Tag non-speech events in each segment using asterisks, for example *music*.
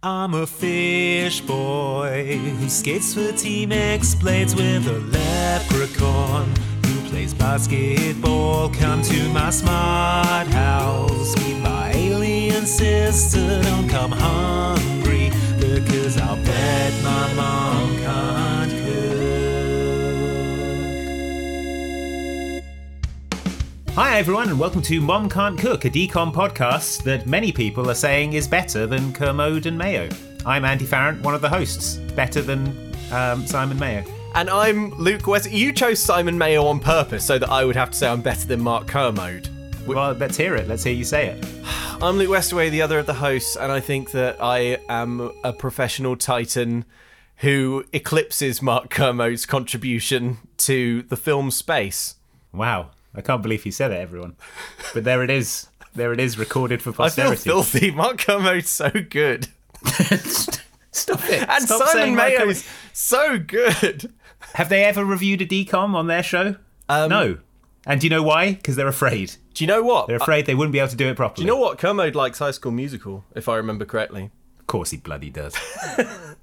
I'm a fish boy who skates for Team X Blades with a leprechaun who plays basketball. Come to my smart house, meet my alien sister. Don't come hungry because I'll bet my mom Hi everyone, and welcome to Mom Can't Cook, a DCOM podcast that many people are saying is better than Kermode and Mayo. I'm Andy Farrant, one of the hosts. Better than um, Simon Mayo. And I'm Luke West. You chose Simon Mayo on purpose so that I would have to say I'm better than Mark Kermode. Well, let's hear it. Let's hear you say it. *sighs* I'm Luke Westaway, the other of the hosts, and I think that I am a professional titan who eclipses Mark Kermode's contribution to the film space. Wow, I can't believe he said it, everyone. But there it is. There it is, recorded for posterity. I feel filthy. Mark Kermode's so good. *laughs* Stop it. And Stop Simon saying Mark Mayo Kermode- is so good. Have they ever reviewed a DCOM on their show? Um, no. And do you know why? Because they're afraid. Do you know what? They're afraid they wouldn't be able to do it properly. Do you know what? Kermode likes High School Musical, if I remember correctly. Of course he bloody does. *laughs*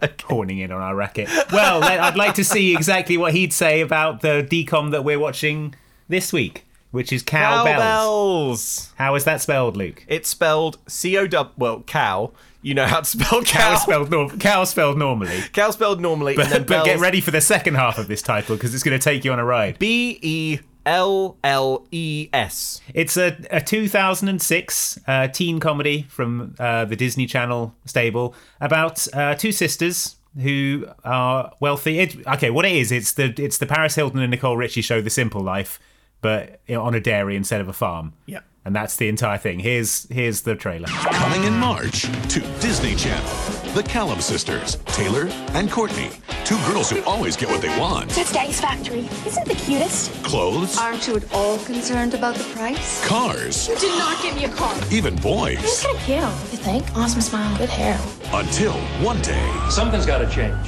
*laughs* Horning in on our racket. Well, I'd like to see exactly what he'd say about the DCOM that we're watching this week, which is Cow Belles. Cowbells. How is that spelled, Luke? It's spelled C O W. Well, cow. You know how to spell Cow cow. spelled, nor- cow spelled normally. *laughs* Cow spelled normally, But, but get ready for the second half of this title because it's going to take you on a ride. B E L L E S. It's a, a 2006 uh, teen comedy from uh, the Disney Channel stable about uh, two sisters who are wealthy. It, okay, what it is, it's the it's the Paris Hilton and Nicole Richie show, The Simple Life, but on a dairy instead of a farm. Yeah. and that's the entire thing. Here's here's the trailer. Coming in March to Disney Channel. The Callum sisters, Taylor and Courtney. Two girls who always get what they want. That's Daddy's factory. Isn't it the cutest? Clothes, Aren't you at all concerned about the price? cars, You did not get me a car. even boys. He's boys. kind of cute. You think? Awesome smile, good hair. Until one day, Something's got to change.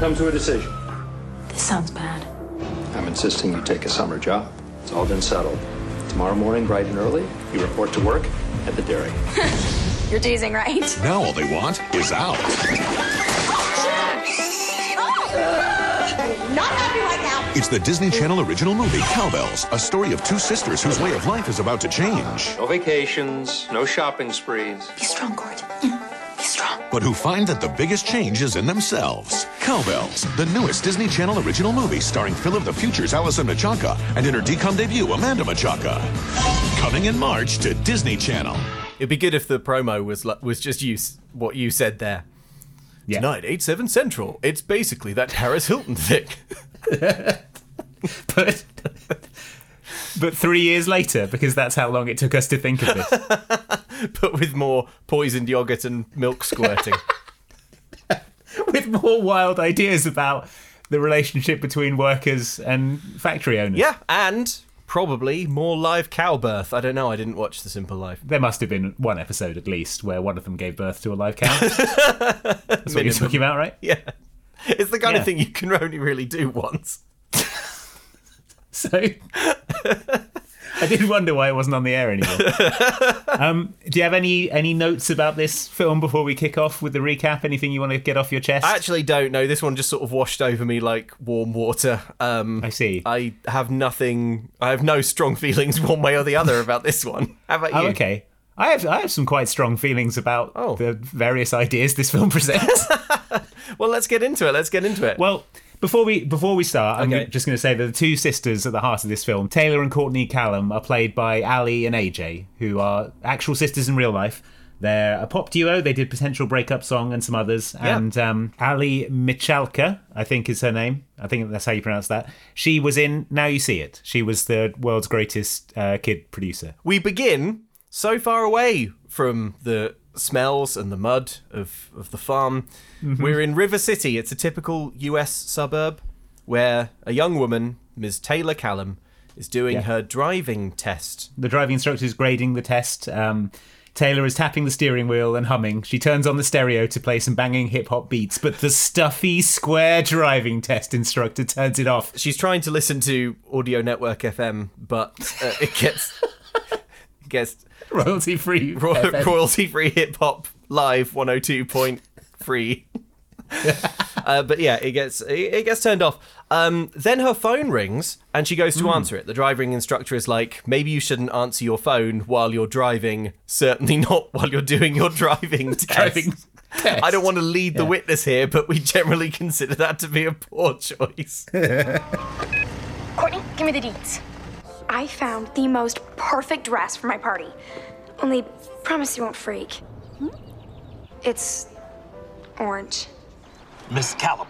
Come to a decision. This sounds bad. I'm insisting you take a summer job. It's all been settled. Tomorrow morning, bright and early, you report to work at the dairy. *laughs* You're teasing, right? now all they want is out. Oh, not happy right now. It's the Disney Channel original movie, Cow Belles, a story of two sisters whose way of life is about to change, No vacations, no shopping sprees. Be strong, Court. Be strong. but who find that the biggest change is in themselves. Cow Belles, the newest Disney Channel original movie starring Phil of the Future's Alyson Michalka and in her DCOM debut, Amanda Michalka. Coming in March to Disney Channel. It'd be good if the promo was was just you what you said there. Yeah. Tonight, eight seven central. It's basically that Harris Hilton *laughs* thing. *laughs* but but three years later, because that's how long it took us to think of this. *laughs* but with more poisoned yogurt and milk squirting. *laughs* with more wild ideas about the relationship between workers and factory owners. yeah, and probably more live cow birth. I don't know. I didn't watch The Simple Life. There must have been one episode at least where one of them gave birth to a live cow. *laughs* That's what you're talking about, right? Yeah, it's the kind Yeah. of thing you can only really do once. So I did wonder why it wasn't on the air anymore. um, do you have any any notes about this film before we kick off with the recap? Anything you want to get off your chest? I actually don't know. This one just sort of washed over me like warm water. Um, I see. I have nothing. I have no strong feelings one way or the other about this one. How about you? oh, okay. I have I have some quite strong feelings about Oh. the various ideas this film *laughs* presents. *laughs* Well, let's get into it. Let's get into it. Well, before we before we start, I'm Okay. just going to say that the two sisters at the heart of this film, Taylor and Courtney Callum, are played by Aly and AJ, who are actual sisters in real life. They're a pop duo. They did potential breakup song and some others. Yeah. And um, Aly Michalka, I think is her name. I think that's how you pronounce that. She was in Now You See It. She was the world's greatest uh, kid producer. we begin so far away from the smells and the mud of, of the farm. We're in River City. It's a typical US suburb where a young woman, Ms. Taylor Callum, is doing Yeah. her driving test. The driving instructor is grading the test. Um, Taylor is tapping the steering wheel and humming. She turns on the stereo to play some banging hip hop beats, but the stuffy square driving test instructor turns it off. She's trying to listen to Audio Network FM, but uh, it gets it *laughs* gets Royalty free. royalty free hip hop live 102.3. *laughs* uh, but yeah, it gets it, it gets turned off. Um, then her phone rings and she goes to answer it. The driving instructor is like, maybe you shouldn't answer your phone while you're driving. Certainly not while you're doing your driving *laughs* test. Driving I don't want to lead the witness here, but we generally consider that to be a poor choice. *laughs* Courtney, give me the deeds. I found the most perfect dress for my party. Only promise you won't freak. It's orange. Miss Callum,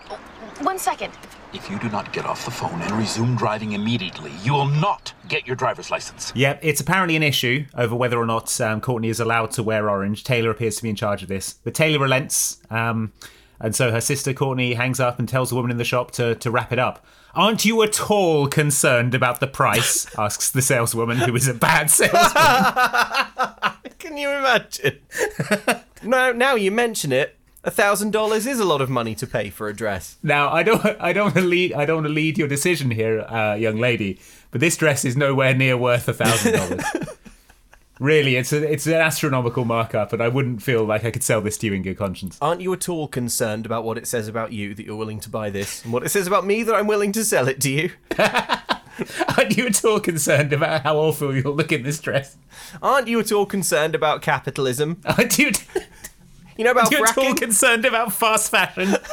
One second. if you do not get off the phone and resume driving immediately, you will not get your driver's license. Yep, it's apparently an issue over whether or not um, Courtney is allowed to wear orange. Taylor appears to be in charge of this. But Taylor relents, um, and so her sister Courtney hangs up and tells the woman in the shop to, to wrap it up. Aren't you at all concerned about the price? *laughs* asks the saleswoman, who is a bad saleswoman. *laughs* Can you imagine? *laughs* no, now you mention it, a thousand dollars is a lot of money to pay for a dress. Now, I don't, I don't want to lead, I don't want to lead your decision here, uh, young lady. But this dress is nowhere near worth a thousand dollars. Really, it's a, it's an astronomical markup, and I wouldn't feel like I could sell this to you in good conscience. Aren't you at all concerned about what it says about you that you're willing to buy this, and what it says about me that I'm willing to sell it to you? *laughs* Aren't you at all concerned about how awful you'll look in this dress? Aren't you at all concerned about capitalism? *laughs* Aren't you, You know about you at all concerned about fast fashion? *laughs*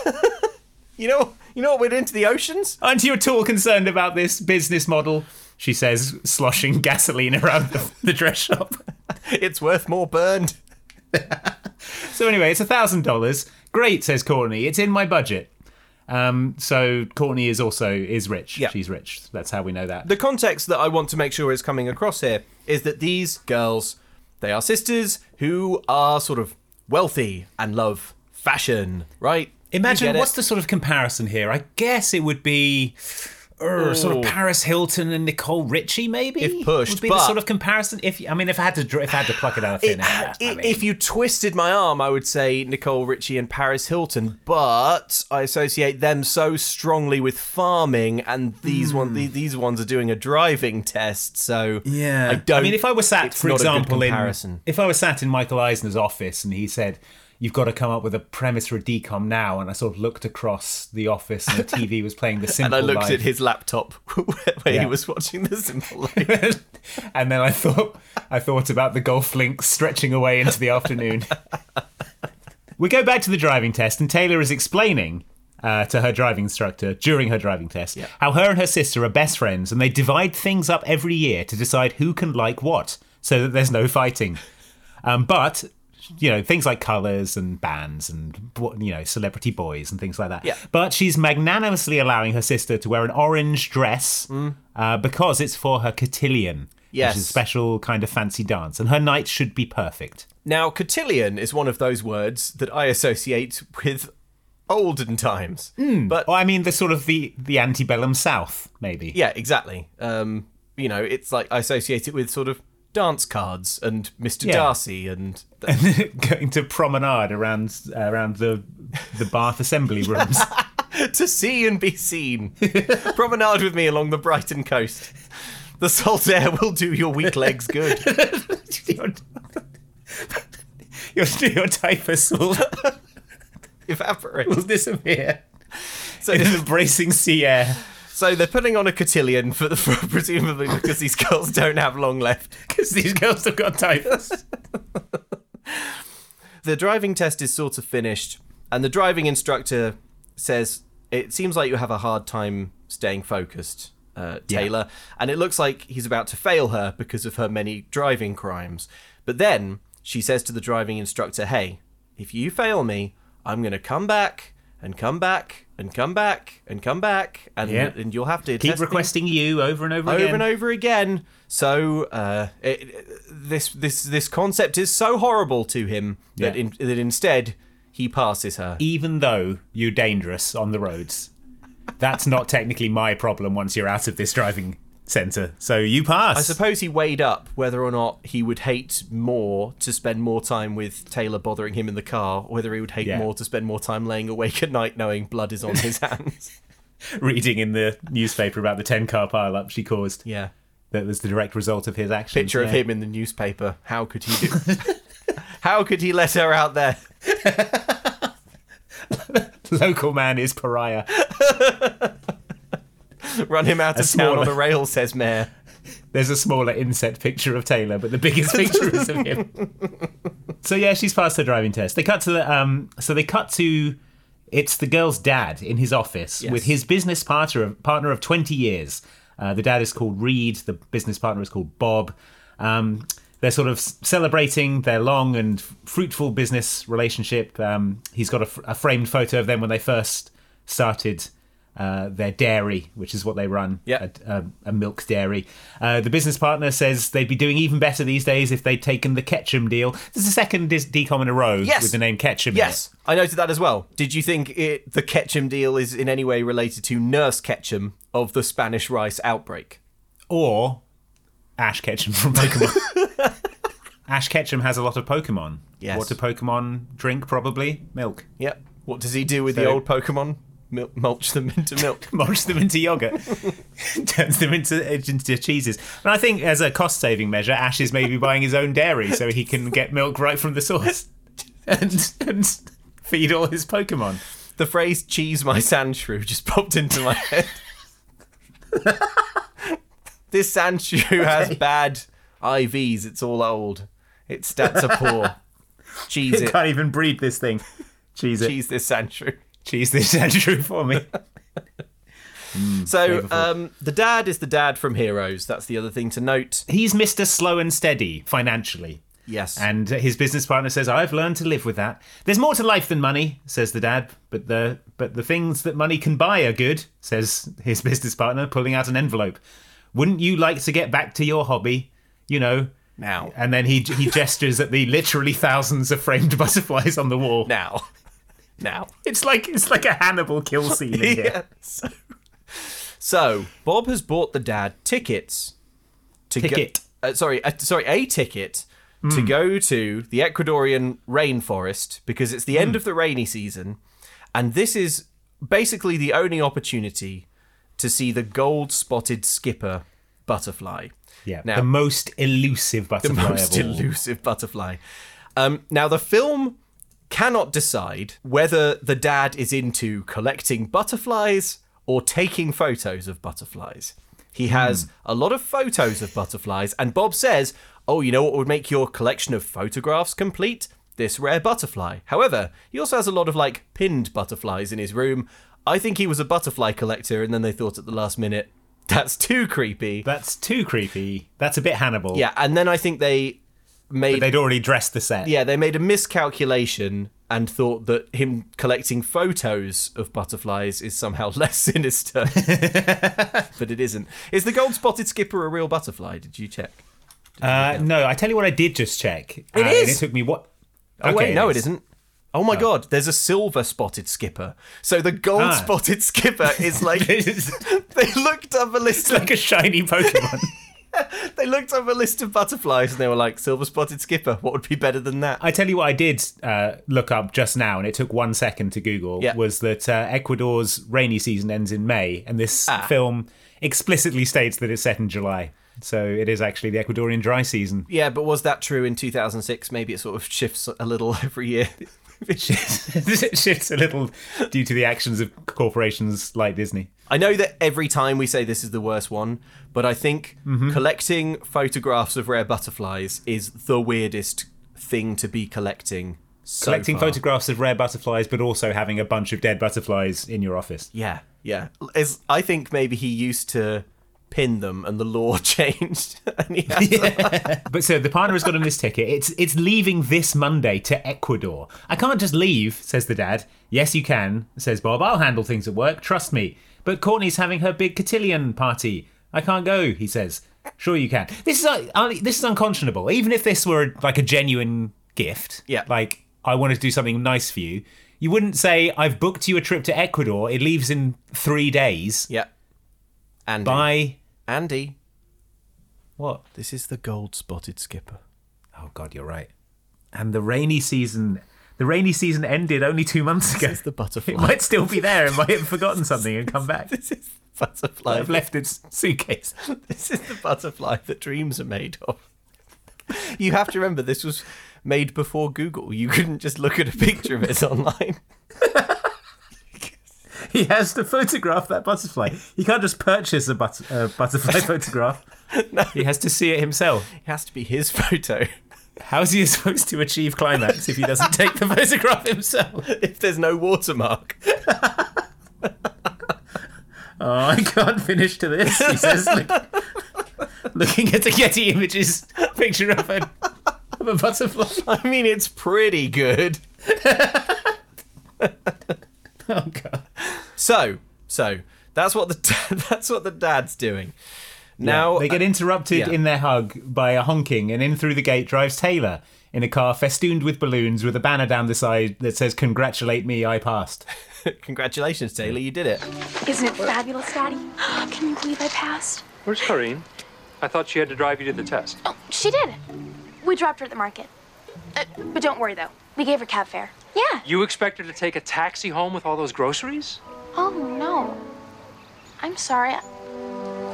You know, you know what we're doing to the oceans? Aren't you at all concerned about this business model? She says, sloshing *laughs* gasoline around the, the dress shop. *laughs* It's worth more burned. *laughs* So anyway, it's a thousand dollars. Great, says Courtney. It's in my budget. Um, so Courtney is also is rich. Yeah. She's rich. That's how we know that. The context that I want to make sure is coming across here is that these girls, they are sisters who are sort of wealthy and love fashion, right? Imagine get it? what's the sort of comparison here? I guess it would be er, sort of Paris Hilton and Nicole Richie, maybe. If pushed, would be but- the sort of comparison. If I mean, if I had to, if I had to pluck it out of thin It- air, I i- mean, if you twisted my arm, I would say Nicole Richie and Paris Hilton, but I associate them so strongly with farming, and these one the- these ones are doing a driving test. So Yeah, I don't. I mean, if I were sat, for not a good example, in if I was sat in Michael Eisner's office and he said, "You've got to come up with a premise for a DCOM now," and I sort of looked across the office and the *laughs* TV was playing the Simple and I looked Life. at his laptop *laughs* where Yeah. he was watching the Simple *laughs* Life. and then I thought, I thought about the golf links stretching away into the afternoon. we go back to the driving test, and Taylor is explaining. Uh, to her driving instructor during her driving test, how her and her sister are best friends and they divide things up every year to decide who can like what so that there's no fighting. Um, but you know things like colors and bands and you know celebrity boys and things like that. Yeah. But she's magnanimously allowing her sister to wear an orange dress uh, because it's for her cotillion. Yes. Which is a special kind of fancy dance, and her night should be perfect. Now, cotillion is one of those words that I associate with olden times. But Well, I mean, the sort of the the antebellum South, maybe. yeah, exactly. Um, you know, it's like I associate it with sort of dance cards and Mr. Yeah. Darcy and *laughs* Going to promenade around around the the Bath Assembly rooms. *laughs* to see and be seen. *laughs* Promenade with me along the Brighton coast. The salt air will do your weak legs good. your, typhus will, Evaporate. will disappear So, in the bracing sea air so they're putting on a cotillion for the for *laughs* presumably because these girls don't have long left. because these girls have got typhus. *laughs* The driving test is sort of finished, and the driving instructor says it seems like you have a hard time staying focused, uh, Taylor, and it looks like he's about to fail her because of her many driving crimes. But then she says to the driving instructor, "Hey, if you fail me, I'm going to come back." And come back, and come back, and come back, and, Yeah. and you'll have to Keep test me requesting you over and over, over again. and over again. So uh, it, it- this this this concept is so horrible to him that in, that instead he passes her. Even though you're dangerous on the roads, that's not technically my problem once you're out of this driving centre. So you pass. I suppose he weighed up whether or not he would hate more to spend more time with Taylor bothering him in the car, or whether he would hate Yeah. more to spend more time laying awake at night knowing blood is on his *laughs* hands. reading in the newspaper about the 10 car pile up she caused. Yeah. That was the direct result of his actions. Picture of him in the newspaper. How could he do? *laughs* *laughs* How could he let her out there? Local man is pariah. *laughs* Run him out of town on smaller- the rail, says Mayor. There's a smaller inset picture of Taylor, but the biggest *laughs* picture is of him. So yeah, she's passed her driving test. They cut to the um. So they cut to it's the girl's dad in his office Yes. with his business partner of partner of 20 years. Uh, the dad is called Reed. The business partner is called Bob. Um, they're sort of celebrating their long and fruitful business relationship. Um, he's got a, f- a framed photo of them when they first started uh, their dairy, which is what they run, Yeah. a, a, a milk dairy. Uh, the business partner says they'd be doing even better these days if they'd taken the Ketchum deal. This is the second dis- decom in a row Yes. with the name Ketchum. Yes, I noted that as well. Did you think it, the Ketchum deal is in any way related to Nurse Ketchum of the Spanish rice outbreak? Or Ash Ketchum from Pokemon. *laughs* Ash Ketchum has a lot of Pokemon. Yes. What do Pokemon drink? Probably milk. Yep. What does he do with the old Pokemon? Mil- mulch them into milk. *laughs* Mulch them into yogurt, *laughs* turns them into into cheeses. And I think, as a cost saving measure, Ash is maybe buying his own dairy so he can get milk right from the source *laughs* and, and feed all his Pokemon. the phrase "cheese my sandshrew" just popped into my head. this sand sandshrew has bad IVs. It's all old. Its stats are poor. Cheese it. can't even breed this thing. Cheese it. Cheese this sandshrew. Cheese this *laughs* Andrew for me. So um, the dad is the dad from Heroes. That's the other thing to note. He's Mr. Slow and Steady financially. Yes. And his business partner says, "I've learned to live with that. There's more to life than money," says the dad. But the but the things that money can buy are good," says his *laughs* business partner, pulling out an envelope. "Wouldn't you like to get back to your hobby? You know." now. And then he he gestures at the literally thousands of framed *laughs* butterflies on the wall. Now. Now. *laughs* It's like it's like a Hannibal kill *laughs* scene in here. Yeah. So, so Bob has bought the dad tickets to Ticket. go. Uh, sorry, uh, sorry, a ticket to go to the Ecuadorian rainforest because it's the end of the rainy season, and this is basically the only opportunity to see the gold-spotted skipper butterfly. Yeah, Now, the most elusive *laughs* butterfly. the most elusive butterfly. Um, now, the film cannot decide whether the dad is into collecting butterflies or taking photos of butterflies. He has hmm. a lot of photos of butterflies, and Bob says, Oh, you know what would make your collection of photographs complete? This rare butterfly. However, he also has a lot of like pinned butterflies in his room. I think he was a butterfly collector, and then they thought at the last minute, that's too creepy. That's too creepy. That's a bit Hannibal. Yeah, and then I think they made They'd already dressed the set. yeah, they made a miscalculation and thought that him collecting photos of butterflies is somehow *laughs* less sinister. *laughs* but it isn't. Is the gold spotted skipper a real butterfly? Did you check? Uh, no, I tell you what, I did just check. It It is? it took me what? Oh wait, no, it is. isn't. Oh my god, there's a silver spotted skipper. So the gold Ah. spotted skipper is like *laughs* they looked up a list of like a shiny Pokemon. *laughs* they looked up a list of butterflies and they were like silver spotted skipper. What would be better than that? I tell you what, I did uh, look up just now, and it took one second to Google. Yeah. Was that uh, Ecuador's rainy season ends in May, and this Ah. film explicitly states that it's set in July. So it is actually the Ecuadorian dry season. Yeah, but was that true in 2006? Maybe it sort of shifts a little *laughs* every year. *laughs* it shifts a little due to the actions of corporations like Disney. I know that every time we say this is the worst one, but I think mm-hmm. collecting photographs of rare butterflies is the weirdest thing to be collecting. so Collecting far. photographs of rare butterflies, but also having a bunch of dead butterflies in your office. Yeah, yeah. Is I think maybe he used to pin them, and the law *laughs* changed, *laughs* and to- *laughs* But so the partner has got him this ticket. It's it's leaving this Monday to Ecuador. I can't just leave, says the dad. Yes, you can, says Bob. I'll handle things at work. Trust me. But Courtney's having her big cotillion party. I can't go, he says. Sure, you can. This is uh, this is unconscionable. Even if this were like a genuine gift, Yeah. like I wanted to do something nice for you, you wouldn't say I've booked you a trip to Ecuador. It leaves in three days. yeah. Andy, Bye. Andy. What? This is the gold spotted skipper. Oh God, you're right. And the rainy season, the rainy season ended only two months ago. This is the butterfly. It might still be there. It might have forgotten something and come back. *laughs* This is the butterfly. I've left its suitcase. This is the butterfly that dreams are made of. You have to remember this was made before Google. You couldn't just look at a picture of it online. *laughs* *laughs* He has to photograph that butterfly. He can't just purchase a but- uh, butterfly *laughs* photograph. no. He has to see it himself. It has to be his photo. How's he supposed to achieve climax if he doesn't take the photograph himself? if there's no watermark. *laughs* Oh, I can't finish to this, he says, look- looking at the Getty Images picture of a, of a butterfly. I mean, it's pretty good. Oh, God. So, so that's what the *laughs* that's what the dad's doing. Now they get interrupted yeah. in their hug by a honking, and in through the gate drives Taylor in a car festooned with balloons with a banner down the side that says, Congratulate me, I passed. *laughs* Congratulations, Taylor, you did it. Isn't it fabulous, Daddy? *gasps* Can you believe I passed? Where's Karine? I thought she had to drive you to the test. Oh, she did. We dropped her at the market. Uh, but don't worry, though. We gave her cab fare. Yeah. You expect her to take a taxi home with all those groceries? Oh, no. I'm sorry. I,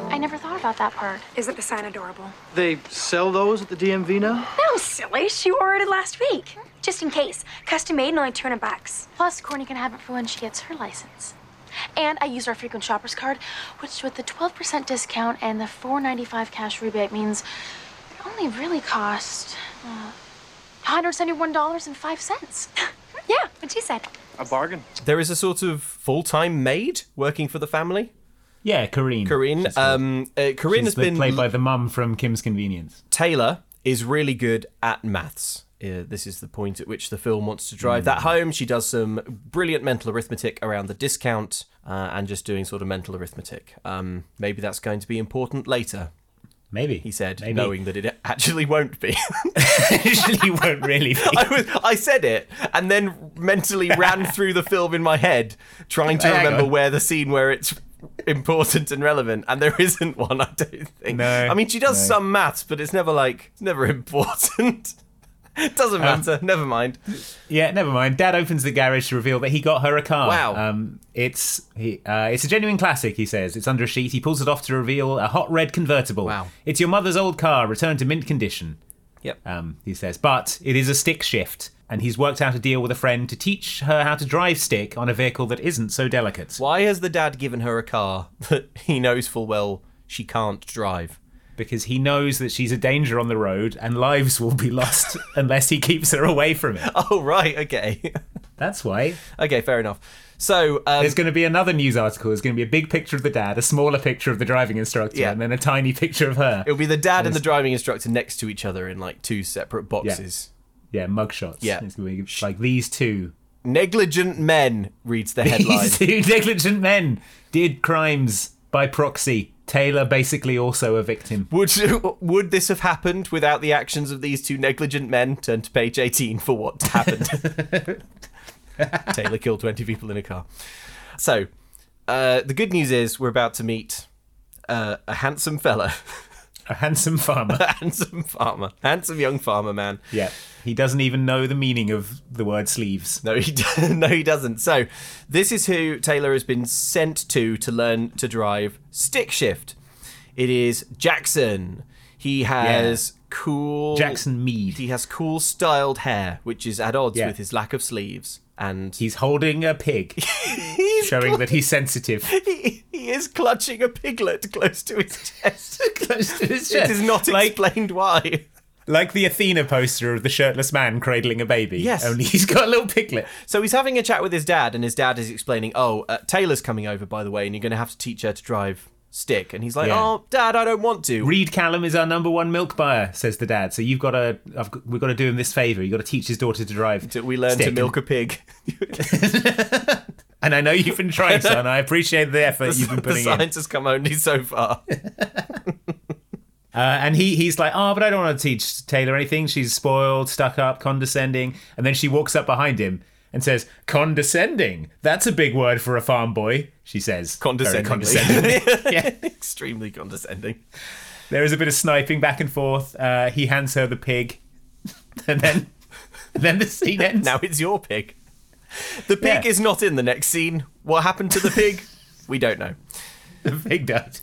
I never thought about that part. Isn't the sign adorable? They sell those at the DMV now? No, silly. She ordered last week. Just in case. Custom made and only 200 bucks. Plus, Courtney can have it for when she gets her license. And I used our frequent shoppers card, which with the 12% discount and the $4.95 cash rebate means it only really cost uh, $171.05. *laughs* yeah, what she said. A bargain. There is a sort of full-time maid working for the family. Yeah, Karine. Corinne, She's um, uh, Corinne She's has been played by the mum from Kim's Convenience. Taylor is really good at maths. Uh, this is the point at which the film wants to drive that home. She does some brilliant mental arithmetic around the discount uh, and just doing sort of mental arithmetic. Um, maybe that's going to be important later, Maybe. he said, Maybe. knowing that it actually won't be. *laughs* Usually won't really be. I, was, I said it and then mentally ran through the film in my head, trying to Hang remember on. where the scene where it's important and relevant, and there isn't one. I don't think. No, I mean, she does no. some maths, but it's never like it's never important. *laughs* doesn't Um, matter. never mind. Yeah, never mind. Dad opens the garage to reveal that he got her a car. Wow. Um, it's he, uh, it's a genuine classic. He says it's under a sheet. He pulls it off to reveal a hot red convertible. Wow. It's your mother's old car, returned to mint condition. Yep. Um, he says, but it is a stick shift, and he's worked out a deal with a friend to teach her how to drive stick on a vehicle that isn't so delicate. Why has the dad given her a car *laughs* that he knows full well she can't drive? Because he knows that she's a danger on the road, and lives will be lost *laughs* unless he keeps her away from it. *laughs* Oh right, okay, That's why. okay, fair enough. So um, There's going to be another news article. There's going to be a big picture of the dad, a smaller picture of the driving instructor, Yeah. and then a tiny picture of her. it'll be the dad and the driving instructor next to each other in like two separate boxes. Yeah, mugshots. Yeah. It's going to be like these two. Negligent men reads the *laughs* headline. These two negligent men did crimes by proxy. Taylor basically also a victim. Would would this have happened without the actions of these two negligent men? Turn to page eighteen for what happened. *laughs* Taylor killed twenty people in a car. So, uh, the good news is we're about to meet uh, a handsome fella, A handsome farmer. *laughs* a handsome farmer, handsome young farmer man. yeah. He doesn't even know the meaning of the word sleeves. No, he *laughs* do- no, he doesn't. So, this is who Taylor has been sent to to learn to drive stick shift. It is Jackson. He has cool Jackson Mead. He has cool styled hair, which is at odds Yeah. with his lack of sleeves. And He's holding a pig, *laughs* he's showing that he's sensitive. *laughs* he, he is clutching a piglet close to his chest. *laughs* Close to his chest. is not like, explained why. like the Athena poster of the shirtless man cradling a baby. Yes. Only he's got a little piglet. So he's having a chat with his dad, and his dad is explaining, "Oh, uh, Taylor's coming over, by the way, and you're going to have to teach her to drive stick." And he's like, Yeah. "Oh, Dad, I don't want to." Reed Callum is our number one milk buyer, says the dad. So you've got to, I've, we've got to do him this favour. You've got to teach his daughter to drive. We learn to milk a pig. *laughs* And I know you've been trying, son. I appreciate the effort you've been the putting in. science has come only so far. *laughs* Uh, and he he's like, oh, but I don't want to teach Taylor anything. She's spoiled, stuck up, condescending. And then she walks up behind him and says, condescending. That's a big word for a farm boy. She says, Condescending. condescending. *laughs* *laughs* yeah. Extremely condescending. There is a bit of sniping back and forth. Uh, he hands her the pig, *laughs* and then then the scene ends. Now it's your pig. The pig Yeah. is not in the next scene. What happened to the pig? We don't know. the pig died.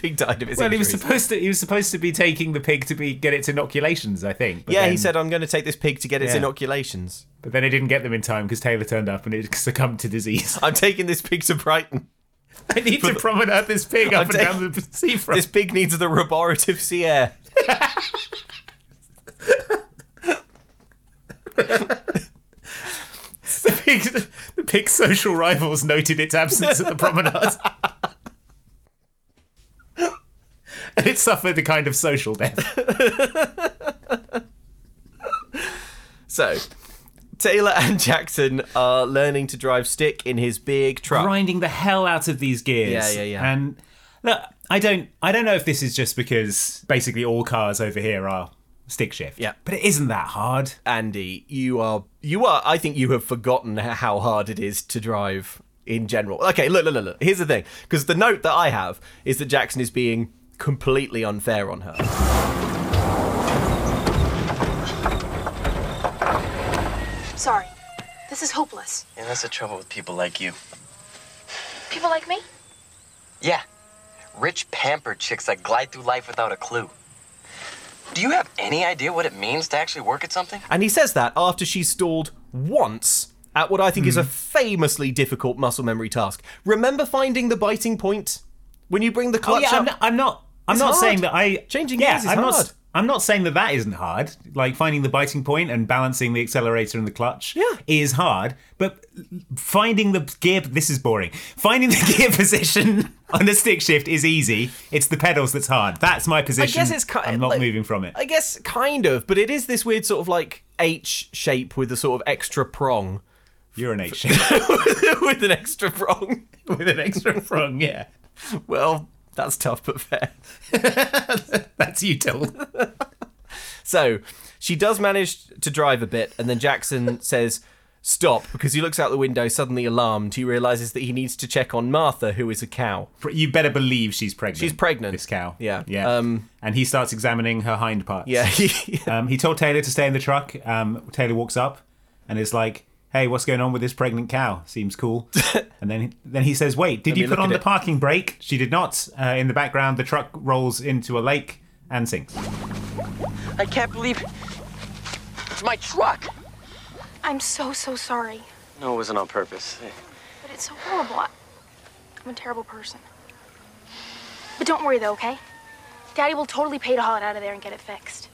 Pig died of his Well, he was supposed to. He was supposed to be taking the pig to be get its inoculations, I think. but yeah, he said, I'm going to take this pig to get its Yeah. inoculations. But then he didn't get them in time because Taylor turned up and it *laughs* succumbed to disease. I'm taking this pig to Brighton. *laughs* I need to promenade this pig up I'm and down the seafront. This pig needs the restorative sea air. *laughs* the, pig, the pig's social rivals noted its absence at the promenade. And *laughs* it suffered a kind of social death. *laughs* So, Taylor and Jackson are learning to drive stick in his big truck. grinding the hell out of these gears. Yeah, yeah, yeah. And look, I don't, I don't know if this is just because basically all cars over here are stick shift. Yeah. but it isn't that hard. Andy, you are you are I think you have forgotten how hard it is to drive in general. Okay, look, look, look, look. Here's the thing, because the note that I have is that Jackson is being completely unfair on her. Sorry. This is hopeless. Yeah, that's the trouble with people like you. People like me? Yeah, rich, pampered chicks that glide through life without a clue. Do you have any idea what it means to actually work at something? And he says that after she's stalled once at what I think is a hmm. famously difficult muscle memory task. Remember finding the biting point when you bring the Oh clutch yeah, up? I'm not. I'm not, I'm It's not hard. saying that I Changing yeah, gears is I'm hard. not. I'm not saying that that isn't hard. Like finding the biting point and balancing the accelerator and the clutch Yeah. is hard. But finding the gear this is boring. Finding the *laughs* gear position on a stick shift is easy. It's the pedals that's hard. That's my position. I guess it's kind. I'm not like- moving from it. I guess kind of, but it is this weird sort of like H shape with a sort of extra prong. You're an H *laughs* shape with an extra prong. *laughs* with an extra prong. Yeah, Well, that's tough but fair. *laughs* that's you, Till. *laughs* So she does manage to drive a bit, and then Jackson says, Stop, because he looks out the window, suddenly alarmed. He realizes that he needs to check on Martha, who is a cow. You better believe she's pregnant. She's pregnant. This cow. Yeah. Yeah. Um, and he starts examining her hind parts. Yeah. he- *laughs* Um, he told Taylor to stay in the truck. Um, Taylor walks up and is like, "Hey, what's going on with this pregnant cow? Seems cool." *laughs* and then then he says, "Wait, did me you put on the it." parking brake?" She did not. Uh, in the background, the truck rolls into a lake and sinks. I can't believe it's my truck. I'm so, so sorry. No, it wasn't on purpose. But it's so horrible. I'm a terrible person. But don't worry, though, okay? Daddy will totally pay to haul it out of there and get it fixed.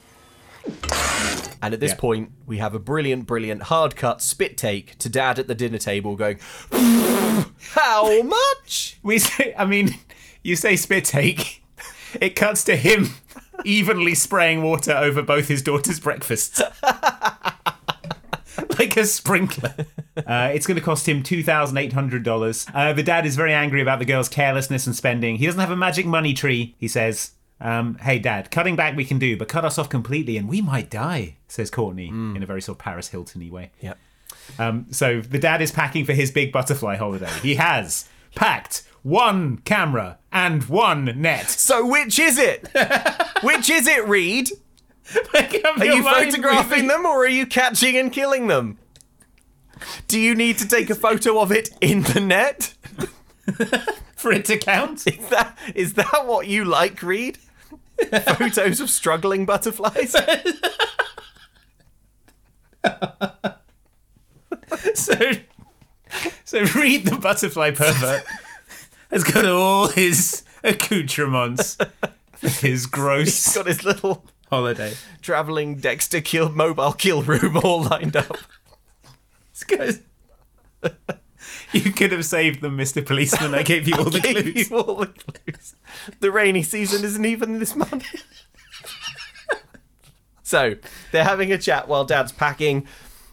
And at this Yeah. point, we have a brilliant, brilliant hard cut spit take to dad at the dinner table going, How much? We say, I mean, you say spit take. It cuts to him evenly spraying water over both his daughter's breakfasts. *laughs* like a sprinkler. Uh, it's going to cost him $2,800. Uh, the dad is very angry about the girl's carelessness and spending. He doesn't have a magic money tree, he says. Um, hey, dad, cutting back we can do, but cut us off completely and we might die, says Courtney in a very sort of Paris Hilton y way. Yeah. Um, so the dad is packing for his big butterfly holiday. He has packed one camera and one net. *laughs* So which is it? *laughs* which is it, Reed? Are Are you photographing them or are you catching and killing them? Do you need to take a photo of it in the net? *laughs* for it to count? Is that is that what you like, Reed? *laughs* Photos of struggling butterflies? *laughs* so, so Reed the butterfly pervert has got all his accoutrements his *laughs* gross He's got his little holiday. traveling Dexter kill mobile kill room all lined up. This guy's- *laughs* You could have saved them, Mr. Policeman. I gave you *laughs* all the clues. you all the clues. The rainy season isn't even this month. *laughs* so they're having a chat while Dad's packing.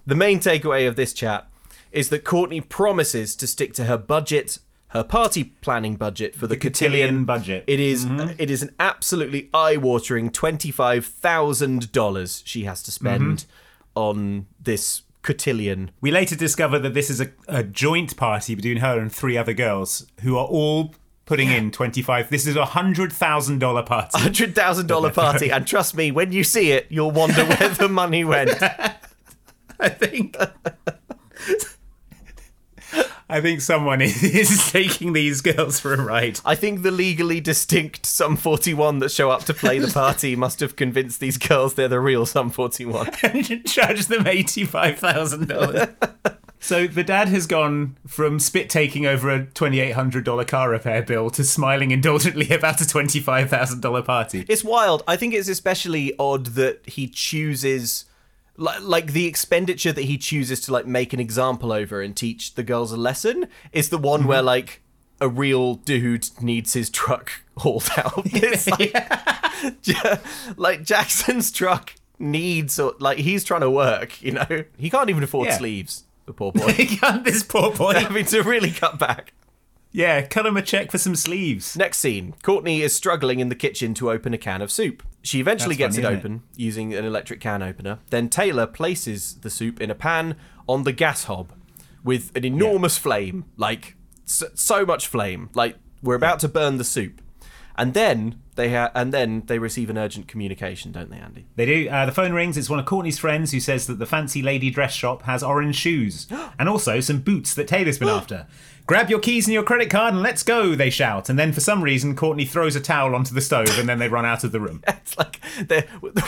The main takeaway of this chat is that Courtney promises to stick to her budget, her party planning budget for the, Cotillion cotillion budget. It is- mm-hmm. it is an absolutely eye-watering twenty-five thousand dollars she has to spend mm-hmm. on this cotillion. We later discover that this is a, a joint party between her and three other girls who are all putting in 25 this is a hundred thousand dollar party hundred thousand dollar *laughs* party, and trust me, when you see it, you'll wonder where the money went. *laughs* I think. *laughs* I think someone is, *laughs* is taking these girls for a ride. I think the legally distinct Sum 41 that show up to play the party *laughs* must have convinced these girls they're the real Sum 41. *laughs* and charge them $85,000. so the dad has gone from spit taking over a $2,800 car repair bill to smiling indulgently about a $25,000 party. It's wild. I think it's especially odd that he chooses like, like the expenditure that he chooses to like make an example over and teach the girls a lesson is the one where mm-hmm. like a real dude needs his truck *laughs* hauled out. *laughs* It's like, *laughs* Ja- like Jackson's truck needs or like he's trying to work, you know. He can't even afford Yeah. sleeves, the poor boy. He can't, this poor boy. Having to really cut back. Yeah, cut him a check for some sleeves. Next scene Courtney is struggling in the kitchen to open a can of soup. She eventually That's gets funny, it isn't it? open using an electric can opener. Then Taylor places the soup in a pan on the gas hob with an enormous flame, like so, so much flame, like we're about to burn the soup. And then they ha- and then they receive an urgent communication, don't they, Andy? They do. Uh, the phone rings. It's one of Courtney's friends who says that the fancy lady dress shop has orange shoes *gasps* and also some boots that Taylor's been *gasps* after. Grab your keys and your credit card and let's go, they shout. And then for some reason, Courtney throws a towel onto the stove and then they run out of the room. *laughs* It's like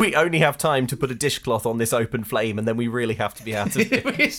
we only have time to put a dishcloth on this open flame, and then we really have to be out of *laughs* here.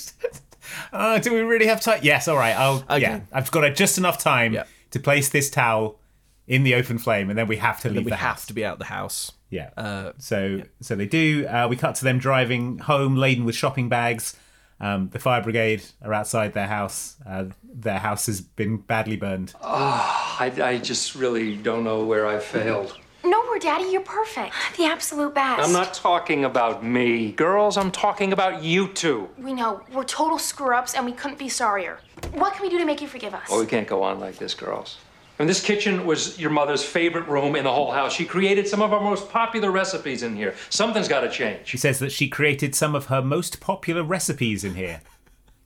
Uh, do we really have time? Yes, all right. I'll. Okay. Yeah, I've got just enough time Yeah. to place this towel in the open flame, and then we have to leave we the have house. to be out of the house. Yeah. Uh, so so they do. Uh, we cut to them driving home laden with shopping bags. Um, the fire brigade are outside their house. Uh, their house has been badly burned. I, I just really don't know where I failed. No, Nowhere, Daddy, you're perfect. The absolute best. I'm not talking about me. Girls, I'm talking about you two. We know we're total screw ups and we couldn't be sorrier. What can we do to make you forgive us? Oh, we can't go on like this, girls. And this kitchen was your mother's favorite room in the whole house. She created some of our most popular recipes in here. Something's got to change. She says that she created some of her most popular recipes in here,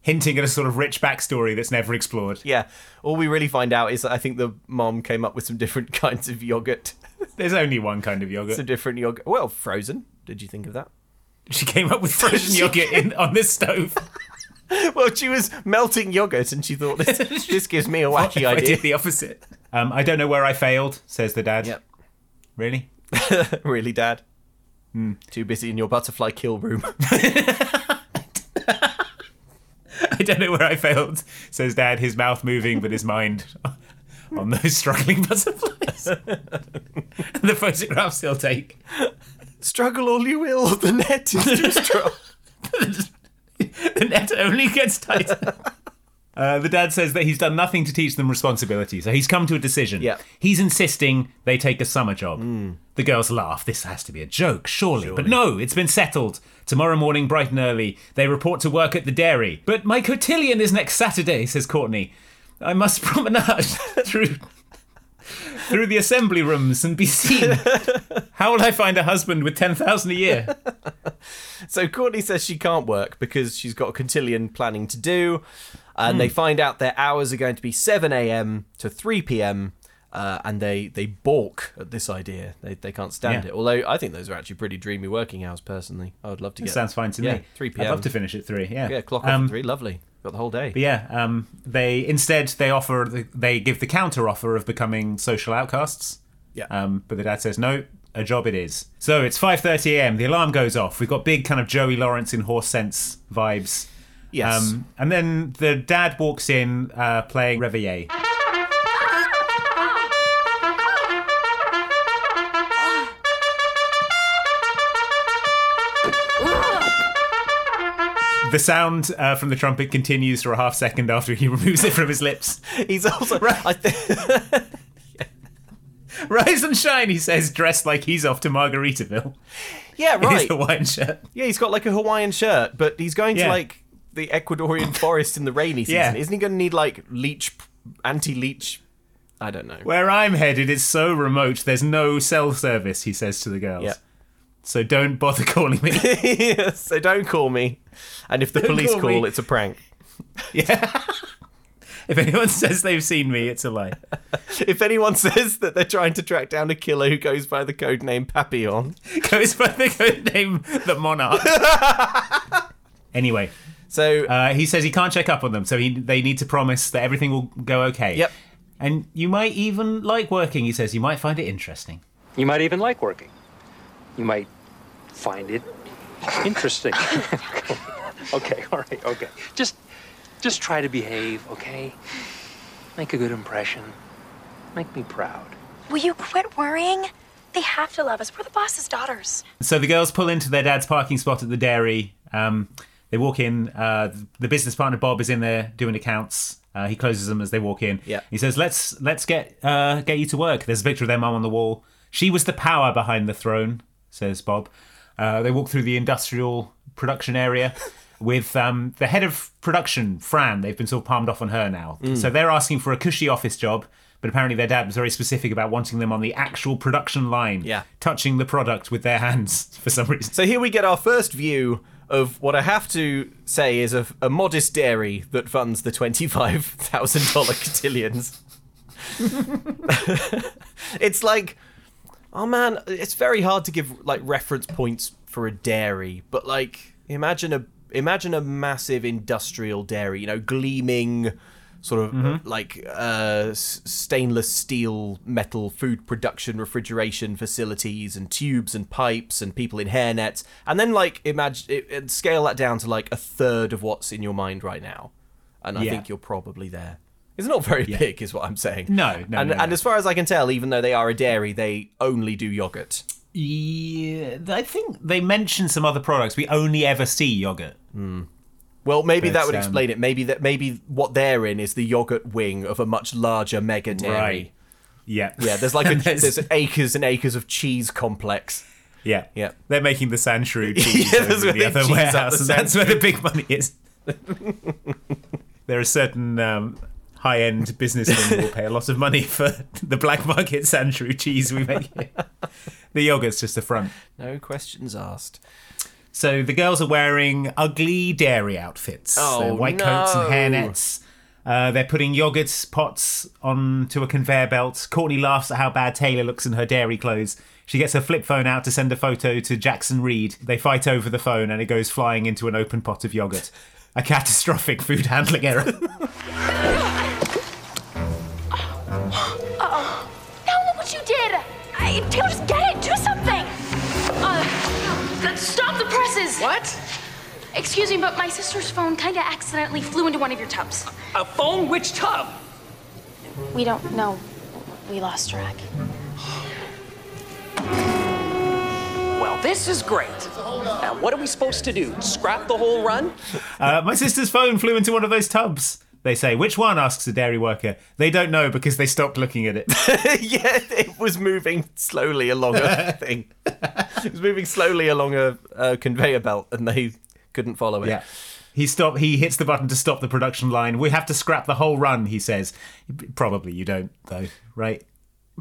hinting at a sort of rich backstory that's never explored. Yeah, all we really find out is that I think the mom came up with some different *laughs* kinds of yogurt. There's only one kind of yogurt. some different yogurt. Well, frozen. Did you think of that? She came up with frozen yogurt in, on this stove. *laughs* Well, she was melting yogurt and she thought this, *laughs* this gives me a wacky if I did the opposite. Um, I don't know where I failed, says the dad. Yep. Really? *laughs* really, Dad? Hmm. Too busy in your butterfly kill room. *laughs* *laughs* I don't know where I failed, says dad, his mouth moving but his mind on those struggling butterflies. the photographs he'll take. Struggle all you will. The net is too strong. the net only gets tighter. Uh, the dad says that he's done nothing to teach them responsibility, so he's come to a decision. Yeah. He's insisting they take a summer job. The girls laugh. This has to be a joke, surely. But no, it's been settled. Tomorrow morning, bright and early, they report to work at the dairy. But my cotillion is next Saturday, says Courtney. I must *laughs* promenade through through the assembly rooms and be seen. *laughs* How will I find a husband with ten thousand a year? *laughs* So Courtney says she can't work because she's got a cotillion planning to do, and they find out their hours are going to be 7 a.m. to 3 p.m. Uh, and they they balk at this idea. They they can't stand Yeah. it. Although I think those are actually pretty dreamy working hours. Personally, I would love to That get. sounds fine to yeah, me. 3 p.m. I'd love to finish at three. Yeah. Yeah, clock off Um, at three. Lovely. Got the whole day. But yeah, um, they instead they offer the, they give the counter offer of becoming social outcasts. Yeah. Um, but the dad says no, a job it is. So it's 5:30 a.m. The alarm goes off. We've got big kind of Joey Lawrence in horse sense vibes. Yes. Um, and then the dad walks in uh, playing Reveille. The sound uh, from the trumpet continues for a half second after he *laughs* removes it from his lips. He's also. I th- *laughs* Rise and shine, he says, dressed like he's off to Margaritaville. yeah, right. Hawaiian shirt. Yeah, he's got like a Hawaiian shirt, but he's going to like the Ecuadorian *laughs* forest in the rainy season. Yeah. Isn't he going to need like leech, anti-leech? I don't know. Where I'm headed is so remote, there's no cell service, he says to the girls. Yeah. So don't bother calling me. *laughs* *laughs* so don't call me. And if the Don't police call call, it's a prank. yeah. if anyone says they've seen me, it's a lie. If anyone says that they're trying to track down a killer who goes by the code name Papillon, Goes by the code name The Monarch. anyway, So uh, he says he can't check up on them, so he, they need to promise that everything will go okay. Yep. And you might even like working, he says. You might find it interesting. You might even like working. You might find it interesting. *laughs* okay, all right, okay. Just just try to behave, okay? Make a good impression. Make me proud. Will you quit worrying? They have to love us. We're the boss's daughters. So the girls pull into their dad's parking spot at the dairy. Um, they walk in. Uh, the business partner Bob is in there doing accounts. Uh, he closes them as they walk in. Yeah. He says, "Let's let's get uh, get you to work." There's a picture of their mum on the wall. She was the power behind the throne, says Bob. Uh, they walk through the industrial production area *laughs* with um, the head of production, Fran. They've been sort of palmed off on her now. Mm. So they're asking for a cushy office job, but apparently their dad was very specific about wanting them on the actual production line, Yeah. touching the product with their *laughs* hands for some reason. So here we get our first view of what I have to say is a, a modest dairy that funds the twenty-five thousand *laughs* dollar cotillions. *laughs* it's like, oh man, it's very hard to give like reference points for a dairy, but like imagine a imagine a massive industrial dairy, you know, gleaming sort of Mhm. like uh, stainless steel metal food production refrigeration facilities and tubes and pipes and people in hairnets and then like imagine it, it- scale that down to like a third of what's in your mind right now and i Yeah. think you're probably there it's not very Yeah. big is what i'm saying No, no, and, no, and as far as i can tell even though they are a dairy they only do yogurt Yeah, I think they mention some other products. We only ever see yogurt. Well maybe But, that would um, explain it maybe that maybe what they're in is the yogurt wing of a much larger mega dairy Right. Yeah. yeah there's like a there's- *laughs* there's acres and acres of cheese complex Yeah. Yeah. They're making the Sandshrew *laughs* cheese Yeah, over that's where the other cheese warehouse, the and that's where the big money is. there are certain um, high-end businessmen who will pay a lot of money for the black market Sandshrew cheese we make here. *laughs* The yogurt's just the front. no questions asked So the girls are wearing ugly dairy outfits. Oh, They're white coats and hairnets. Uh, they're putting yogurt pots onto a conveyor belt. Courtney laughs at how bad Taylor looks in her dairy clothes. She gets her flip phone out to send a photo to Jackson Reed. They fight over the phone and it goes flying into an open pot of yogurt. A catastrophic food handling error. *laughs* Uh-oh. Now look what you did! I, Taylor, What? Excuse me, but my sister's phone kinda accidentally flew into one of your tubs. A phone? Which tub? We don't know. We lost track. Well, this is great. Now, what are we supposed to do? Scrap the whole run? Uh, my sister's phone flew into one of those tubs. They say, which one? asks a dairy worker. They don't know because they stopped looking at it. *laughs* yeah, it was moving slowly along a *laughs* thing. it was moving slowly along a, a conveyor belt, and they couldn't follow it. Yeah. He stop. He hits the button to stop the production line. We have to scrap the whole run. He says. Probably you don't though, right?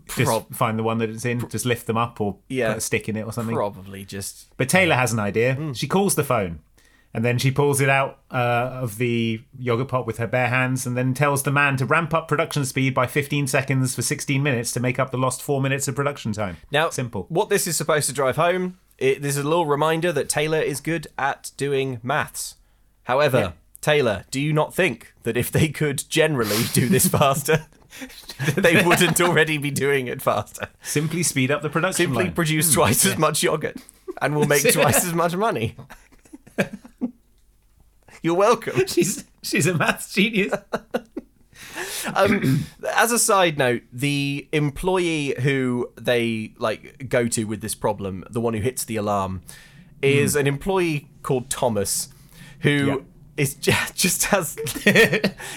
Just Prob- find the one that it's in. Just lift them up or Yeah. put a stick in it or something. Probably just. But Taylor has an idea. Hmm. She calls the phone, and then she pulls it out uh, of the yogurt pot with her bare hands, and then tells the man to ramp up production speed by 15 seconds for 16 minutes to make up the lost four minutes of production time. Now, simple. What this is supposed to drive home, it, this is a little reminder that Taylor is good at doing maths. However, Yeah. Taylor, do you not think that if they could generally do this *laughs* faster, *laughs* they wouldn't already be doing it faster? Simply speed up the production Simply line. produce Hmm, twice yeah. as much yogurt, and we'll make *laughs* twice as much money. *laughs* You're welcome. She's she's a maths genius. *laughs* um, as a side note, the employee who they like go to with this problem, the one who hits the alarm, is an employee called Thomas, who is *laughs* ju- just has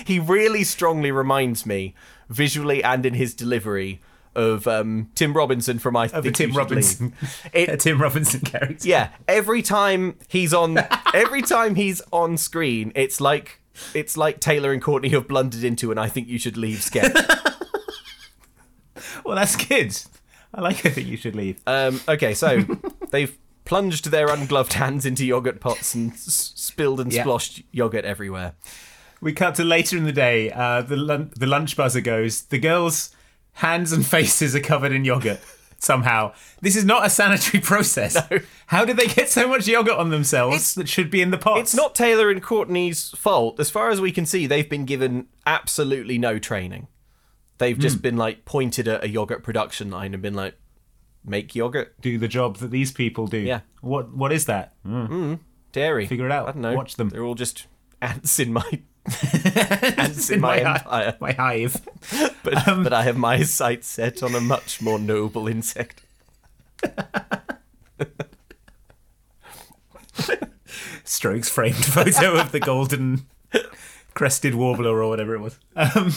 he really strongly reminds me visually and in his delivery of um, Tim Robinson from I Of Think Tim Robinson, *laughs* a Tim Robinson character. Yeah, every time he's on, every time he's on screen, it's like it's like Taylor and Courtney have blundered into an "I think you should leave" sketch. *laughs* Well, that's good. I like. I think you should leave. Um, okay, so they've plunged their ungloved hands into yogurt pots and s- spilled and Yeah. sploshed yogurt everywhere. We cut to later in the day. Uh, the lun- the lunch buzzer goes. The girls' hands and faces are covered in yogurt. somehow. This is not a sanitary *laughs* process. How did they get so much yogurt on themselves that should be in the pots? It's not Taylor and Courtney's fault. As far as we can see, they've been given absolutely no training. They've just Hmm. been like pointed at a yogurt production line and been like, make yogurt, do the job that these people do. Yeah. What What is that? Mm. dairy. Figure it out. I don't know. Watch them. They're all just *laughs* ants in my ants in, my, hi- empire. *laughs* my hive. But, Um, but I have my sights set on a much more noble insect. *laughs* Strokes framed photo of the golden crested warbler or whatever it was. Um,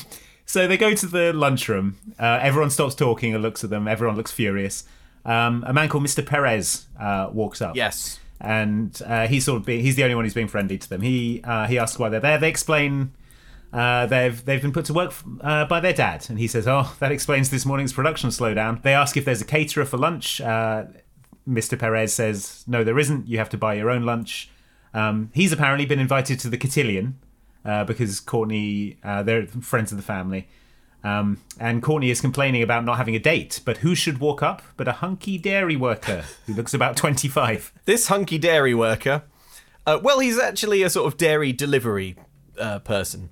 so they go to the lunchroom. Uh, everyone stops talking and looks at them. Everyone looks furious. Um, a man called Mr. Perez uh, walks up. Yes. And uh, he's sort of being, he's the only one who's being friendly to them. He uh, he asks why they're there. They explain uh, they've they've been put to work uh, by their dad, and he says, "Oh, that explains this morning's production slowdown." They ask if there's a caterer for lunch. Uh, Mr. Perez says, "No, there isn't. You have to buy your own lunch." Um, he's apparently been invited to the cotillion uh, because Courtney, uh, they're friends of the family. Um, and Courtney is complaining about not having a date, but who should walk up but a hunky dairy worker who looks about 25? *laughs* This hunky dairy worker, uh, well, he's actually a sort of dairy delivery uh, person.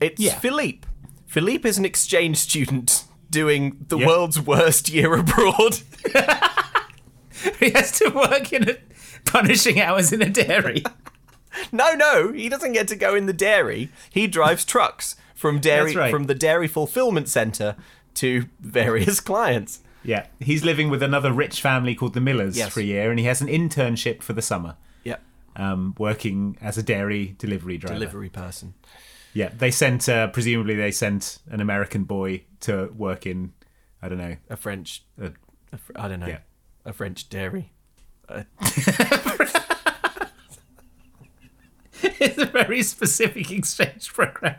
It's Yeah. Philippe. Philippe is an exchange student doing the Yeah. world's worst year abroad. *laughs* he has to work in a punishing hours in a dairy. *laughs* No, no, he doesn't get to go in the dairy. He drives trucks from dairy right. from the dairy fulfillment center to *laughs* various clients. Yeah, he's living with another rich family called the Millers Yes. for a year, and he has an internship for the summer, Yep. um, working as a dairy delivery driver. Delivery person. Yeah, they sent uh, presumably they sent an American boy to work in, I don't know, A French, a, a Fr- I don't know, Yeah. a French dairy. *laughs* it's a very specific exchange program.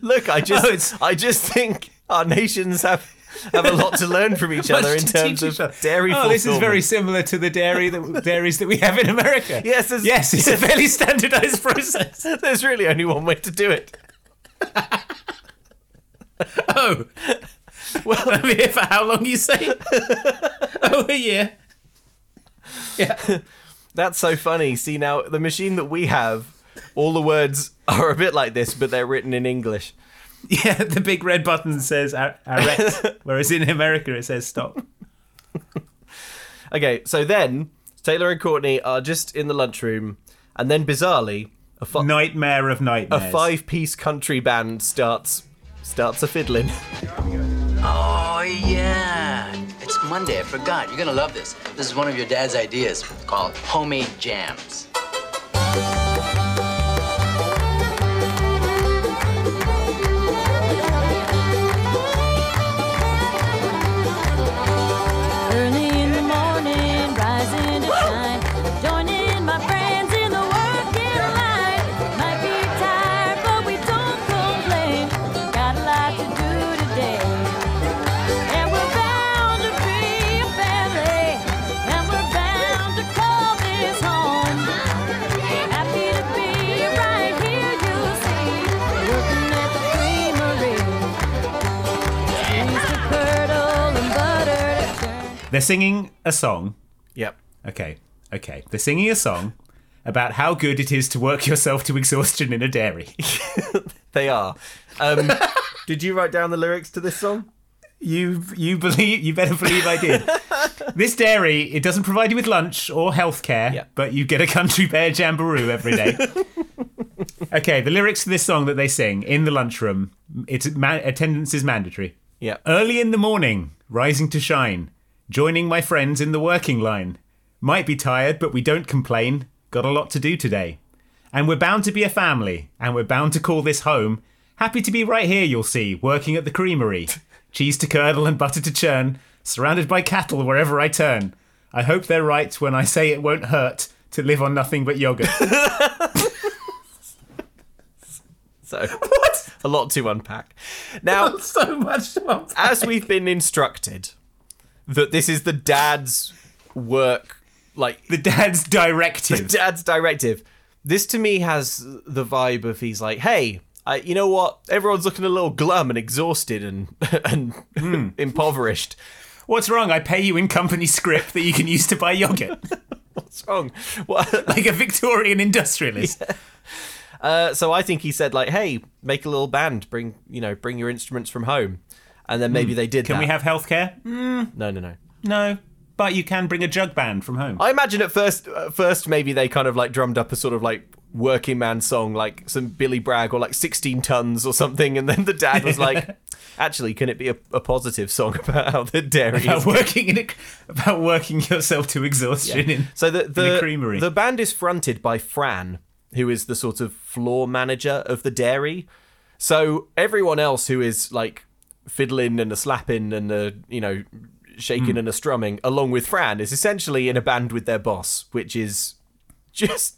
Look, I just, Oh, I just think our nations have have a lot to learn from each *laughs* other in terms of dairy. Oh, this is very similar to the dairy that dairies that we have in America. *laughs* Yes, yes, it's a *laughs* fairly standardized process. There's really only one way to do it. Oh, well, I'm here for how long you say? oh, a year. Yeah. That's so funny. See now, the machine that we have, all the words are a bit like this, but they're written in English. *laughs* Yeah, the big red button says arrest, *laughs* whereas in America it says stop. Okay, so then Taylor and Courtney are just in the lunchroom, and then bizarrely, a, fi- Nightmare of nightmares. a five-piece country band starts starts a fiddling. Oh, yeah. It's Monday. I forgot. You're going to love this. This is one of your dad's ideas called homemade jams. They're singing a song. Yep. Okay, okay. They're singing a song about how good it is to work yourself to exhaustion in a dairy. *laughs* They are. Um, *laughs* did you write down the lyrics to this song? You you believe you better believe I did. *laughs* this dairy it doesn't provide you with lunch or healthcare, Yeah. but you get a country bear jamboree every day. okay, the lyrics to this song that they sing in the lunchroom, it's ma- attendance is mandatory. Yeah. Early in the morning, rising to shine, joining my friends in the working line. Might be tired, but we don't complain. Got a lot to do today. And we're bound to be a family, and we're bound to call this home. Happy to be right here, you'll see, working at the creamery. *laughs* Cheese to curdle and butter to churn, surrounded by cattle wherever I turn. I hope they're right when I say it won't hurt to live on nothing but yogurt. *laughs* *laughs* So what? A lot to unpack. Now, so much to unpack. as we've been instructed, that this is the dad's work, like the dad's directive. the dad's directive. This to me has the vibe of he's like, hey, I, you know what? Everyone's looking a little glum and exhausted and *laughs* and impoverished. What's wrong? I pay you in company script that you can use to buy yogurt. *laughs* What's wrong? What? *laughs* like a Victorian industrialist. Uh, so I think he said like, "Hey, make a little band. Bring you know, bring your instruments from home." And then maybe they did. Hmm. Can we have healthcare? Mm, No, no, no. no. But you can bring a jug band from home. I imagine at first, at first maybe they kind of like drummed up a sort of like working man song, like some Billy Bragg or like 16 tons or something, and then the dad was like, *laughs* "Actually, can it be a, a positive song about how the dairy about is *laughs* working in a, about working yourself to exhaustion in, So the the creamery. the band is fronted by Fran, who is the sort of floor manager of the dairy. So everyone else who is like fiddling and a slapping and a you know shaking Hmm. and a strumming along with Fran is essentially in a band with their boss, which is just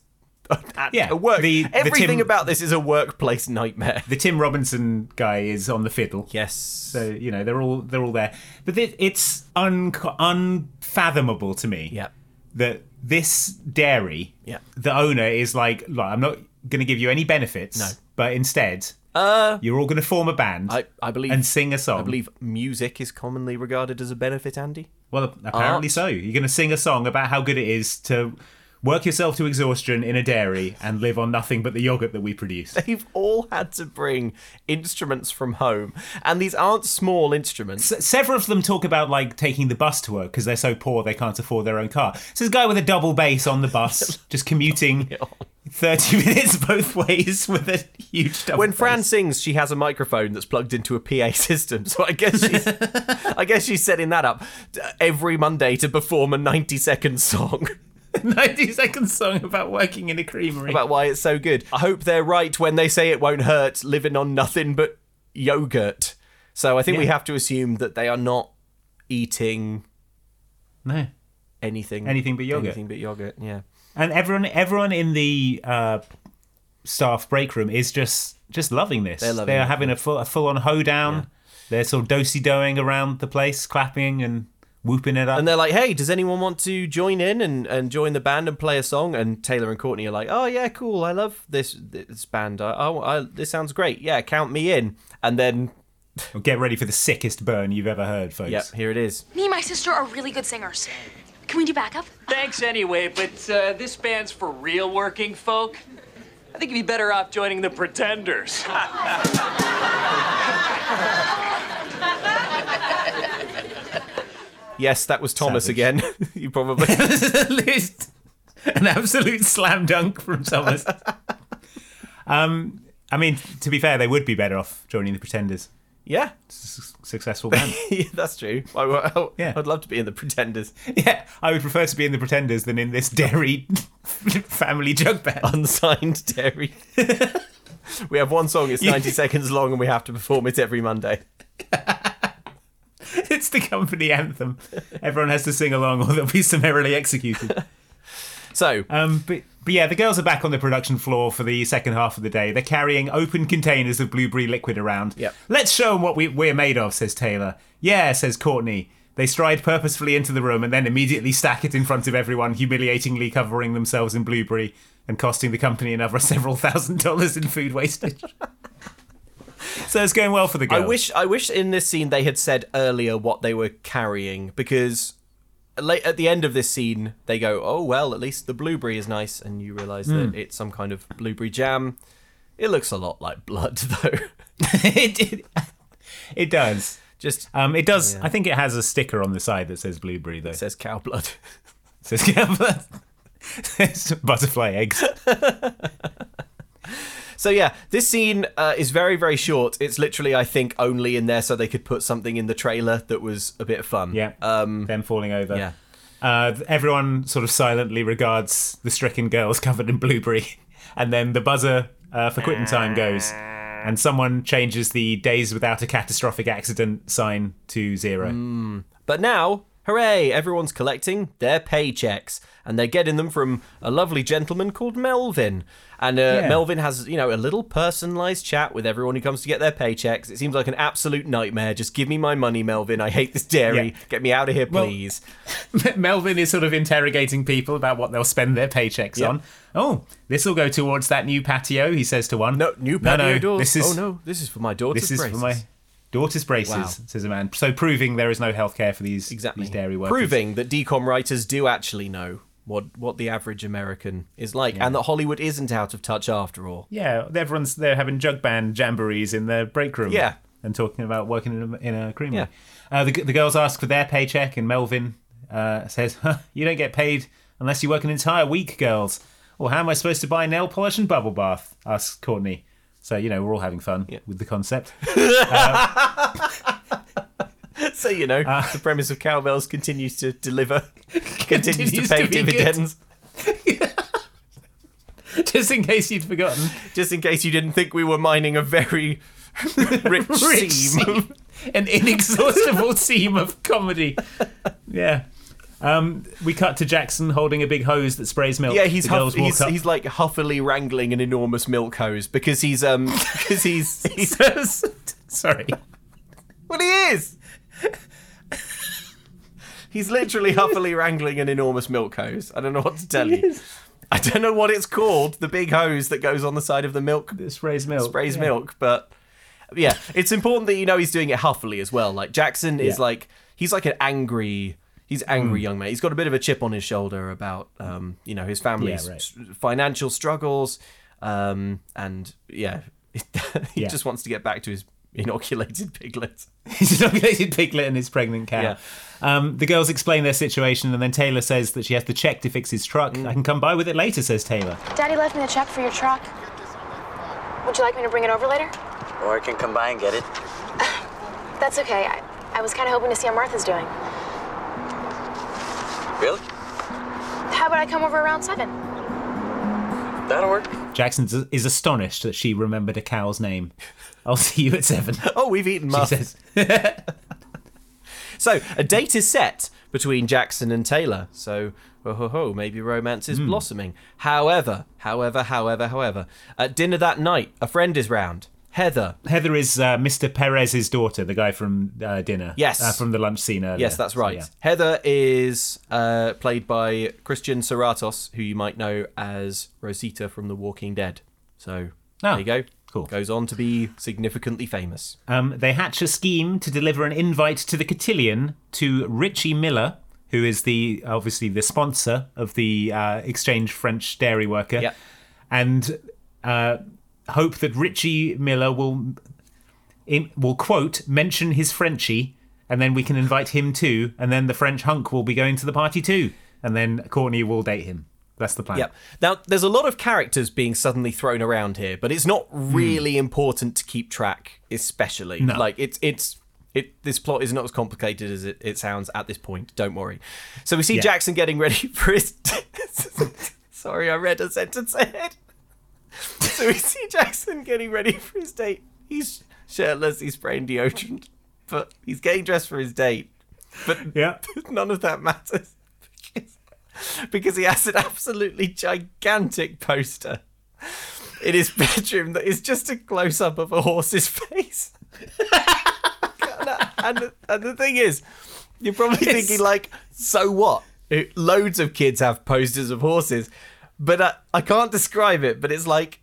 a, Yeah, a work. the- the Everything Tim- about this is a workplace nightmare. the Tim Robinson guy is on the fiddle. Yes. So you know they're all they're all there, but it, it's un, unfathomable to me Yeah. that this dairy, Yeah. the owner is like, look, I'm not going to give you any benefits, No. but instead Uh, you're all going to form a band I, I believe and sing a song. I believe music is commonly regarded as a benefit, Andy. Well, apparently Art. so. You're going to sing a song about how good it is to work yourself to exhaustion in a dairy and live on nothing but the yogurt that we produce. They've all had to bring instruments from home, and these aren't small instruments. S- Several of them talk about like taking the bus to work because they're so poor they can't afford their own car. So this guy with a double bass on the bus, *laughs* just commuting *laughs* 30 *laughs* minutes both ways with a huge double When bass. Fran sings, she has a microphone that's plugged into a PA system. So I guess she's, I guess she's setting that up uh, every Monday to perform a 90 second song *laughs* 90 second song about working in a creamery. about why it's so good. I hope they're right when they say it won't hurt living on nothing but yogurt. So I think we have to assume that they are not eating no. anything, Anything but yogurt. Anything but yogurt. Yeah. And everyone everyone in the uh, staff break room is just just loving this. They're loving They're it, having a full a full on hoedown. They're sort of dosey doing around the place, clapping and whooping it up. And they're like, "Hey, does anyone want to join in and, and join the band and play a song?" And Taylor and Courtney are like, "Oh yeah, cool. I love this this band. I, I, I this sounds great. Yeah, count me in." And then, *laughs* Get ready for the sickest burn you've ever heard, folks. yep, here it is. Me and my sister are really good singers. Can we do backup? Thanks anyway, but uh, this band's for real working folk. I think you'd be better off joining the Pretenders. *laughs* Yes, that was Thomas Savage. again. *laughs* you probably *laughs* At least an absolute slam dunk from Thomas. *laughs* um, I mean, to be fair, they would be better off joining the Pretenders. yeah, S- successful band. yeah, that's true. I, I, Yeah. I'd love to be in the Pretenders. yeah, I would prefer to be in the Pretenders than in this dairy family jug band. Unsigned dairy. we have one song. It's ninety seconds long, and we have to perform it every Monday. It's the company anthem. Everyone has to sing along, or they'll be summarily executed. *laughs* So, Um, but, but yeah, the girls are back on the production floor for the second half of the day. They're carrying open containers of blueberry liquid around. Yep. Let's show them what we, we're made of, says Taylor. Yeah, says Courtney. They stride purposefully into the room and then immediately stack it in front of everyone, humiliatingly covering themselves in blueberry and costing the company another *laughs* several thousand dollars in food wastage. *laughs* so it's going well for the I wish I wish in this scene they had said earlier what they were carrying because late at the end of this scene they go, "Oh well, at least the blueberry is nice," and you realise that it's some kind of blueberry jam. It looks a lot like blood *laughs* though. *laughs* it, it, it does. Just Um, it does. Yeah. I think it has a sticker on the side that says blueberry, though. it says cow blood. *laughs* says cow blood. it's butterfly eggs. So yeah, this scene uh, is very very short. It's literally I think only in there so they could put something in the trailer that was a bit of fun. Yeah. Um. Them falling over. Yeah. Uh, everyone sort of silently regards the stricken girls *laughs* covered in blueberry, and then the buzzer uh, for quitting time goes, and someone changes the "days without a catastrophic accident" sign to zero. Mm. But now, hooray! Everyone's collecting their paychecks, and they're getting them from a lovely gentleman called Melvin. And uh, Yeah. Melvin has, you know, a little personalised chat with everyone who comes to get their paychecks. It seems like an absolute nightmare. Just give me my money, Melvin. I hate this dairy. Yeah. Get me out of here, Well- please. *laughs* Melvin is sort of interrogating people about what they'll spend their paychecks Yeah. on. Oh, this will go towards that new patio, he says to one. no, new patio no, doors. This is, oh no, this is for my daughter's This is for my braces. Daughter's braces, Wow. says a man. So proving there is no healthcare for these, Exactly. these dairy workers. Proving that DCOM writers do actually know what what the average American is like, Yeah. and that Hollywood isn't out of touch after all. Yeah, everyone's there having jug band jamborees in their break room. Yeah. And talking about working in a, in a creamery. Yeah. Uh, the, the girls ask for their paycheck, and Melvin uh, says, huh, You don't get paid unless you work an entire week, girls. Well, how am I supposed to buy nail polish and bubble bath? asks Courtney. So, you know, we're all having fun with the concept. *laughs* so you know, Uh, the premise of Cow Belles continues to deliver, continues, *laughs* Continues to pay to dividends. *laughs* Just in case you'd forgotten. Just in case you didn't think we were mining a very rich, Rich seam. seam. An inexhaustible seam of comedy. Yeah. Um, we cut to Jackson holding a big hose that sprays milk. Yeah, he's huff- he's, he's like huffily wrangling an enormous milk hose because he's um *laughs* because he's *laughs* he's sorry. Well, he is. He's literally huffily wrangling an enormous milk hose. I don't know what to tell you. I don't know what it's called. The big hose that goes on the side of the milk that sprays milk. Sprays yeah. milk, but yeah, it's important that you know he's doing it huffily as well. Like Jackson is like he's like an angry. He's angry Mm. young man. He's got a bit of a chip on his shoulder about um, you know his family's Yeah, right. s- financial struggles, um, and yeah, *laughs* he Yeah. just wants to get back to his inoculated *laughs* piglet. His inoculated piglet and his pregnant cow. Yeah. Um, the girls explain their situation, and then Taylor says that she has the check to fix his truck. Mm. I can come by with it later, says Taylor. Daddy left me the check for your truck. Would you like me to bring it over later? Or I can come by and get it. *sighs* That's okay. I, I was kind of hoping to see how Martha's doing. About I come over around seven? That'll work. Jackson is- is astonished that she remembered a cow's name. I'll see you at seven. *laughs* Oh, we've eaten She says. *laughs* So a date is set between Jackson and Taylor. So ho ho ho, maybe romance is hmm. blossoming. However, however, however, however, at dinner that night, a friend is round. Heather. Heather is uh, Mr. Perez's daughter, the guy from uh, dinner. Yes. Uh, from the lunch scene earlier. Yes, that's So, right. yeah. Heather is uh, played by Christian Serratos, who you might know as Rosita from The Walking Dead. So Ah, there you go. cool. Goes on to be significantly famous. Um, they hatch a scheme to deliver an invite to the cotillion to Richie Miller, who is the obviously the sponsor of the uh, exchange French dairy worker, Yep. and uh, hope that Richie Miller will will quote mention his Frenchie, and then we can invite him too, and then the French hunk will be going to the party too, and then Courtney will date him. That's the plan. Yep. Now, there's a lot of characters being suddenly thrown around here, but it's not really important to keep track, especially. Hmm. No. Like it's it's it. This plot is not as complicated as it, it sounds at this point. Don't worry. So we see Yeah. Jackson getting ready *laughs* for his. *laughs* Sorry, I read a sentence ahead. *laughs* So we see Jackson getting ready for his date. He's shirtless. He's spraying deodorant, but he's getting dressed for his date. But Yeah. *laughs* none of that matters because, because he has an absolutely gigantic poster in his bedroom that is just a close up of a horse's face. *laughs* and, the, and the thing is, you're probably thinking, like, so what? It- loads of kids have posters of horses, but I, I can't describe it, but it's like.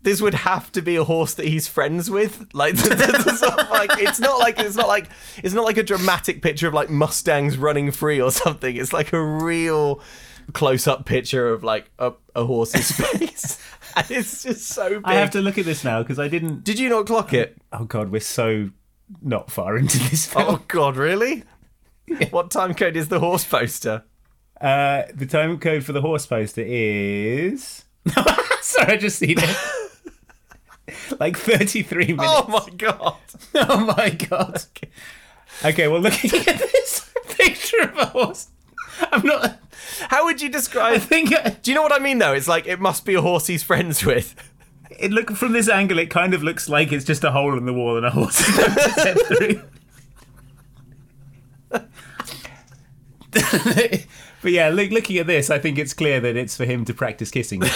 This would have to be a horse that he's friends with. Like, *laughs* the, the- sort of, like it's not like it's not like it's not like a dramatic picture of like Mustangs running free or something. It's like a real close-up picture of like a, a horse's *laughs* face, and it's just so big. I have to look at this now because I didn't. Did you not clock it? Oh God, we're so not far into this oh, film. Oh God, really? *laughs* What time code is the horse poster? Uh, the time code for the horse poster is. *laughs* Sorry, I just seen it. *laughs* like 33 minutes. Oh my God! *laughs* Oh my god. Okay, well, looking at this picture of a horse, I'm not. How would you describe? I think Do you know what I mean? Though it's like it must be a horse he's friends with. it look from this angle. It kind of looks like it's just a hole in the wall and a horse is going to step through. But yeah, look, looking at this, I think it's clear that it's for him to practice kissing. *laughs*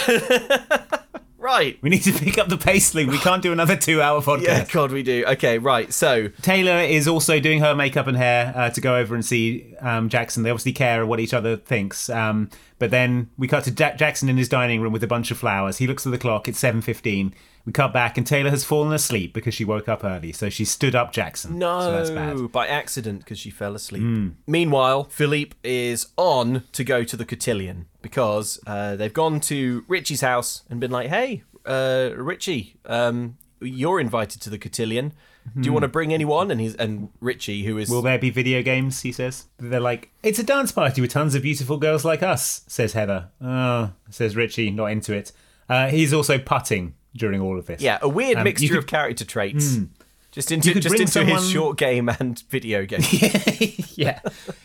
Right. We need to pick up the pace, Lou. We can't do another two-hour *laughs* podcast. Yeah, God, we do. Okay, right. So Taylor is also doing her makeup and hair uh, to go over and see um, Jackson. They obviously care what each other thinks. Um, but then we cut to Jack- Jackson in his dining room with a bunch of flowers. He looks at the clock. It's seven fifteen. We cut back, and Taylor has fallen asleep because she woke up early. So she stood up Jackson. No, So that's bad. by accident because she fell asleep. Hmm. Meanwhile, Philippe is on to go to the cotillion because uh, they've gone to Richie's house and been like, "Hey, uh, Richie, um, you're invited to the cotillion. Do you Hmm. want to bring anyone?" And he's and Richie, who is Will there be video games? He says. They're like, it's a dance party with tons of beautiful girls like us, says Heather. Oh, says Richie, not into it. Uh, he's also putting during all of this. yeah, a weird Um, mixture could- of character traits. Hmm. Just into just into someone- his short game and *laughs* video game. *laughs* yeah.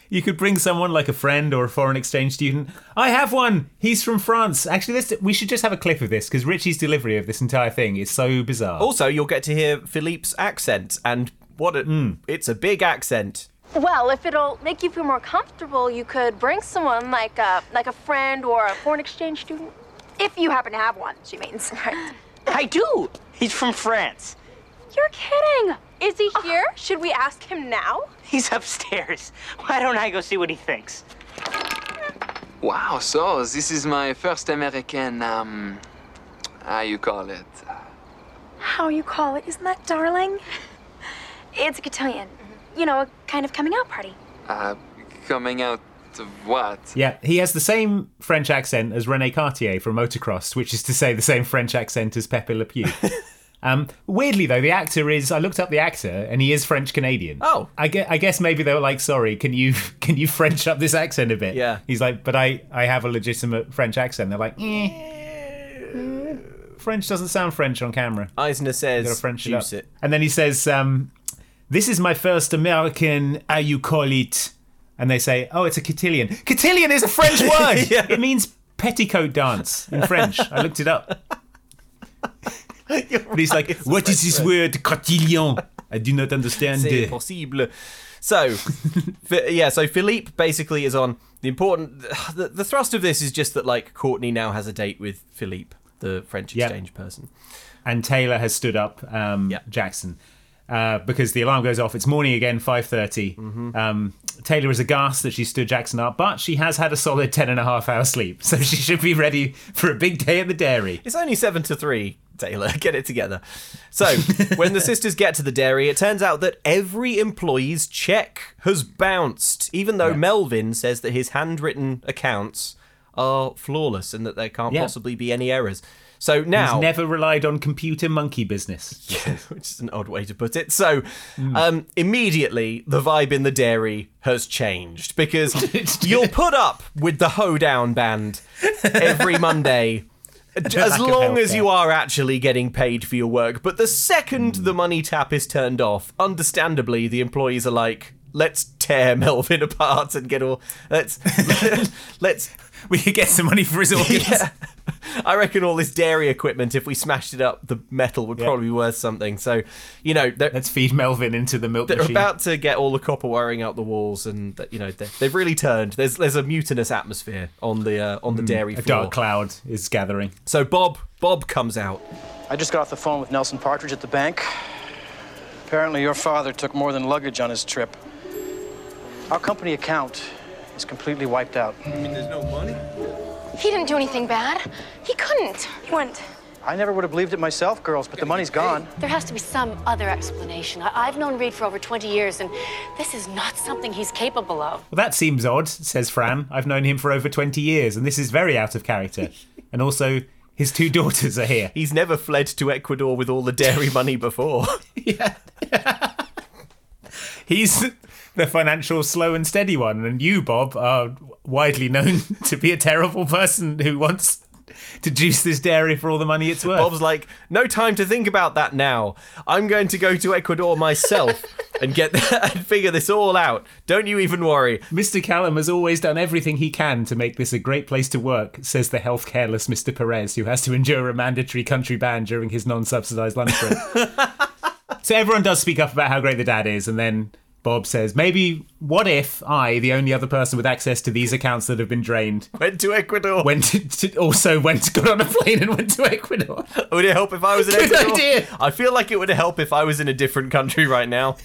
You could bring someone like a friend or a foreign exchange student. I have one. He's from France. Actually, let's, we should just have a clip of this because Richie's delivery of this entire thing is so bizarre. Also, you'll get to hear Philippe's accent, and what a, Hmm. it's a big accent. Well, if it'll make you feel more comfortable, you could bring someone like a like a friend or a foreign exchange student. If you happen to have one, she means. *laughs* Right. I do. He's from France. You're kidding. Is he here? Should we ask him now? He's *laughs* upstairs. Why don't I go see what he thinks? Wow, so this is my first American, um, how you call it? How you call it? Isn't that darling? It's a cotillion. You know, a kind of coming out party. Uh, coming out of what? Yeah, he has the same French accent as Rene Cartier from Motocross, which is to say the same French accent as Pepe Le Pew. *laughs* um, weirdly, though, the actor is. I looked up the actor, and he is French Canadian. Oh, I guess, I guess maybe they were like, "Sorry, can you *laughs* can you French up this accent a bit?" Yeah. He's like, "But I I have a legitimate French accent." They're like, eh. *laughs* "French doesn't sound French on camera." Eisner says, French it up. it. And then he says, um, "This is my first American. How you call it?" And they say, "Oh, it's a cotillion. Cotillion is a French *laughs* word. It means petticoat dance in French. I looked it up." *laughs* but he's like, "What is this word, cotillion? I do not understand." C'est it." possible. So, *laughs* yeah, so Philippe basically is on the important. The, the thrust of this is just that, like, Courtney now has a date with Philippe, the French Yep. exchange person. and Taylor has stood up um, Jackson uh, because the alarm goes off. It's morning again, five Mm-hmm. Um, Taylor is aghast that she stood Jackson up, but she has had a solid ten and a half hour sleep, *laughs* so she should be ready for a big day at the dairy. It's only seven to three, Taylor. *laughs* Get it together. So, when the sisters get to the dairy, it turns out that every employee's check has bounced, even though Melvin says that his handwritten accounts are flawless and that there can't Yeah. possibly be any errors. So now. He's never relied on computer monkey business. *laughs* which is an odd way to put it. So, um, immediately the vibe in the dairy has changed because *laughs* you'll put up with the hoedown band every *laughs* Monday. As long as you are actually getting paid for your work. But the second the money tap is turned off, understandably, the employees are like, let's tear Melvin apart and get all. Let's. let's. We could get some money for his organs. Yeah. I reckon all this dairy equipment, if we smashed it up, the metal would probably be worth something. So, you know, Let's feed Melvin into the milk they're machine. about to get all the copper wiring out the walls, and you know they- they've really turned. There's there's a mutinous atmosphere on the uh, on the dairy a floor. dark cloud is gathering. So Bob Bob comes out. I just got off the phone with Nelson Partridge at the bank. Apparently, your father took more than luggage on his trip. Our company account is completely wiped out. I mean, there's no money. He didn't do anything bad. He couldn't. He went. I never would have believed it myself, girls, but the money's gone. There has to be some other explanation. I- I've known Reed for over 20 years, and this is not something he's capable of. Well, that seems odd, says Fran. I've known him for over 20 years, and this is very out of character. *laughs* and also, his two daughters are here. He's never fled to Ecuador with all the dairy money before. *laughs* Yeah. *laughs* he's the financial slow and steady one, and you, Bob, are widely known *laughs* to be a terrible person who wants to juice this dairy for all the money it's worth. Bob's like, no time to think about that now. I'm going to go to Ecuador myself *laughs* and get that, *laughs* and figure this all out. Don't you even worry. Mr. Callum has always done everything he can to make this a great place to work, says the health careless Mr. Perez, who has to endure a mandatory country ban during his non subsidised lunch break. so everyone does speak up about how great the dad is, and then Bob says, maybe what if I, the only other person with access to these accounts that have been drained, Went to Ecuador. went to, to- also went to, got on a plane and went to Ecuador. Would it help if I was in *laughs* Good Ecuador? idea. I feel like it would help if I was in a different country right now.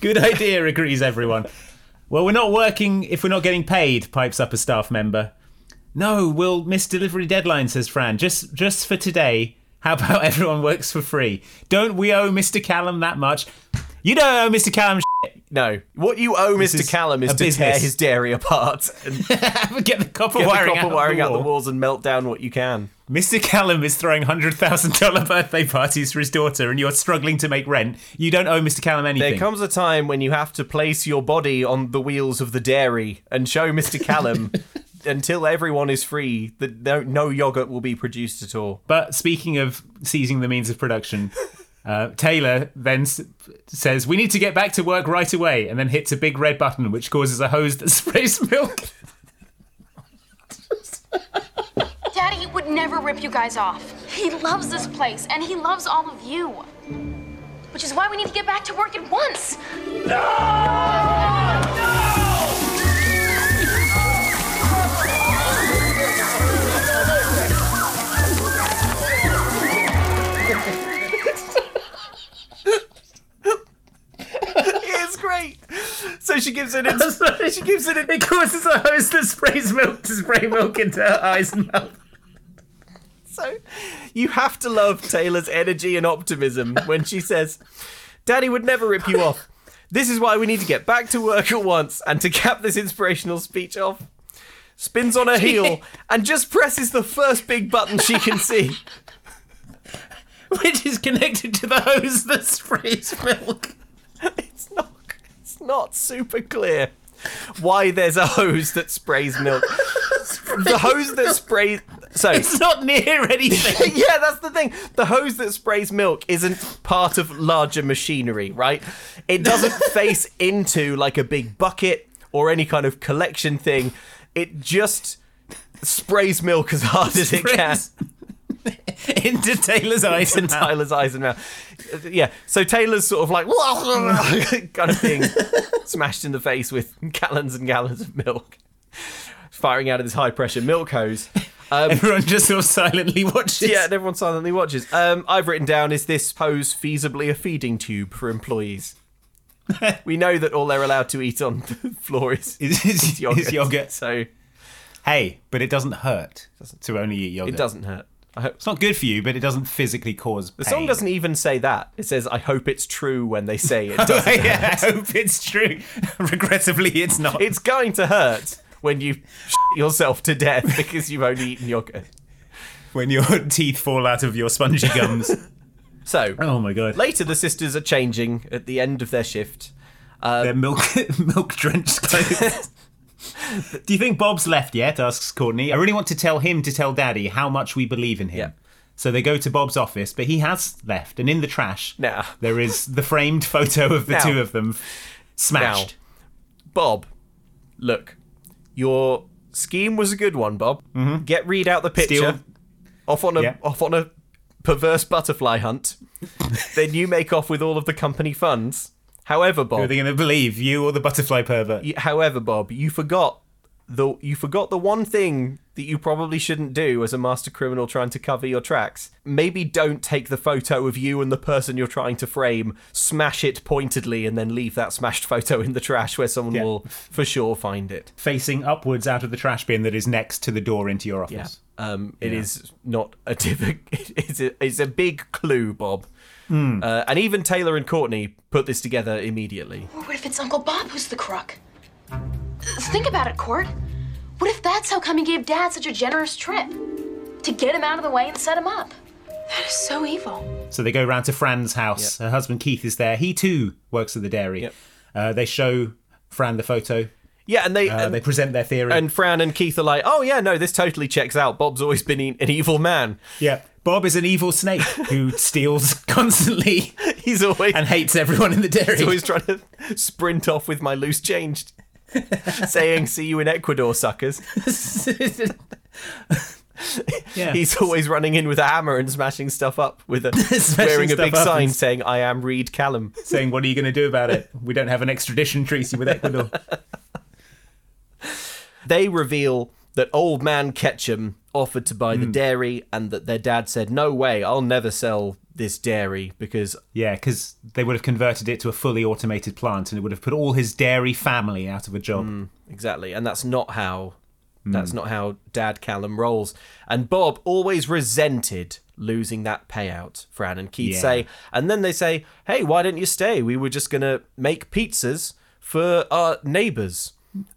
Good idea, agrees everyone. Well, we're not working if we're not getting paid, pipes up a staff member. No, we'll miss delivery deadline, says Fran. Just just for today. How about *laughs* everyone works for free? Don't we owe Mr. Callum that much? You don't owe Mr. Callum shit. No, what you owe This Mr. is Callum is a to tear business. his dairy apart and *laughs* Get the copper get wiring, the copper out, wiring the out the wall. walls and melt down what you can. Mr. Callum is throwing hundred thousand dollar birthday parties for his daughter, and you're struggling to make rent. You don't owe Mr. Callum anything. There comes a time when you have to place your body on the wheels of the dairy and show Mr. Callum *laughs* until everyone is free that no, no yogurt will be produced at all. But speaking of seizing the means of production, uh, Taylor then s- says, We need to get back to work right away, and then hits a big red button which causes a hose that *laughs* sprays milk. Daddy would never rip you guys off. He loves this place, and he loves all of you. Which is why we need to get back to work at once. it's great. So she gives it. *laughs* she gives it. It causes a hose that sprays milk to spray milk into her eyes and mouth. So you have to love Taylor's energy and optimism when she says, Daddy would never rip you off. This is why we need to get back to work at once. And to cap this inspirational speech off, spins on her heel and just presses the first big button she can *laughs* see. Which is connected to the hose that sprays milk. It's not, not super clear why there's a hose that sprays milk. the hose that sprays. So It's not near *laughs* anything. yeah, that's the thing. The hose that sprays milk isn't part of larger machinery, right? It doesn't *laughs* face into like a big bucket or any kind of collection thing. It just sprays milk as hard as it can *laughs* into Taylor's eyes into and mouth. Tyler's eyes and mouth. Yeah, so Taylor's sort of like *laughs* kind of thing, smashed in the face with gallons and gallons of milk, firing out of this high pressure milk hose. Um, Everyone just sort of silently watches. Yeah, and everyone silently watches. Um, I've written down: Is this hose feasibly a feeding tube for employees? *laughs* we know that all they're allowed to eat on the floor is, Is- is- yogurt. is yogurt. So Hey, but it doesn't hurt to only eat yogurt. it doesn't hurt. I hope. It's not good for you, but it doesn't physically cause The song pain. doesn't even say that. It says, "I hope it's true" when they say it. *laughs* Doesn't yeah, hurt. I hope it's true. *laughs* Regrettably, it's not. It's going to hurt when you yourself to death because you've only eaten yogurt. when your *laughs* teeth fall out of your spongy gums. So oh my god. later, the sisters are changing at the end of their shift. Uh, Their milk milk drenched clothes. *laughs* Do you think Bob's left yet? asks Courtney. I really want to tell him to tell Daddy how much we believe in him. Yeah. So they go to Bob's office, but he has left, and in the trash Now. there is the framed *laughs* photo of the Now. two of them smashed. Bob, look, your scheme was a good one, Bob. Mm-hmm. Get read out the picture. Steal- Off on a Yeah. off on a perverse butterfly hunt. *laughs* then you make off with all of the company funds. However, Bob, Who are they going to believe? You or the butterfly pervert? however, Bob, you forgot the you forgot the one thing that you probably shouldn't do as a master criminal trying to cover your tracks. Maybe don't take the photo of you and the person you're trying to frame, smash it pointedly, and then leave that smashed photo in the trash where someone will for sure find it. Facing upwards out of the trash bin that is next to the door into your office. Um, it is not a *laughs* typical. It's a, it's a big clue, Bob. Hmm. Uh, and even Taylor and Courtney put this together immediately. Or what if it's Uncle Bob who's the crook? Think about it, Court. What if that's how come he gave Dad such a generous trip? To get him out of the way and set him up. That is so evil. So they go round to Fran's house. Her husband Keith is there. He too works at the dairy. Yep. Uh, they show Fran the photo. Yeah, and they Uh, and, they present their theory. and Fran and Keith are like, "Oh yeah, no, this totally checks out. Bob's always been e- an evil man. yeah, Bob is an evil snake who *laughs* steals constantly He's always and hates everyone in the dairy. he's always trying to sprint off with my loose change, saying, "See you in Ecuador, suckers." *laughs* yeah. He's always running in with a hammer and smashing stuff up with a *laughs* wearing a big sign saying, "I am Reed Callum." saying, "What are you going to do about it? We don't have an extradition treaty with Ecuador." They reveal that old man Ketchum offered to buy the Hmm. dairy and that their dad said, "No way, I'll never sell this dairy because yeah, because they would have converted it to a fully automated plant, and it would have put all his dairy family out of a job. exactly, and that's not how Hmm. that's not how Dad Callum rolls." And Bob, always resented, losing that payout. Fran and Keith Yeah. say, and then they say, "Hey, why didn't you stay? We were just gonna make pizzas for our neighbors."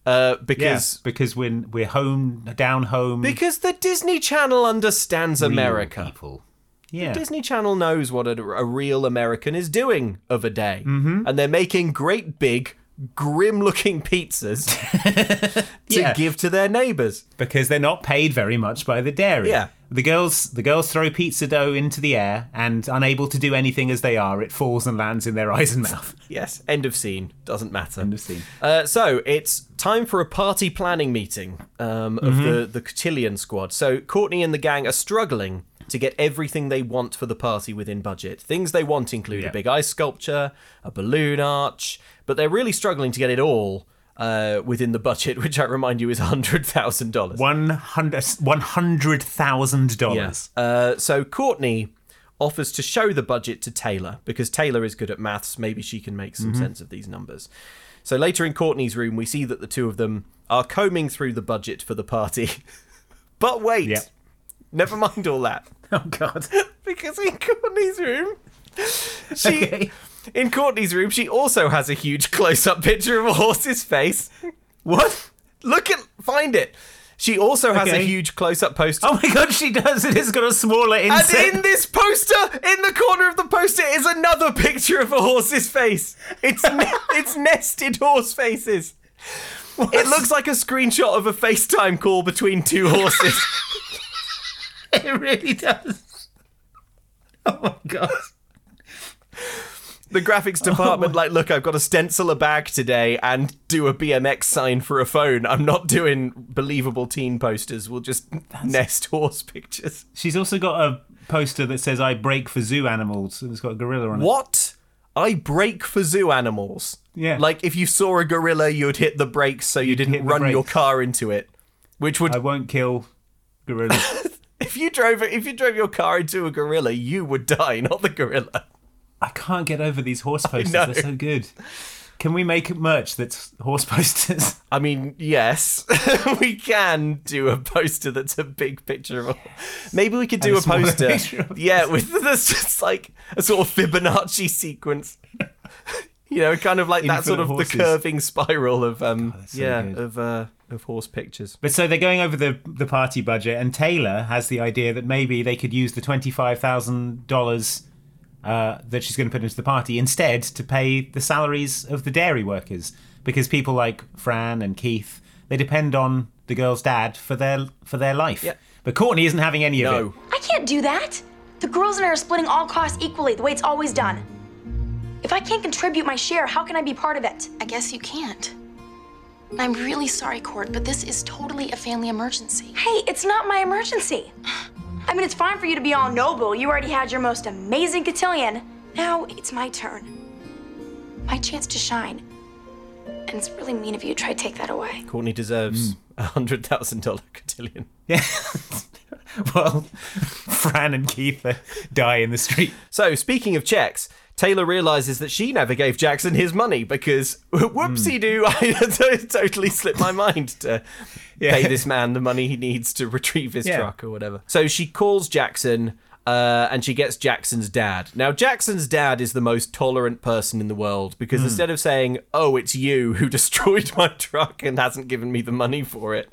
Uh, because yeah, because when we're home, down home, because the Disney Channel understands America. people. Yeah. Disney Channel knows what a, a real American is doing of a day, Mhm. and they're making great big, grim-looking pizzas *laughs* to Yeah. give to their neighbors. because they're not paid very much by the dairy. Yeah. The girls the girls throw pizza dough into the air and unable to do anything as they are, it falls and lands in their *laughs* eyes and mouth. Yes, end of scene. Doesn't matter. End of scene. Uh, so it's time for a party planning meeting um, of Mhm. the the cotillion squad. So Courtney and the gang are struggling to get everything they want for the party within budget. Things they want include Yeah. a big ice sculpture, a balloon arch, but they're really struggling to get it all uh, within the budget, *laughs* which I remind you is hundred thousand dollars. One hundred one hundred thousand dollars. Yes. Uh, so Courtney offers to show the budget to Taylor because Taylor is good at maths. Maybe she can make some Mhm. sense of these numbers. So later in Courtney's room, we see that the two of them are combing through the budget for the party. *laughs* but wait, never mind all that. *laughs* Oh God! *laughs* because in Courtney's room, she in Courtney's room she also has a huge close-up picture of a horse's face. What? Look at find it. She also has a huge close-up poster. Oh my god, she does! It has got a smaller inset. And in this poster, in the corner of the poster, is another picture of a horse's face. It's *laughs* ne- it's nested horse faces. It looks like a screenshot of a FaceTime call between two horses. *laughs* it really does. Oh my god. The graphics oh department, like, look, I've got to stencil a bag today and do a BMX sign for a phone. I'm not doing believable teen posters. We'll just nest horse pictures. She's also got a poster that says "I break for zoo animals." and It's got a gorilla on it. What? I break for zoo animals. Yeah. Like if you saw a gorilla, you'd hit the brakes so you didn't run your car into it. Which would I won't kill gorillas. *laughs* if you drove if you drove your car into a gorilla, you would die, not the gorilla. I can't get over these horse *laughs* posters. They're so good. Can we make merch that's horse *laughs* posters? I mean, yes, *laughs* we can do a poster that's a big picture of. A, maybe we could do a a poster, yeah, with that's just like a sort of Fibonacci sequence. You know, kind of like that sort of horses. the curving spiral of um, so yeah, good. of uh, of horse pictures. But so they're going over the the party budget, and Taylor has the idea that maybe they could use the twenty five thousand dollars uh, that she's going to put into the party instead to pay the salaries of the dairy workers, because people like Fran and Keith they depend on the girl's dad for their for their life. But Courtney isn't having any of it. I can't do that. The girls and I are splitting all costs equally, the way it's always done. If I can't contribute my share, how can I be part of it? I guess you can't. I'm really sorry, Court, but this is totally a family emergency. Hey, it's not my emergency. I mean, it's fine for you to be all noble. You already had your most amazing cotillion. Now it's my turn. My chance to shine. And it's really mean of you to try to take that away. Courtney deserves hmm. a hundred thousand dollar cotillion. Yeah. *laughs* well, Fran and Keith die in the street. So, speaking of checks, Taylor realizes that she never gave Jackson his money because *laughs* whoopsie doo, I *laughs* totally slipped my mind to *laughs* Yeah. pay this man the money he needs to retrieve his Yeah. truck or whatever. So she calls Jackson. Uh, and she gets Jackson's dad. Now, Jackson's dad is the most tolerant person in the world because Hmm. instead of saying, Oh, it's you who destroyed my truck and hasn't given me the money for it,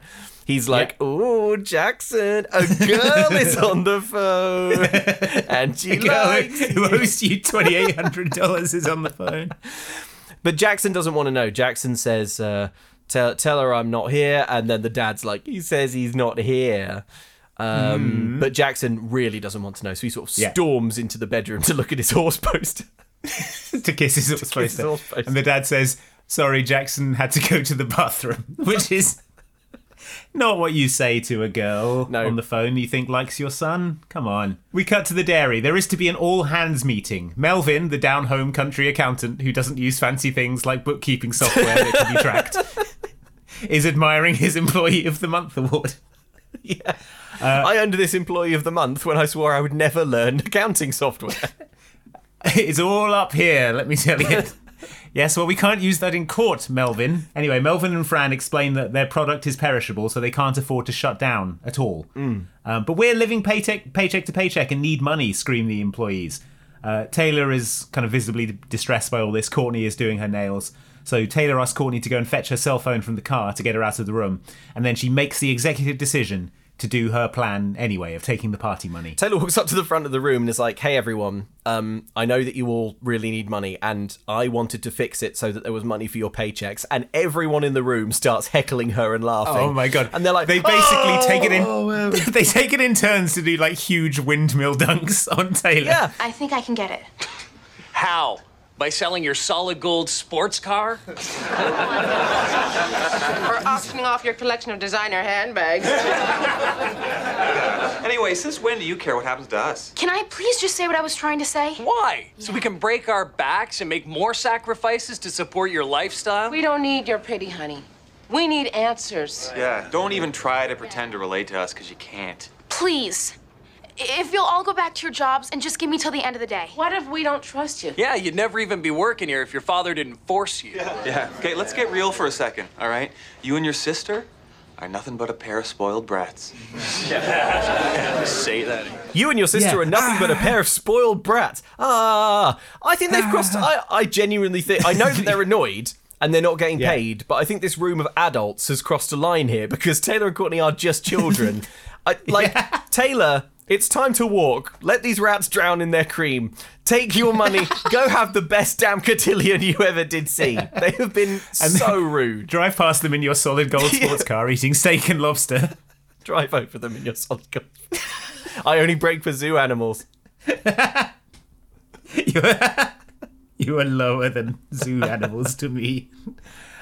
he's like, Oh, Jackson, a girl is on the phone *laughs* and she likes who owes you twenty eight hundred dollars is on the phone. But Jackson doesn't want to know. Jackson says, uh, tell, tell her I'm not here. And then the dad's like, he says he's not here. Um, Hmm. But Jackson really doesn't want to know. So he sort of Yeah. storms into the bedroom to look at his horse poster. *laughs* to kiss his *laughs* horse his horse poster. And the dad says, Sorry, Jackson had to go to the bathroom, which is not what you say to a girl on the phone you think likes your son. Come on. We cut to the dairy. There is to be an all hands meeting. Melvin, the down home country accountant who doesn't use fancy things like bookkeeping software that can be *laughs* tracked, is admiring his Employee of the Month award. *laughs* yeah. Uh, I earned this employee of the month when I swore I would never learn accounting software. *laughs* It's all up here, let me tell you. Yes, well, we can't use that in court, Melvin. Anyway, Melvin and Fran explain that their product is perishable, so they can't afford to shut down at all. Um, but we're living paycheck, paycheck to paycheck and need money, scream the employees. Uh, Taylor is kind of visibly distressed by all this. Courtney is doing her nails. So Taylor asks Courtney to go and fetch her cell phone from the car to get her out of the room. And then she makes the executive decision to do her plan anyway of taking the party money. Taylor walks up to the front of the room and is like, "Hey everyone, um, I know that you all really need money, and I wanted to fix it so that there was money for your paychecks." And everyone in the room starts heckling her and laughing. Oh my god! And they're like, they basically "Oh, take it in. um." *laughs* they take it in turns to do like huge windmill *laughs* dunks on Taylor. Yeah. I think I can get it. How? By selling your solid gold sports car? *laughs* Or auctioning off your collection of designer handbags. *laughs* Anyway, since when do you care what happens to us? Can I please just say what I was trying to say? Why? So we can break our backs and make more sacrifices to support your lifestyle? We don't need your pity, honey. We need answers. Yeah, don't even try to pretend to relate to us because you can't. Please. If you'll all go back to your jobs and just give me till the end of the day. What if we don't trust you? Yeah, you'd never even be working here if your father didn't force you. Yeah, yeah. okay, let's get real for a second, all right? You and your sister are nothing but a pair of spoiled brats. *laughs* Say that. You and your sister Yeah. are nothing but a pair of spoiled brats. Ah, I think they've crossed. I, I genuinely think. I know that they're annoyed and they're not getting Yeah. paid, but I think this room of adults has crossed a line here because Taylor and Courtney are just children. *laughs* I, like Taylor. It's time to walk. Let these rats drown in their cream. Take your money. *laughs* go have the best damn cotillion you ever did see. They have been so rude. Drive past them in your solid gold *laughs* sports car eating steak and lobster. Drive over them in your solid gold. *laughs* I only break for zoo animals. You are lower than zoo animals to me.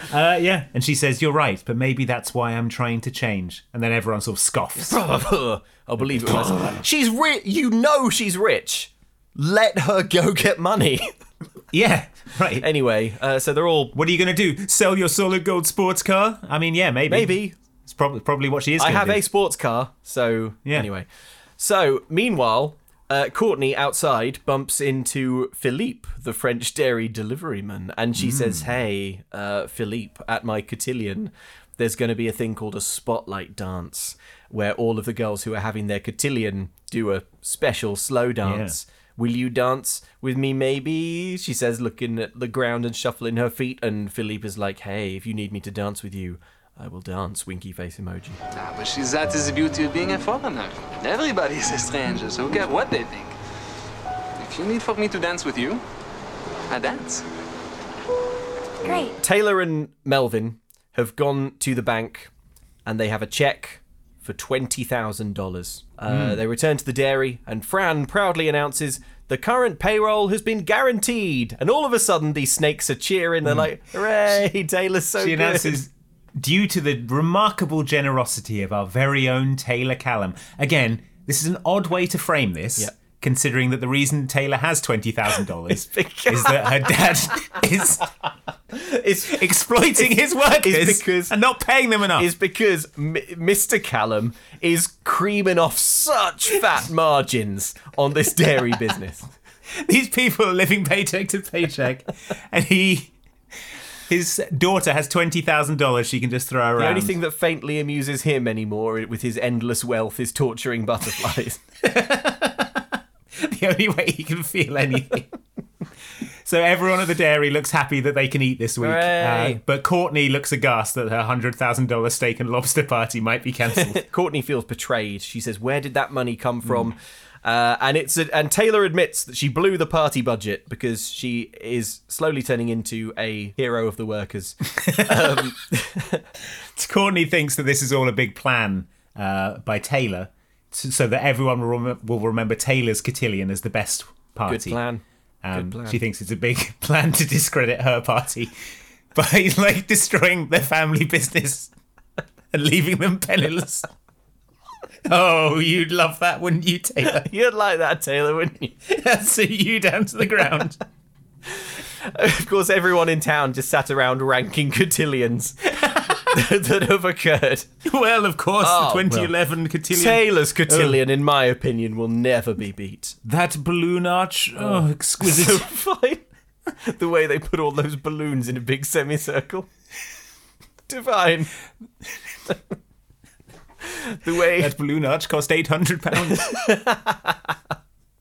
*laughs* Uh, yeah, and she says, You're right, but maybe that's why I'm trying to change. And then everyone sort of scoffs. *laughs* I'll believe it was. She's rich. You know she's rich. Let her go get money. *laughs* yeah, right. Anyway, uh, so they're all. What are you going to do? Sell your solid gold sports car? I mean, yeah, maybe. Maybe. It's probably probably what she is. I gonna have do. a sports car, so Yeah. anyway. So meanwhile, uh, Courtney outside bumps into Philippe, the French dairy deliveryman, and she says, "Hey, uh, Philippe, at my cotillion, there's going to be a thing called a spotlight dance, where all of the girls who are having their cotillion do a special slow dance." Will you dance with me, maybe? She says, looking at the ground and shuffling her feet. And Philippe is like, hey, if you need me to dance with you, I will dance. Winky face emoji. Ah, but she's that is the beauty of being a foreigner. Everybody is a stranger, so who cares what they think? If you need for me to dance with you, I dance. Great. Taylor and Melvin have gone to the bank and they have a check for $20,000. Uh, Hmm. They return to the dairy and Fran proudly announces the current payroll has been guaranteed. And all of a sudden, these snakes are cheering. They're like, hooray, Taylor's so she good. announces, due to the remarkable generosity of our very own Taylor Callum. Again, this is an odd way to frame this. Considering that the reason Taylor has twenty thousand dollars *laughs* is that her dad *laughs* is is exploiting his workers because and not paying them enough. Is because M- Mr. Callum is creaming off such fat *laughs* margins on this dairy business. These people are living paycheck to paycheck, and he, his daughter has twenty thousand dollars she can just throw around. The only thing that faintly amuses him anymore with his endless wealth is torturing butterflies. *laughs* *laughs* the only way he can feel anything. so everyone at the dairy looks happy that they can eat this week, uh, but Courtney looks aghast that her hundred thousand dollar steak and lobster party might be cancelled. *laughs* Courtney feels betrayed. She says, "Where did that money come from?" Uh, and it's a, and Taylor admits that she blew the party budget because she is slowly turning into a hero of the workers. *laughs* um, *laughs* Courtney thinks that this is all a big plan uh, by Taylor, so, that everyone will, rem- will remember Taylor's cotillion as the best party. Good plan. Um, Good plan. She thinks it's a big *laughs* plan to discredit her party by like destroying their family business and leaving them penniless. *laughs* Oh, you'd love that, wouldn't you, Taylor? *laughs* You'd like that, Taylor, wouldn't you? *laughs* That'd see you down to the ground. of course, everyone in town just sat around ranking cotillions that have occurred. Well, of course, Oh, the 2011 cotillion. Taylor's cotillion, oh. in my opinion, will never be beat. That balloon arch, oh, oh exquisite. fine. the way they put all those balloons in a big semicircle. Divine. *laughs* the way that balloon arch cost eight hundred pounds. *laughs*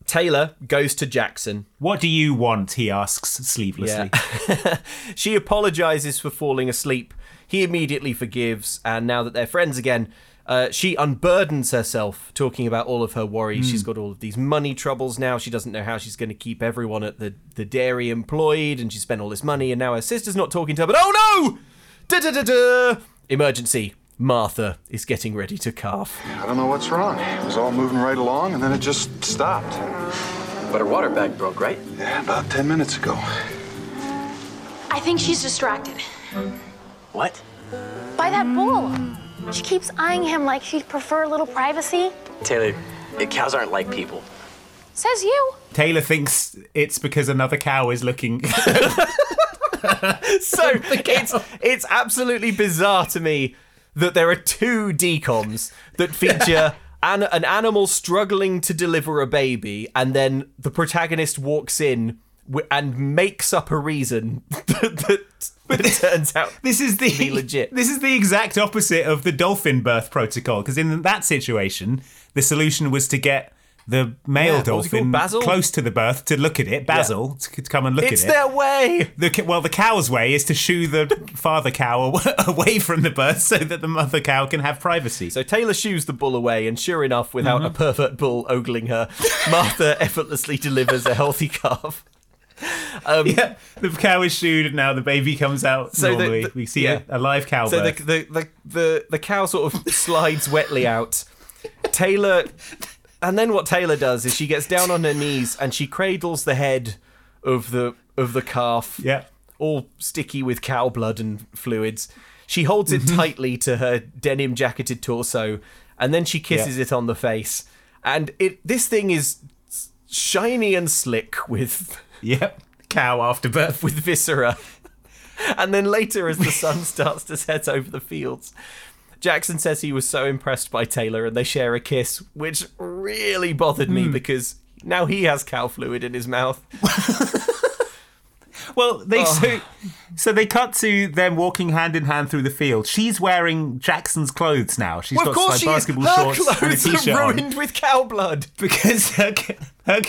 Taylor goes to Jackson. What do you want? He asks sleevelessly. Yeah. *laughs* she apologizes for falling asleep. He immediately forgives, and now that they're friends again, uh, she unburdens herself, talking about all of her worries. Mm. She's got all of these money troubles now. She doesn't know how she's going to keep everyone at the, the dairy employed, and she spent all this money, and now her sister's not talking to her. But oh no! Da da da da! Emergency. Martha is getting ready to calf. I don't know what's wrong. It was all moving right along, and then it just stopped. But her water bag broke, right? Yeah, about 10 minutes ago. I think she's distracted What? by that bull. She keeps eyeing him like she'd prefer a little privacy. Taylor, cows aren't like people. Says you. Taylor thinks it's because another cow is looking. *laughs* so it's it's absolutely bizarre to me that there are two DCOMs that feature *laughs* an, an animal struggling to deliver a baby, and then the protagonist walks in wi- and makes up a reason *laughs* that, that, that turns out *laughs* this is the to be legit. This is the exact opposite of the dolphin birth protocol. Because in that situation, the solution was to get the male Yeah, what was he dolphin close to the birth to look at it. Basil to come and look It's at it. It's their way. The, well, the cow's way is to shoo the *laughs* father cow *laughs* away from the birth so that the mother cow can have privacy. So Taylor shoos the bull away, and sure enough, without a pervert bull ogling her, Martha *laughs* effortlessly delivers a healthy calf. Um, yeah, the cow is shooed, and now the baby comes out So normally. the- we see yeah. a, a live cow So the, the, the, the, the cow sort of slides wetly out. Taylor. And then what Taylor does is she gets down on her knees and she cradles the head of the of the calf. Yeah. All sticky with cow blood and fluids. She holds Mm-hmm. it tightly to her denim jacketed torso and then she kisses it on the face. And it this thing is shiny and slick with Yep. Cow afterbirth *laughs* with viscera. And then later, as the sun starts to set over the fields, Jackson says he was so impressed by Taylor and they share a kiss, which really bothered me Hmm. because now he has cow fluid in his mouth. *laughs* Well, they Oh. so, so they cut to them walking hand in hand through the field. She's wearing Jackson's clothes now. She's well, got like she basketball her shorts and a clothes t-shirt are on ruined with cow blood. *laughs* because her, her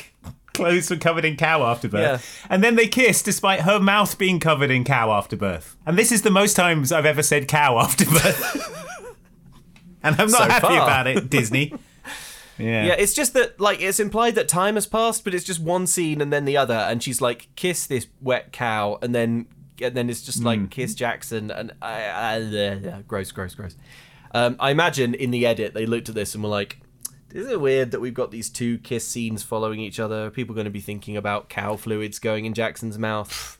clothes were covered in cow afterbirth. Yeah. And then they kiss despite her mouth being covered in cow afterbirth. And this is the most times I've ever said cow after birth. *laughs* and I'm not So happy far. about it, Disney. *laughs* Yeah. Yeah, it's just that like it's implied that time has passed, but it's just one scene and then the other, and she's like, "Kiss this wet cow," and then and then it's just Hmm. like, "Kiss Jackson," and I, I, uh, gross, gross, gross. Um, I imagine in the edit they looked at this and were like, "Is it weird that we've got these two kiss scenes following each other? Are people going to be thinking about cow fluids going in Jackson's mouth?"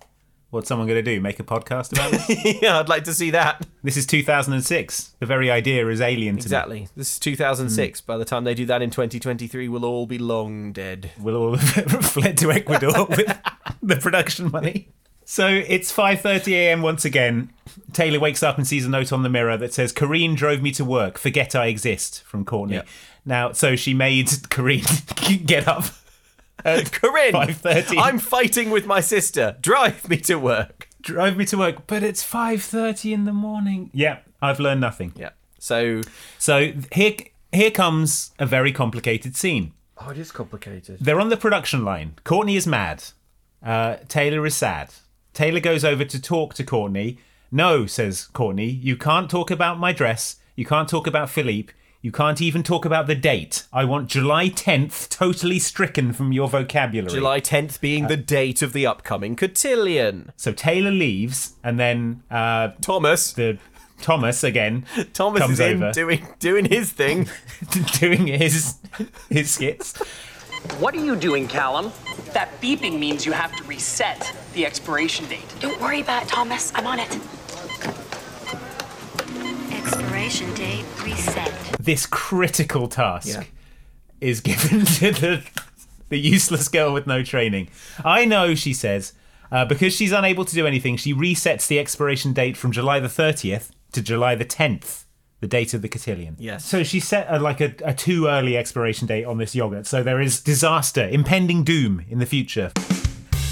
What's someone going to do? Make a podcast about this? *laughs* yeah, I'd like to see that. this is 2006. The very idea is alien to me. Exactly. This is 2006. Hmm. By the time they do that in 2023, we'll all be long dead. We'll all have *laughs* fled to Ecuador *laughs* with the production money. So it's 5:30 a.m. once again. Taylor wakes up and sees a note on the mirror that says, "Kareen drove me to work. Forget I exist." From Courtney. Yeah. Now, so she made Kareen get up. At *laughs* Corinne, 5:30. I'm fighting with my sister. Drive me to work. Drive me to work, but it's 5:30 in the morning. Yeah, I've learned nothing. Yeah. So, so here here comes a very complicated scene. Oh, it is complicated. They're on the production line. Courtney is mad. Uh, Taylor is sad. Taylor goes over to talk to Courtney. No, says Courtney, you can't talk about my dress. You can't talk about Philippe. You can't even talk about the date. I want July 10th totally stricken from your vocabulary. July 10th being the date of the upcoming cotillion. So Taylor leaves, and then uh, Thomas, the Thomas again, *laughs* Thomas comes is in over, doing doing his thing. *laughs* doing his his skits. What are you doing, Callum? That beeping means you have to reset the expiration date. Don't worry about it, Thomas. I'm on it. Expiration date reset. this critical task Yeah. is given *laughs* to the the useless girl with no training. I know, she says, uh, because she's unable to do anything, she resets the expiration date from July the 30th to July the 10th, the date of the cotillion. Yes. So she set a, like a, a too early expiration date on this yogurt. So there is disaster, impending doom in the future.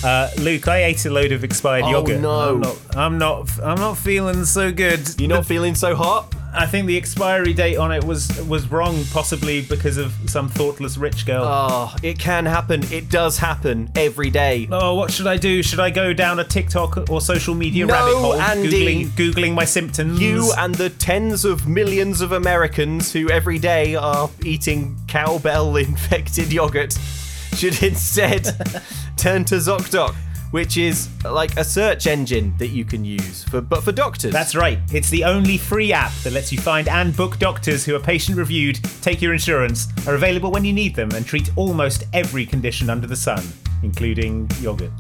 Uh, Luke, I ate a load of expired Oh, yogurt. no. I'm not, I'm not. I'm not feeling so good. You're not feeling so hot? I think the expiry date on it was was wrong, possibly because of some thoughtless rich girl. Oh, it can happen. It does happen every day. Oh, what should I do? Should I go down a TikTok or social media No, rabbit hole, Andy. googling, googling my symptoms? You and the tens of millions of Americans who every day are eating cowbell *laughs* infected yogurt should instead turn to ZocDoc, which is like a search engine that you can use for but for doctors. That's right. It's the only free app that lets you find and book doctors who are patient reviewed, take your insurance, are available when you need them, and treat almost every condition under the sun, including yogurt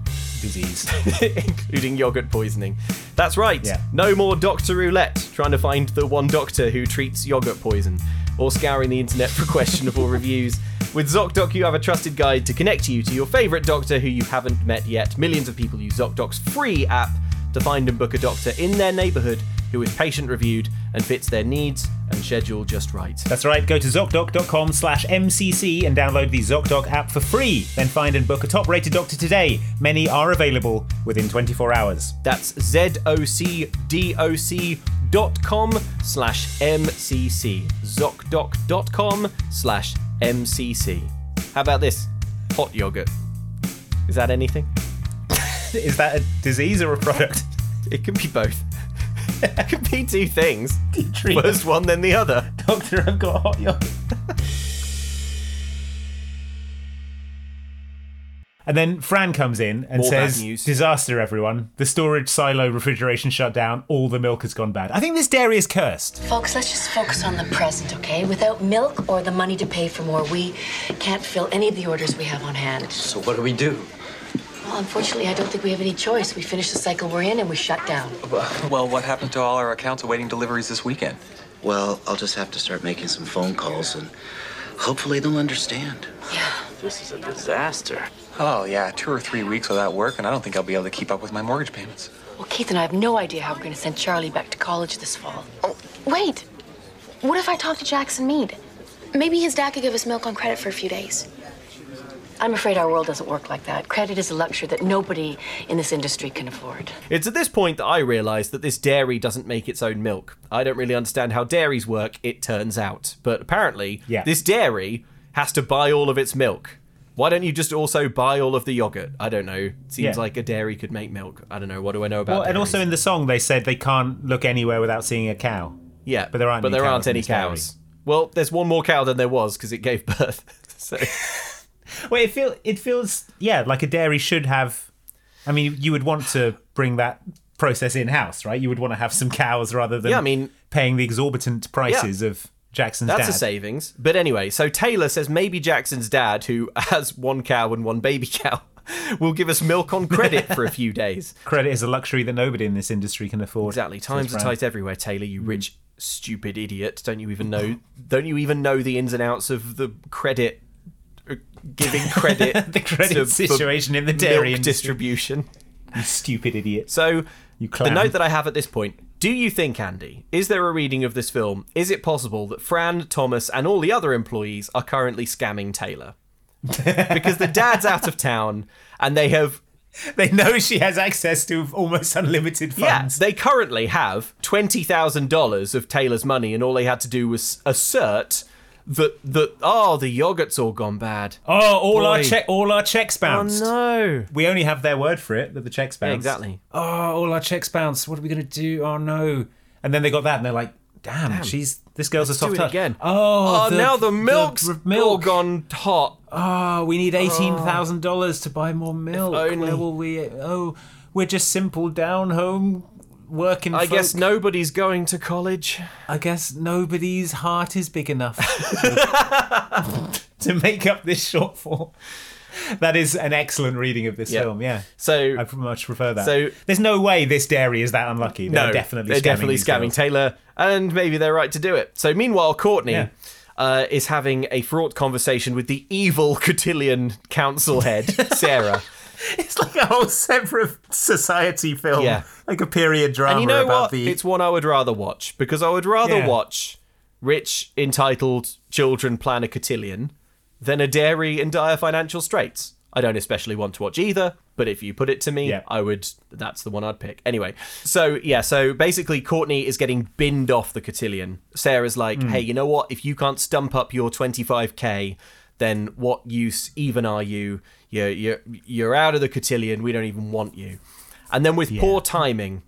disease. *laughs* including yogurt poisoning. That's right. Yeah. No more Doctor Roulette trying to find the one doctor who treats yogurt poison or scouring the internet for *laughs* questionable reviews. With ZocDoc, you have a trusted guide to connect you to your favourite doctor who you haven't met yet. Millions of people use ZocDoc's free app to find and book a doctor in their neighbourhood who is patient reviewed and fits their needs and schedule just right. That's right. Go to zocdoc.com slash MCC and download the ZocDoc app for free. Then find and book a top rated doctor today. Many are available within 24 hours. That's Z-O-C-D-O-C dot com slash MCC. ZocDoc.com slash MCC. How about this? Hot yogurt. Is that anything? *laughs* Is that a disease or a product? It can be both. it can be two things. First one, then the other. Doctor, I've got hot yogurt. *laughs* And then Fran comes in and More bad says, news. Disaster, everyone. The storage silo refrigeration shut down. All the milk has gone bad. I think this dairy is cursed. Folks, let's just focus on the present, okay? Without milk or the money to pay for more, we can't fill any of the orders we have on hand. So what do we do? Well, unfortunately, I don't think we have any choice. We finish the cycle we're in and we shut down. Well, what happened to all our accounts awaiting deliveries this weekend? Well, I'll just have to start making some phone calls and hopefully they'll understand. Yeah. This is a disaster. Oh, yeah, two or three weeks without work, and I don't think I'll be able to keep up with my mortgage payments. Well, Keith and I have no idea how we're going to send Charlie back to college this fall. Oh, wait. What if I talk to Jackson Mead? Maybe his dad could give us milk on credit for a few days. I'm afraid our world doesn't work like that. Credit is a luxury that nobody in this industry can afford. It's at this point that I realise that this dairy doesn't make its own milk. I don't really understand how dairies work, it turns out. But apparently, Yeah. this dairy has to buy all of its milk. Why don't you just also buy all of the yogurt? I don't know. Seems Yeah. like a dairy could make milk. I don't know. What do I know about Well, and also in the song, they said they can't look anywhere without seeing a cow. Yeah, But there aren't But any there cows aren't any this dairy. Well, there's one more cow than there was because it gave birth. *laughs* so *laughs* Well, it feel it feels yeah like a dairy should have. I mean, you would want to bring that process in house, right? You would want to have some cows rather than Yeah, I mean- paying the exorbitant prices of Jackson's that's dad. a savings. But anyway, so Taylor says maybe Jackson's dad, who *laughs* has one cow and one baby cow, *laughs* will give us milk on credit for a few days. *laughs* Credit is a luxury that nobody in this industry can afford. Exactly. Times are tight everywhere, Taylor. You rich, stupid idiot. Don't you even know? Don't you even know the ins and outs of the credit? uh, Giving credit, The credit to- situation in the dairy distribution. You stupid idiot. So, You the note that I have at this point: Do you think, Andy, is there a reading of this film? Is it possible that Fran, Thomas, and all the other employees are currently scamming Taylor? *laughs* because the dad's out of town, and they have They know she has access to almost unlimited funds. Yeah, they currently have twenty thousand dollars of Taylor's money, and all they had to do was assert that that oh the yogurt's all gone bad. Oh, all our Boy. check, all our checks oh, bounced. Oh no! We only have their word for it that the checks bounced. Yeah, exactly. Oh, all our checks bounced. What are we gonna do? Oh no! And then they got that, and they're like, "Damn, Damn. she's this girl's Let's a soft touch." again. Oh, Oh, now the milk's r- all gone hot. Oh, we need oh. eighteen thousand dollars to buy more milk. only. Where will we? Oh, we're just simple down home working. I guess nobody's going to college. I guess nobody's heart is big enough *laughs* to make up this shortfall. That is an excellent reading of this Yeah. film. Yeah, So I much prefer that. So- there's no way this dairy is that unlucky. They're no, definitely they're scamming definitely these scamming girls. Taylor, and maybe they're right to do it. So meanwhile, Courtney. Yeah. Uh, is having a fraught conversation with the evil cotillion council head, *laughs* Sarah. *laughs* It's like a whole separate society film. Yeah. like a period drama and you know about what? the. It's one I would rather watch because I would rather Yeah. watch rich, entitled children plan a cotillion than a dairy in dire financial straits. I don't especially want to watch either, but if you put it to me, I would. That's the one I'd pick. Anyway, so yeah, so basically, Courtney is getting binned off the cotillion. Sarah's like, Mm. hey, you know what? If you can't stump up your 25k, then what use even are you? You're you're you're out of the cotillion. We don't even want you. And then with poor timing,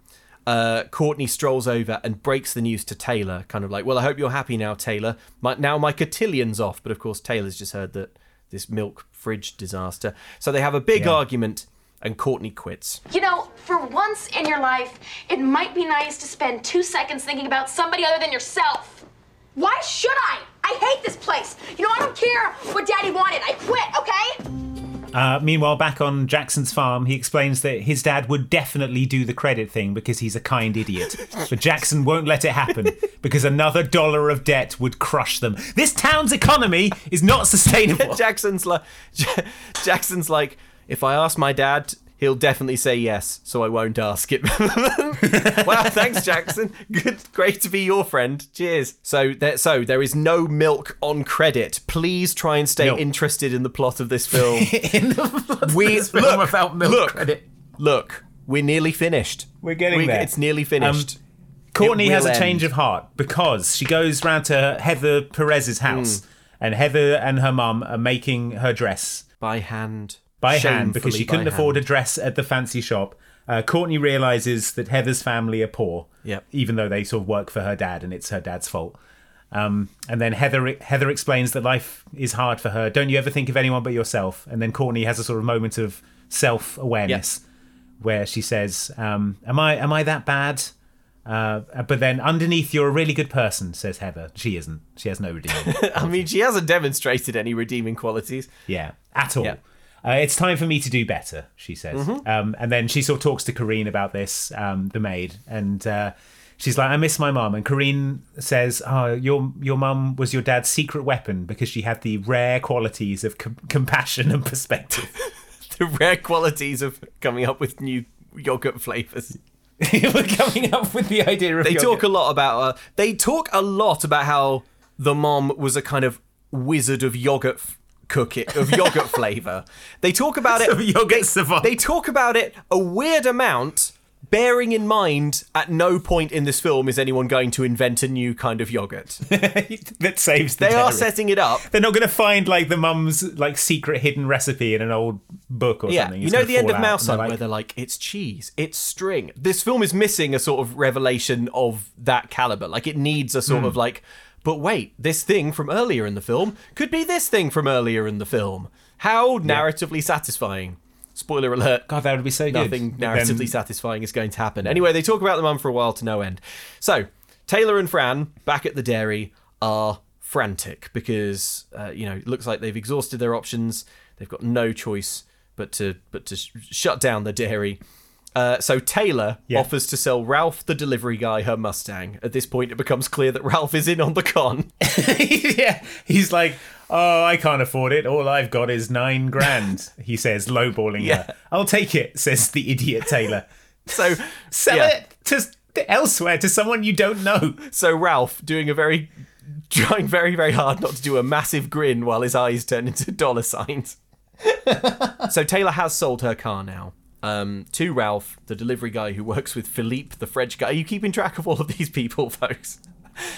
uh, Courtney strolls over and breaks the news to Taylor, kind of like, "Well, I hope you're happy now, Taylor. My, now my cotillion's off." But of course, Taylor's just heard that this milk fridge disaster. So they have a big Yeah. argument, and Courtney quits. You know, for once in your life, it might be nice to spend two seconds thinking about somebody other than yourself. Why should I? I hate this place. You know, I don't care what Daddy wanted. I quit, okay? Uh, meanwhile, back on Jackson's farm, he explains that his dad would definitely do the credit thing because he's a kind idiot. But Jackson won't let it happen because another dollar of debt would crush them. This town's economy is not sustainable. *laughs* Jackson's like, *laughs* Jackson's like, if I ask my dad, he'll definitely say yes, so I won't ask him. *laughs* wow, thanks, Jackson. Good, great to be your friend. Cheers. So there, so there is no milk on credit. Please try and stay Milk. interested in the plot of this film. *laughs* in the plot we of this film look, without milk look, credit. Look, we're nearly finished. We're getting We- there. It's nearly finished. Um, Courtney It has will a change of heart because she goes round to Heather Perez's Hmm. house, and Heather and her mum are making her dress by hand. By hand because she couldn't afford a dress at the fancy shop. Uh, Courtney realizes that Heather's family are poor, Yep. even though they sort of work for her dad, and it's her dad's fault. Um, and then Heather Heather explains that life is hard for her. Don't you ever think of anyone but yourself? And then Courtney has a sort of moment of self awareness where she says, um, "Am I am I that bad?" Uh, but then underneath, you're a really good person, says Heather. She isn't. She has no redeeming. *laughs* I mean, she hasn't demonstrated any redeeming qualities. Yeah, at all. Uh, it's time for me to do better, she says. Mhm. Um, and then she sort of talks to Corrine about this, um, the maid, and uh, she's like, "I miss my mum." And Corrine says, "Oh, your your mum was your dad's secret weapon because she had the rare qualities of com- compassion and perspective." *laughs* the rare qualities of coming up with new yogurt flavors. *laughs* We're coming up with the idea of They yogurt. talk a lot about. Uh, they talk a lot about how the mom was a kind of wizard of yogurt f- cooking of yogurt *laughs* flavor. They talk about it. Yogurt they, savant. they talk about it a weird amount. Bearing in mind, at no point in this film is anyone going to invent a new kind of yogurt. *laughs* that saves the They are setting it up. They're not going to find like the mum's like secret hidden recipe in an old book or yeah, something. you know the end of Mouse and they're where they're like, it's cheese, it's string. This film is missing a sort of revelation of that caliber. Like it needs a sort Hmm. of like, but wait, this thing from earlier in the film could be this thing from earlier in the film. How narratively satisfying. Spoiler alert. God, that would be so good. Nothing narratively then- satisfying is going to happen. Anyway, they talk about the mum for a while to no end. So, Taylor and Fran, back at the dairy, are frantic because, uh, you know, it looks like they've exhausted their options. They've got no choice but to but to sh- shut down the dairy. Uh, so Taylor Yeah. offers to sell Ralph, the delivery guy, her Mustang. At this point, it becomes clear that Ralph is in on the con. *laughs* yeah, he's like, "Oh, I can't afford it. All I've got is nine grand." *laughs* he says, lowballing Yeah. her. "I'll take it," says the idiot Taylor. *laughs* So Sell yeah. it to elsewhere to someone you don't know. So Ralph doing a very trying very very hard not to do a massive grin while his eyes turn into dollar signs. so Taylor has sold her car now. Um, to Ralph, the delivery guy who works with Philippe, the French guy. Are you keeping track of all of these people, *laughs* folks?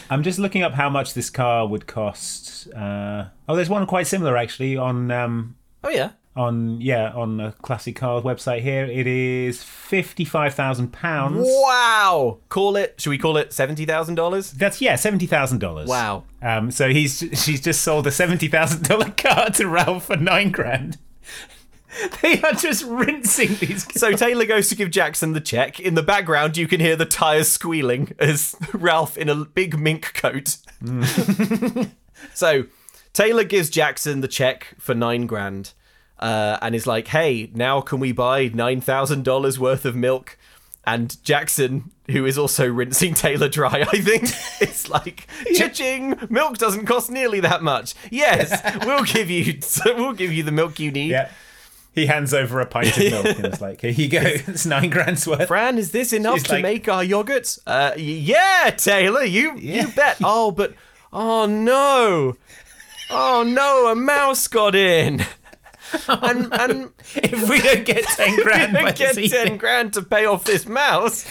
I'm just looking up how much this car would cost. Uh, oh, there's one quite similar actually on. Um, oh yeah. On yeah, on a classic car website here, it is fifty-five thousand pounds. Wow! Call it. Should we call it seventy thousand dollars? That's yeah, seventy thousand dollars. Wow. Um, so he's she's just sold a seventy thousand dollar *laughs* car to Ralph for nine grand. *laughs* They are just rinsing these. So Taylor goes to give Jackson the check. In the background, you can hear the tires squealing as Ralph in a big mink coat. *laughs* so Taylor gives Jackson the check for nine grand uh, and is like, hey, now can we buy $9,000 worth of milk? And Jackson, who is also rinsing Taylor dry, *laughs* I think, it's like, cha-ching, milk doesn't cost nearly that much. Yes, we'll give you, we'll give you the milk you need. Yeah. He hands over a pint of milk and it's like, here you go. *laughs* *laughs* It's nine grand's worth. Fran, is this enough She's to like- make our yogurts? Uh, yeah, Taylor, you you bet. *laughs* Oh, but oh no, oh no, a mouse got in. and and if we don't get ten grand, we don't get ten evening- grand to pay off this mouse.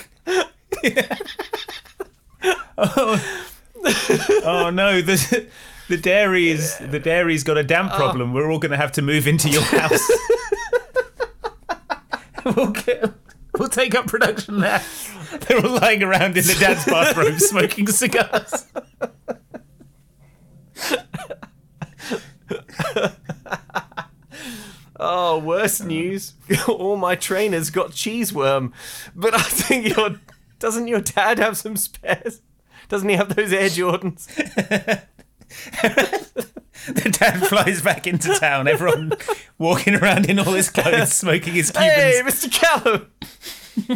oh no, the the dairy is the dairy's got a damp Oh. problem. We're all going to have to move into your house. *laughs* *laughs* we'll get, we'll take up production there. They're all lying around in the dad's bathroom *laughs* smoking cigars. Oh, worse news! All my trainers got cheeseworm, but I think your doesn't your dad have some spares? Doesn't he have those Air Jordans? *laughs* The dad flies back into town. Everyone walking around in all his clothes, smoking his Cubans. Hey, Mr. Callum!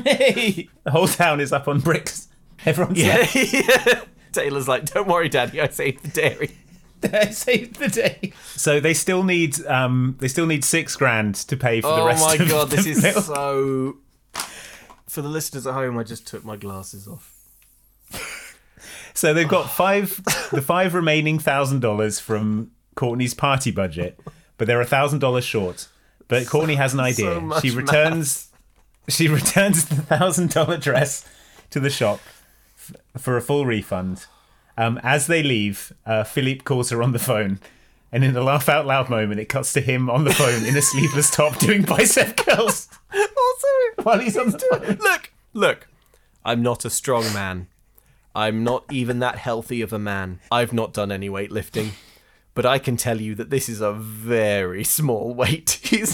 hey! The whole town is up on bricks. Everyone's Yeah, yeah. *laughs* Taylor's like, "Don't worry, Daddy, I saved the dairy." *laughs* I saved the day. So they still need um they still need six grand to pay for the rest. Oh my god, this is so. For the listeners at home, I just took my glasses off. So they've got five the five remaining thousand dollars from Courtney's party budget, but they're a thousand dollars short. But Courtney has an idea. So she returns she returns the thousand dollar dress to the shop f- for a full refund. Um, as they leave, uh, Philippe calls her on the phone, and in a laugh out loud moment, it cuts to him on the phone in a sleeveless top doing bicep curls. *laughs* Also, while he's on the phone. *laughs* Look, look. I'm not a strong man. I'm not even that healthy of a man. I've not done any weightlifting. But I can tell you that this is a very small weight. *laughs*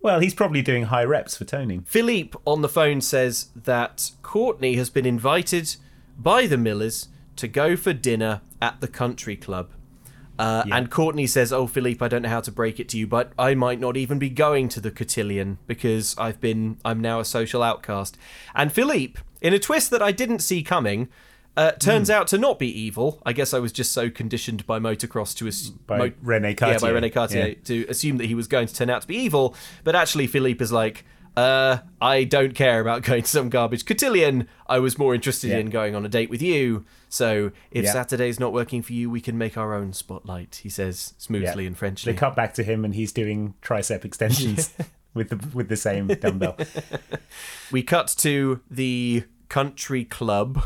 Well, he's probably doing high reps for toning. Philippe on the phone says that Courtney has been invited by the Millers to go for dinner at the country club. Uh, And Courtney says, "Oh, Philippe, I don't know how to break it to you, but I might not even be going to the cotillion because I've been, I'm now a social outcast." And Philippe, in a twist that I didn't see coming, uh, turns out to not be evil. I guess I was just so conditioned by Motocrossed to assume By Rene Yeah, by Cartier. Rene Cartier Yeah. to assume that he was going to turn out to be evil, but actually Philippe is like, uh, I don't care about *laughs* going to some garbage cotillion. I was more interested Yeah. in going on a date with you. So if Yeah. Saturday's not working for you, we can make our own spotlight. He says smoothly Yeah. and Frenchly. They cut back to him and he's doing tricep extensions *laughs* with the with the same dumbbell. *laughs* we cut to the country club,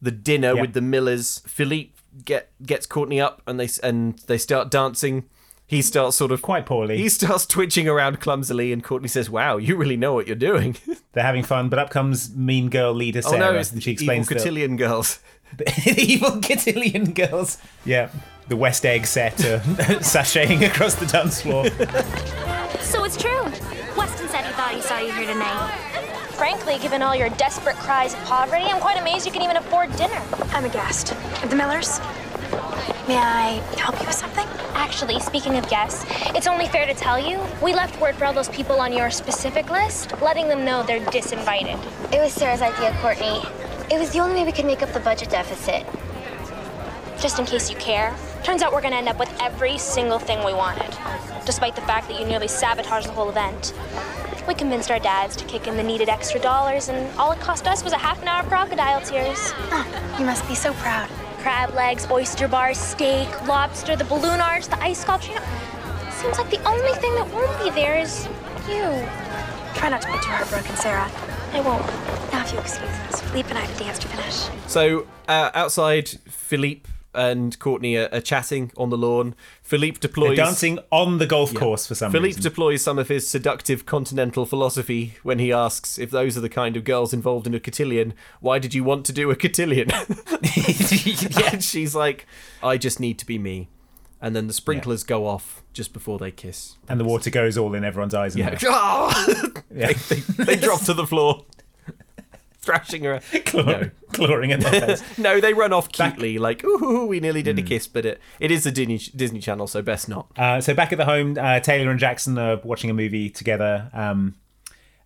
the dinner Yeah. with the Millers. Philippe get gets Courtney up, and they and they start dancing. He starts sort of quite poorly. He starts twitching around clumsily, and Courtney says, "Wow, you really know what you're doing." *laughs* They're having fun, but up comes mean girl leader oh Sarah, no, it's and the she evil explains that- cotillion girls. *laughs* the evil cotillion girls. Yeah, the West Egg set uh, sashaying across the dance floor. So it's true. Weston said he thought he saw you here tonight. Frankly, given all your desperate cries of poverty, I'm quite amazed you can even afford dinner. I'm aghast. The Millers? May I help you with something? Actually, speaking of guests, it's only fair to tell you we left word for all those people on your specific list, letting them know they're disinvited. It was Sarah's idea, Courtney. It was the only way we could make up the budget deficit. Just in case you care, turns out we're gonna end up with every single thing we wanted, despite the fact that you nearly sabotaged the whole event. We convinced our dads to kick in the needed extra dollars, and all it cost us was a half an hour of crocodile tears. you must be so proud. Crab legs, oyster bars, steak, lobster, the balloon arch, the ice sculpture. Seems like the only thing that won't be there is you. Try not to be too heartbroken, Sarah. I won't. Now, if you excuse us, Philippe and I have a dance to finish. So uh, outside, Philippe and Courtney are, are chatting on the lawn. Philippe deploys They're dancing on the golf Yeah. course for some Philippe reason. deploys some of his seductive continental philosophy when he asks if those are the kind of girls involved in a cotillion. Why did you want to do a cotillion? *laughs* *laughs* and she's like, I just need to be me. And then the sprinklers go off just before they kiss. and the water goes all in everyone's eyes. And Yeah. *laughs* Ah! Yeah. they, they, they drop to the floor, thrashing around. *laughs* Claw- clawing at their face. *laughs* no, they run off cutely, like, ooh, we nearly did a kiss, but it, it is a Disney, Disney Channel, so best not. Uh, so back at the home, uh, Taylor and Jackson are watching a movie together, um,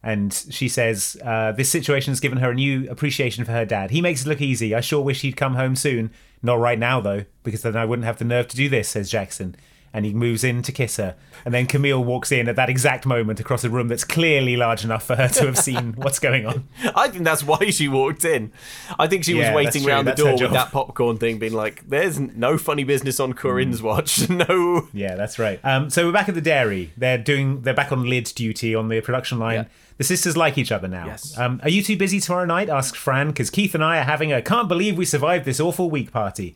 and she says uh, this situation has given her a new appreciation for her dad. He makes it look easy. I sure wish he'd come home soon. Not right now though, because then I wouldn't have the nerve to do this," says Jackson. And he moves in to kiss her. And then Camille walks in at that exact moment across a room that's clearly large enough for her to have seen *laughs* what's going on. I think that's why she walked in. I think she was waiting around the That's door with that popcorn thing, being like, "There's no funny business on Corinne's watch. *laughs* No." Yeah, that's right. Um, so we're back at the dairy. They're doing. They're back on lid duty on the production line. The sisters like each other now. Yes. Um, are you too busy tomorrow night? asked Fran, because Keith and I are having a can't believe we survived this awful week party.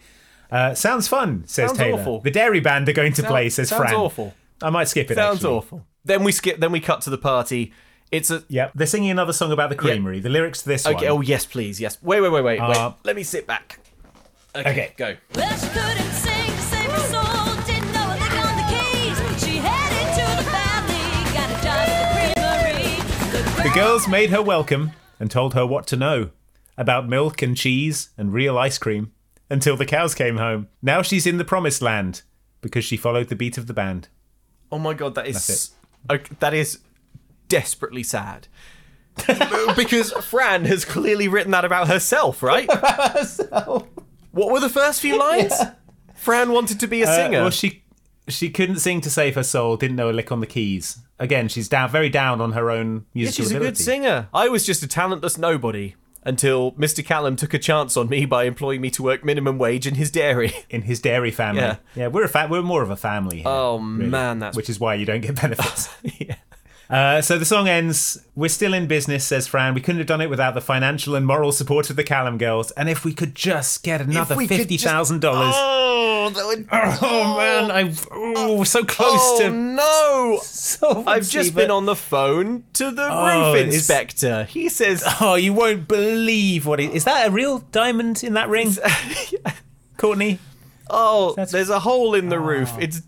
Uh, sounds fun, says Sounds Taylor. awful. The dairy band are going to Sound- play, says Frank. sounds Fran. awful. I might skip it. Sounds actually. awful. Then we skip. Then we cut to the party. It's a Yep. They're singing another song about the creamery. The lyrics to this okay. one. Oh yes, please. Yes. Wait, wait, wait, wait, wait. Uh, Let me sit back. Okay, Okay. go. Well, she couldn't sing to save her soul. Didn't know a lick on the keys. She headed to the valley. Got a job at the creamery. The girls made her welcome and told her what to know about milk and cheese and real ice cream until the cows came home. Now she's in the promised land because she followed the beat of the band. Oh my god, that is okay, that is desperately sad. *laughs* because Fran has clearly written that about herself, right? *laughs* herself. What were the first few lines? Fran wanted to be a Uh, singer. well, she she couldn't sing to save her soul. Didn't know a lick on the keys. Again, she's down very down on her own yeah, musical she's a good singer. I was just a talentless nobody until Mr. Callum took a chance on me by employing me to work minimum wage in his dairy. *laughs* in his dairy family. Yeah. Yeah, we're a fa- we're more of a family. Here, Oh really, man, that's which is why you don't get benefits. *laughs* Uh, so the song ends. We're still in business, says Fran. We couldn't have done it without the financial and moral support of the Callum girls. And if we could just get another fifty thousand dollars. Oh, that would. Oh man, I oh so close oh, to no! solvency, I've just but- been on the phone to the Oh, roof inspector. He says, Oh, you won't believe what it is. That a real diamond in that ring, *laughs* Courtney? "Oh, there's a hole in the roof. It's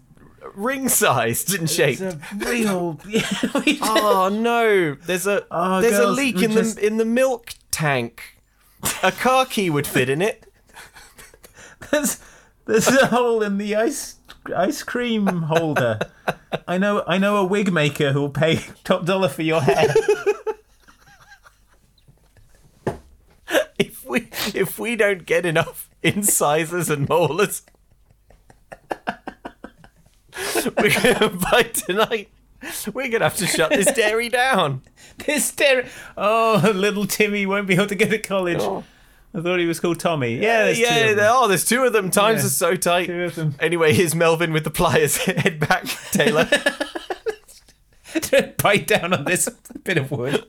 ring-sized and shaped." It's a real. *laughs* *laughs* oh no! There's a Oh, there's a leak we in just- the in the milk tank. A car key would fit in it. *laughs* There's there's a hole in the ice ice cream holder. I know I know a wig maker who'll pay top dollar for your hair. If we if we don't get enough incisors and molars, we're gonna by tonight. We're gonna have to shut this dairy down. *laughs* this dairy. Oh, little Timmy won't be able to go to college. Oh. I thought he was called Tommy. Yeah, there's two yeah. of them. there- Oh, there's two of them. Times Yeah. are so tight. Two of them. Anyway, here's Melvin with the pliers. *laughs* Head back, Taylor. *laughs* Bite down on this bit of wood.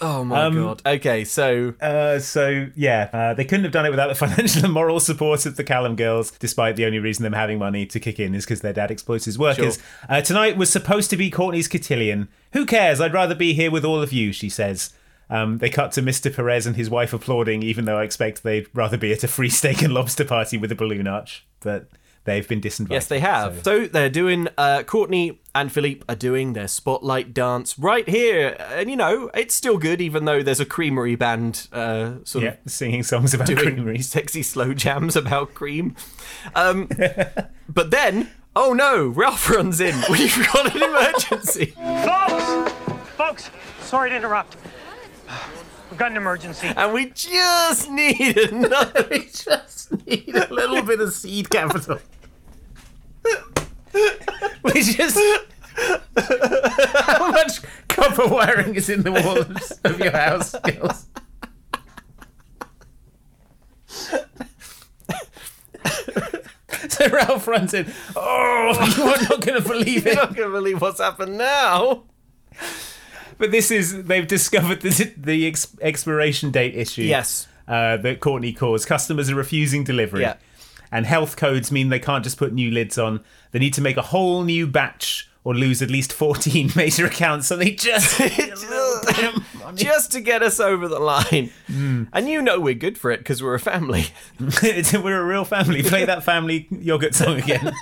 Oh my Um, god. Okay, so Uh, so yeah, uh, they couldn't have done it without the *laughs* financial and moral support of the Callum girls. Despite the only reason them having money to kick in is because their dad exploits his workers. Uh, tonight was supposed to be Courtney's cotillion. Who cares? I'd rather be here with all of you, she says. Um, they cut to Mr. Perez and his wife applauding, even though I expect they'd rather be at a free *laughs* steak and lobster party with a balloon arch. But they've been disinvited. Yes, they have. So, they're doing. Uh, Courtney and Philippe are doing their spotlight dance right here, and you know it's still good, even though there's a creamery band uh, sort Yeah, of singing songs about doing creameries. *laughs* sexy slow jams about cream. Um, *laughs* but then, oh no, Ralph runs in. *laughs* We've got an emergency. Folks! Folks, sorry to interrupt. We've got an emergency. And we just need another. we just need a little bit of seed capital. *laughs* we just. How much copper wiring is in the walls of your house, girls? so Ralph runs in. Oh, *laughs* you're not going to believe it. You're not going to believe what's happened now. But this is they've discovered the the ex- expiration date issue. Yes. uh, that Courtney caused. Customers are refusing delivery. Yeah. And health codes mean they can't just put new lids on. They need to make a whole new batch or lose at least 14 *laughs* major accounts. So they just. *laughs* just to get us over the line. Hmm. And you know we're good for it because we're a family. *laughs* We're a real family. Play that family yogurt song again.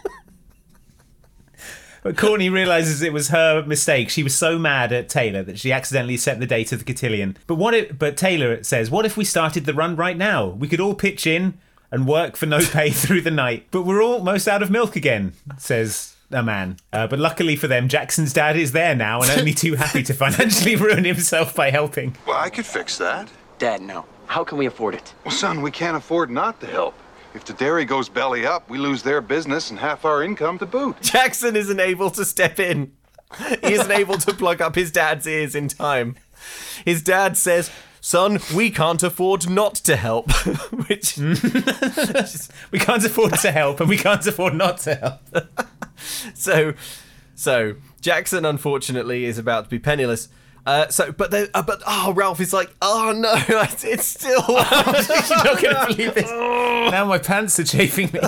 But Courtney realizes it was her mistake. She was so mad at Taylor that she accidentally set the date of the cotillion. But what if, but Taylor says, what if we started the run right now? We could all pitch in and work for no pay *laughs* through the night. But we're almost out of milk again, says a man. Uh, but luckily for them, Jackson's dad is there now and only too happy to financially *laughs* ruin himself by helping. Well, I could fix that. Dad, no. How can we afford it? Well, son, we can't afford not to help. If the dairy goes belly up, we lose their business and half our income to boot. *laughs* Jackson isn't able to step in. He isn't able to plug up his dad's ears in time. His dad says, Son, we can't afford not to help. *laughs* Which *laughs* we can't afford to help and we can't afford not to help. *laughs* so so Jackson unfortunately is about to be penniless. Uh, so, but then, uh, but oh, Ralph is like, oh no, it's still. You're not gonna believe this. Now my pants are chafing me.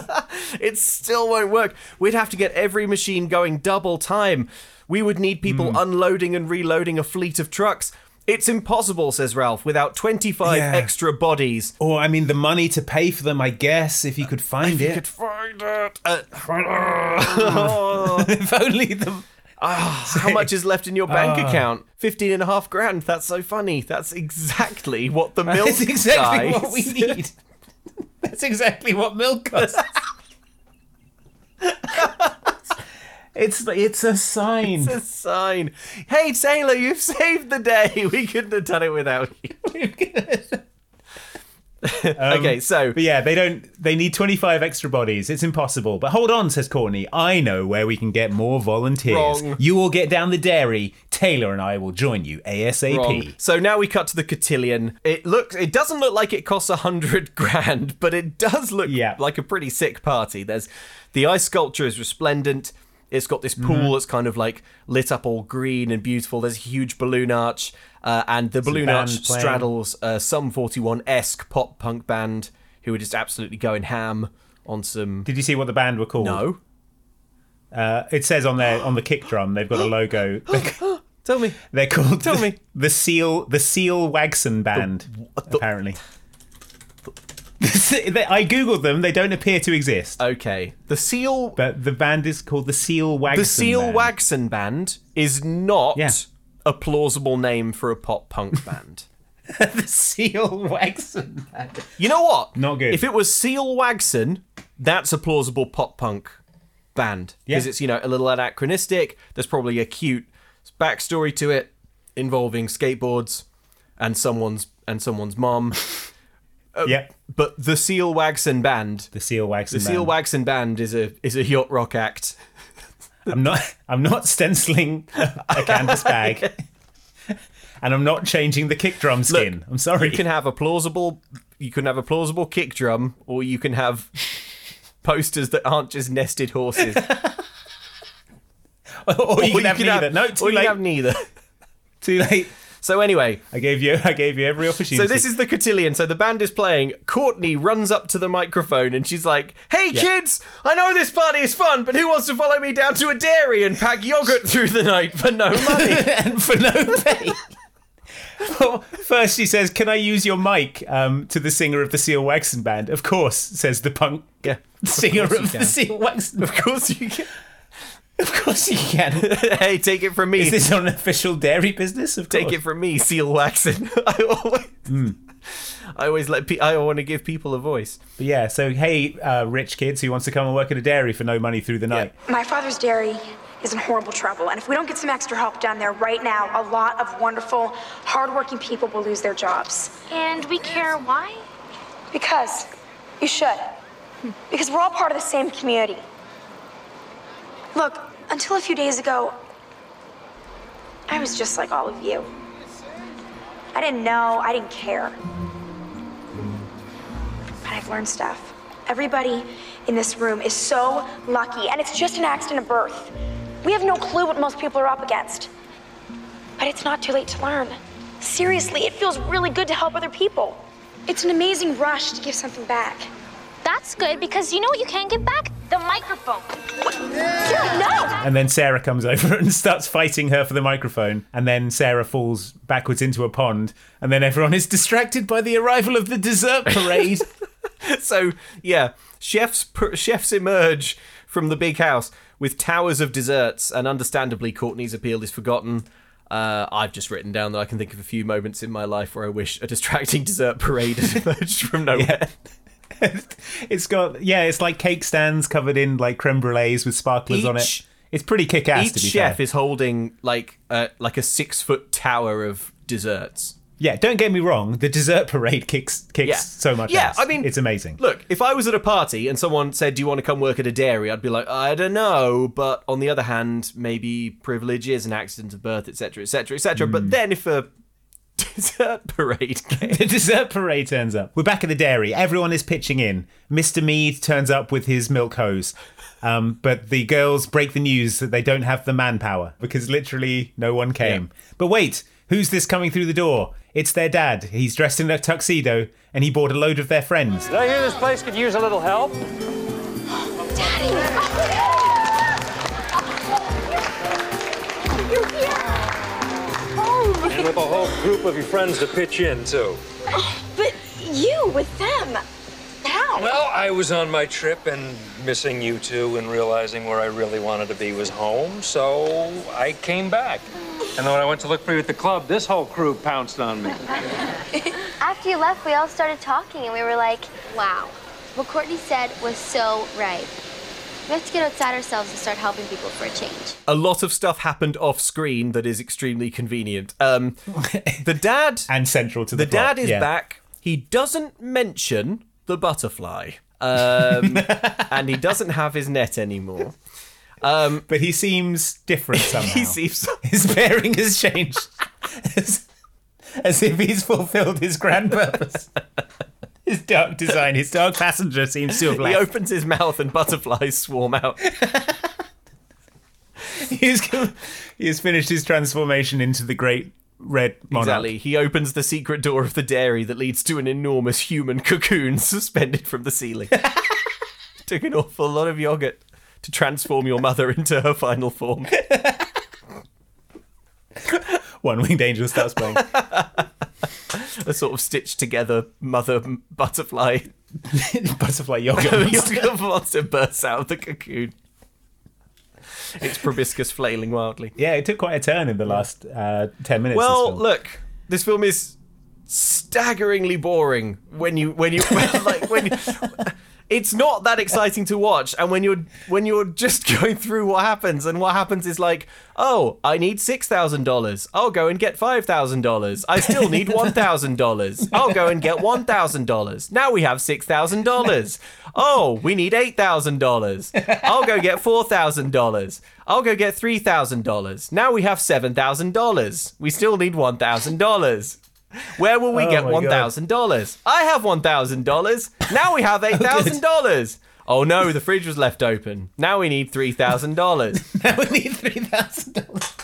it still won't work. We'd have to get every machine going double time. We would need people unloading and reloading a fleet of trucks. It's impossible, says Ralph, without 25 Yeah. extra bodies. Or I mean, the money to pay for them, I guess, if you could find it. could find it. Uh, *laughs* if only them. Ah, *laughs* how much is left in your bank Ah. account? 15 and a half grand. That's so funny. That's exactly what the milk That's exactly guy what we need. *laughs* That's exactly what milk costs. It's it's a sign. It's a sign. Hey Taylor, you've *laughs* saved the day. We couldn't have done it without you. *laughs* *laughs* okay, so Um, But yeah, they don't. They need twenty five extra bodies. It's impossible. But hold on, says Courtney. I know where we can get more volunteers. Wrong. You will get down the dairy. Taylor and I will join you asap. Wrong. So now we cut to the cotillion. It looks. It doesn't look like it costs a hundred grand, but it does look like a pretty sick party. There's the ice sculpture is resplendent. It's got this pool Mhm. that's kind of like lit up all green and beautiful. There's a huge balloon arch, uh, and the a balloon arch playing. straddles a Sum 41 esque pop punk band who are just absolutely going ham on some. Did you see what the band were called? No. Uh, it says on their on the kick drum they've got a logo. *gasps* *gasps* Tell me. They're called. Tell me. *laughs* The Seal the Seal Wagson Band. apparently. *laughs* I googled them. They don't appear to exist. Okay. The Seal. But the band is called the Seal Wagson. the Seal Band. Wagson Band is not Yeah. a plausible name for a pop punk *laughs* band. *laughs* the Seal Wagson Band. You know what? Not good. If it was Seal Wagson, that's a plausible pop punk band because Yeah. it's you know a little anachronistic. There's probably a cute backstory to it involving skateboards and someone's and someone's mom. Uh, Yep. But the Seal Wagson Band, The Seal Wagson. the Seal Band. Wagson Band is a is a yacht rock act. *laughs* I'm not. I'm not stenciling a, a canvas bag, *laughs* and I'm not changing the kick drum skin. I'm sorry. You can have a plausible. You can have a plausible kick drum, or you can have posters that aren't just nested horses. *laughs* or you can have neither. no, too or you late. can have neither. Too late. So anyway, I gave you. *laughs* I gave you every opportunity. so this is the cotillion. So the band is playing. Courtney runs up to the microphone and she's like, "Hey Yeah. kids, I know this party is fun, but who wants to follow me down to a dairy and pack yogurt through the night for no money?" *laughs* and for no pay. Well, First, she says, "Can I use your mic?" Um, to the singer of the Seal Waxen Band. Of course, says the punk yeah, *laughs* singer course of the. Seal Waxen. of course you can. Of course you can. *laughs* hey, take it from me. Is this on an official dairy business? Of course. Take it from me, Seal Waxon. *laughs* I always, Hmm. I always let. Pe- I want to give people a voice. But yeah, so hey, uh, rich kids who wants to come and work at a dairy for no money through the night. My father's dairy is in horrible trouble, and if we don't get some extra help down there right now, a lot of wonderful, hardworking people will lose their jobs. And we care why? Because you should. Because we're all part of the same community. Look, until a few days ago, I was just like all of you. I didn't know, I didn't care. But I've learned stuff. Everybody in this room is so lucky, and it's just an accident of birth. We have no clue what most people are up against. But it's not too late to learn. Seriously, it feels really good to help other people. It's an amazing rush to give something back. That's good because you know what you can give back? The microphone. no! And then Sarah comes over *laughs* and starts fighting her for the microphone. And then Sarah falls backwards into a pond. And then everyone is distracted by the arrival of the dessert parade. *laughs* so yeah, chefs pr- chefs emerge from the big house with towers of desserts, and understandably, Courtney's appeal is forgotten. Uh, I've just written down that I can think of a few moments in my life where I wish a distracting dessert parade had *laughs* emerged from nowhere. *laughs* it's got, yeah, it's like cake stands covered in like creme brulees with sparklers on it. It's pretty kick ass Each to be chef fair. is holding like uh, like a six foot tower of desserts. Yeah, don't get me wrong. The dessert parade kicks kicks Yeah. so much. Yeah, ass. I mean, it's amazing. Look, if I was at a party and someone said, "Do you want to come work at a dairy?" I'd be like, "I don't know," but on the other hand, maybe privilege is an accident of birth, etc., etc., etc. Hmm. But then if a dessert *laughs* parade *laughs* came, the dessert parade turns up. We're back at the dairy. Everyone is pitching in. Mr. Mead turns up with his milk hose. Um, but the girls break the news that they don't have the manpower because literally no one came. But wait, who's this coming through the door? It's their dad. He's dressed in a tuxedo and he brought a load of their friends. Did I hear this place could use a little help? You're with a whole group of your friends to pitch in, too. Oh, but you with them. How? Well, I was on my trip and missing you two and realizing where I really wanted to be was home, so I came back. And then when I went to look for you at the club, this whole crew pounced on me. *laughs* After you left, we all started talking and we were like, wow, what Courtney said was so right. We have to get outside ourselves and start helping people for a change. a lot of stuff happened off screen that is extremely convenient. Um, *laughs* the dad and central to the, the plot, dad is yeah. back. He doesn't mention the butterfly, um, *laughs* and he doesn't have his net anymore. Um, but he seems different *laughs* somehow. he seems his bearing has changed, as, as if he's fulfilled his grand purpose. His dark design, his dark passenger seems to have left. he opens his mouth and butterflies swarm out. *laughs* He's he has finished his transformation into the great red monarch. Exactly. He opens the secret door of the dairy that leads to an enormous human cocoon *laughs* suspended from the ceiling. *laughs* Took an awful lot of yogurt to transform your mother into her final form. One winged angel starts playing. *laughs* a sort of stitched together mother butterfly. *laughs* Butterfly *laughs* yogurt monster. monster bursts out of the cocoon. Its proboscis flailing wildly. Yeah, it took quite a turn in the last uh, ten minutes. Well, look, this film is staggeringly boring when you when you like when you, it's not that exciting to watch and when you're when you're just going through what happens and what happens is like oh i need $6000 i'll go and get $5000 i still need $1000 i'll go and get $1000 now we have $6000 oh we need $8000 i'll go get $4000 i'll go get $3000 now we have $7000 we still need $1000 where will we Oh get my one God. thousand dollars? I have one thousand dollars. Now we have *laughs* eight thousand dollars. Oh no, the fridge was left open. Now we need three thousand dollars. *laughs* now we need three thousand dollars.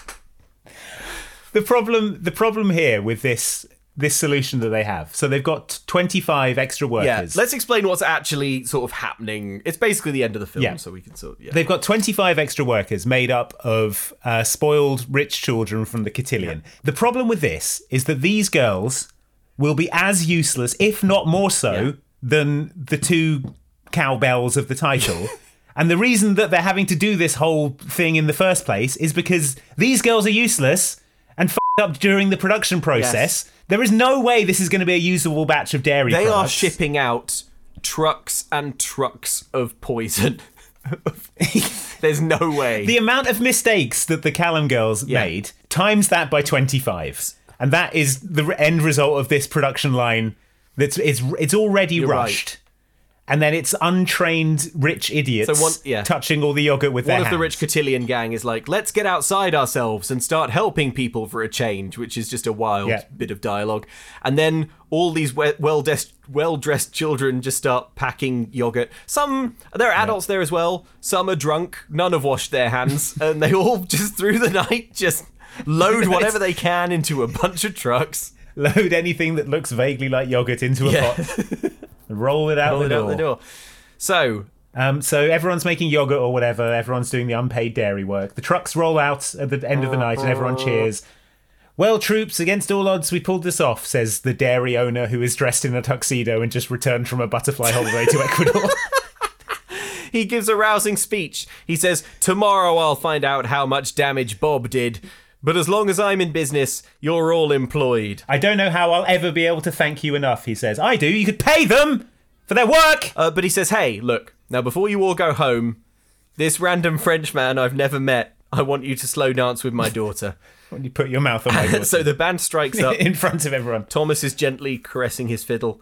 The problem, the problem here with this this solution that they have, so they've got twenty five extra workers. Yeah, let's explain what's actually sort of happening. It's basically the end of the film, Yeah. so we can sort of yeah. They've got 25 extra workers made up of uh, spoiled rich children from the cotillion. The problem with this is that these girls will be as useless, if not more so, than the two Cow Belles of the title. *laughs* and the reason that they're having to do this whole thing in the first place is because these girls are useless and f***ed up during the production process. There is no way this is going to be a usable batch of dairy They are shipping out trucks and trucks of poison. *laughs* There's no way. The amount of mistakes that the Callum girls made times that by 25. And that is the end result of this production line that's it's it's already You're right. And then it's untrained rich idiots So one- yeah. touching all the yogurt with One their of the rich cotillion gang is like, let's get outside ourselves and start helping people for a change, which is just a wild Yeah. bit of dialogue. And then all these well-dressed, well-dressed children just start packing yogurt. Some there are adults there as well. Some are drunk. None have washed their hands, *laughs* and they all just through the night just load whatever they can into a bunch of trucks. Load anything that looks vaguely like yogurt into a Yeah. pot. *laughs* roll it out, Roll the, it door. out the door. So Um, so everyone's making yogurt or whatever. Everyone's doing the unpaid dairy work. The trucks roll out at the end of the night, and everyone cheers. Well, troops, against all odds, we pulled this off, says the dairy owner who is dressed in a tuxedo and just returned from a butterfly holiday to Ecuador. *laughs* *laughs* He gives a rousing speech. He says, Tomorrow I'll find out how much damage Bob did. But as long as I'm in business, you're all employed. I don't know how I'll ever be able to thank you enough, he says. I do. You could pay them for their work. Uh, but he says, Hey, look, now before you all go home, this random Frenchman I've never met, I want you to slow dance with my daughter. *laughs* when you put your mouth on my *laughs* daughter. so the band strikes up *laughs* in front of everyone. Thomas is gently caressing his fiddle.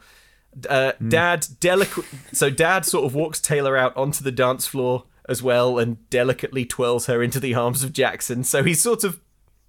Uh, Dad delicate. So Dad sort of walks Taylor out onto the dance floor as well, and delicately twirls her into the arms of Jackson. So he's sort of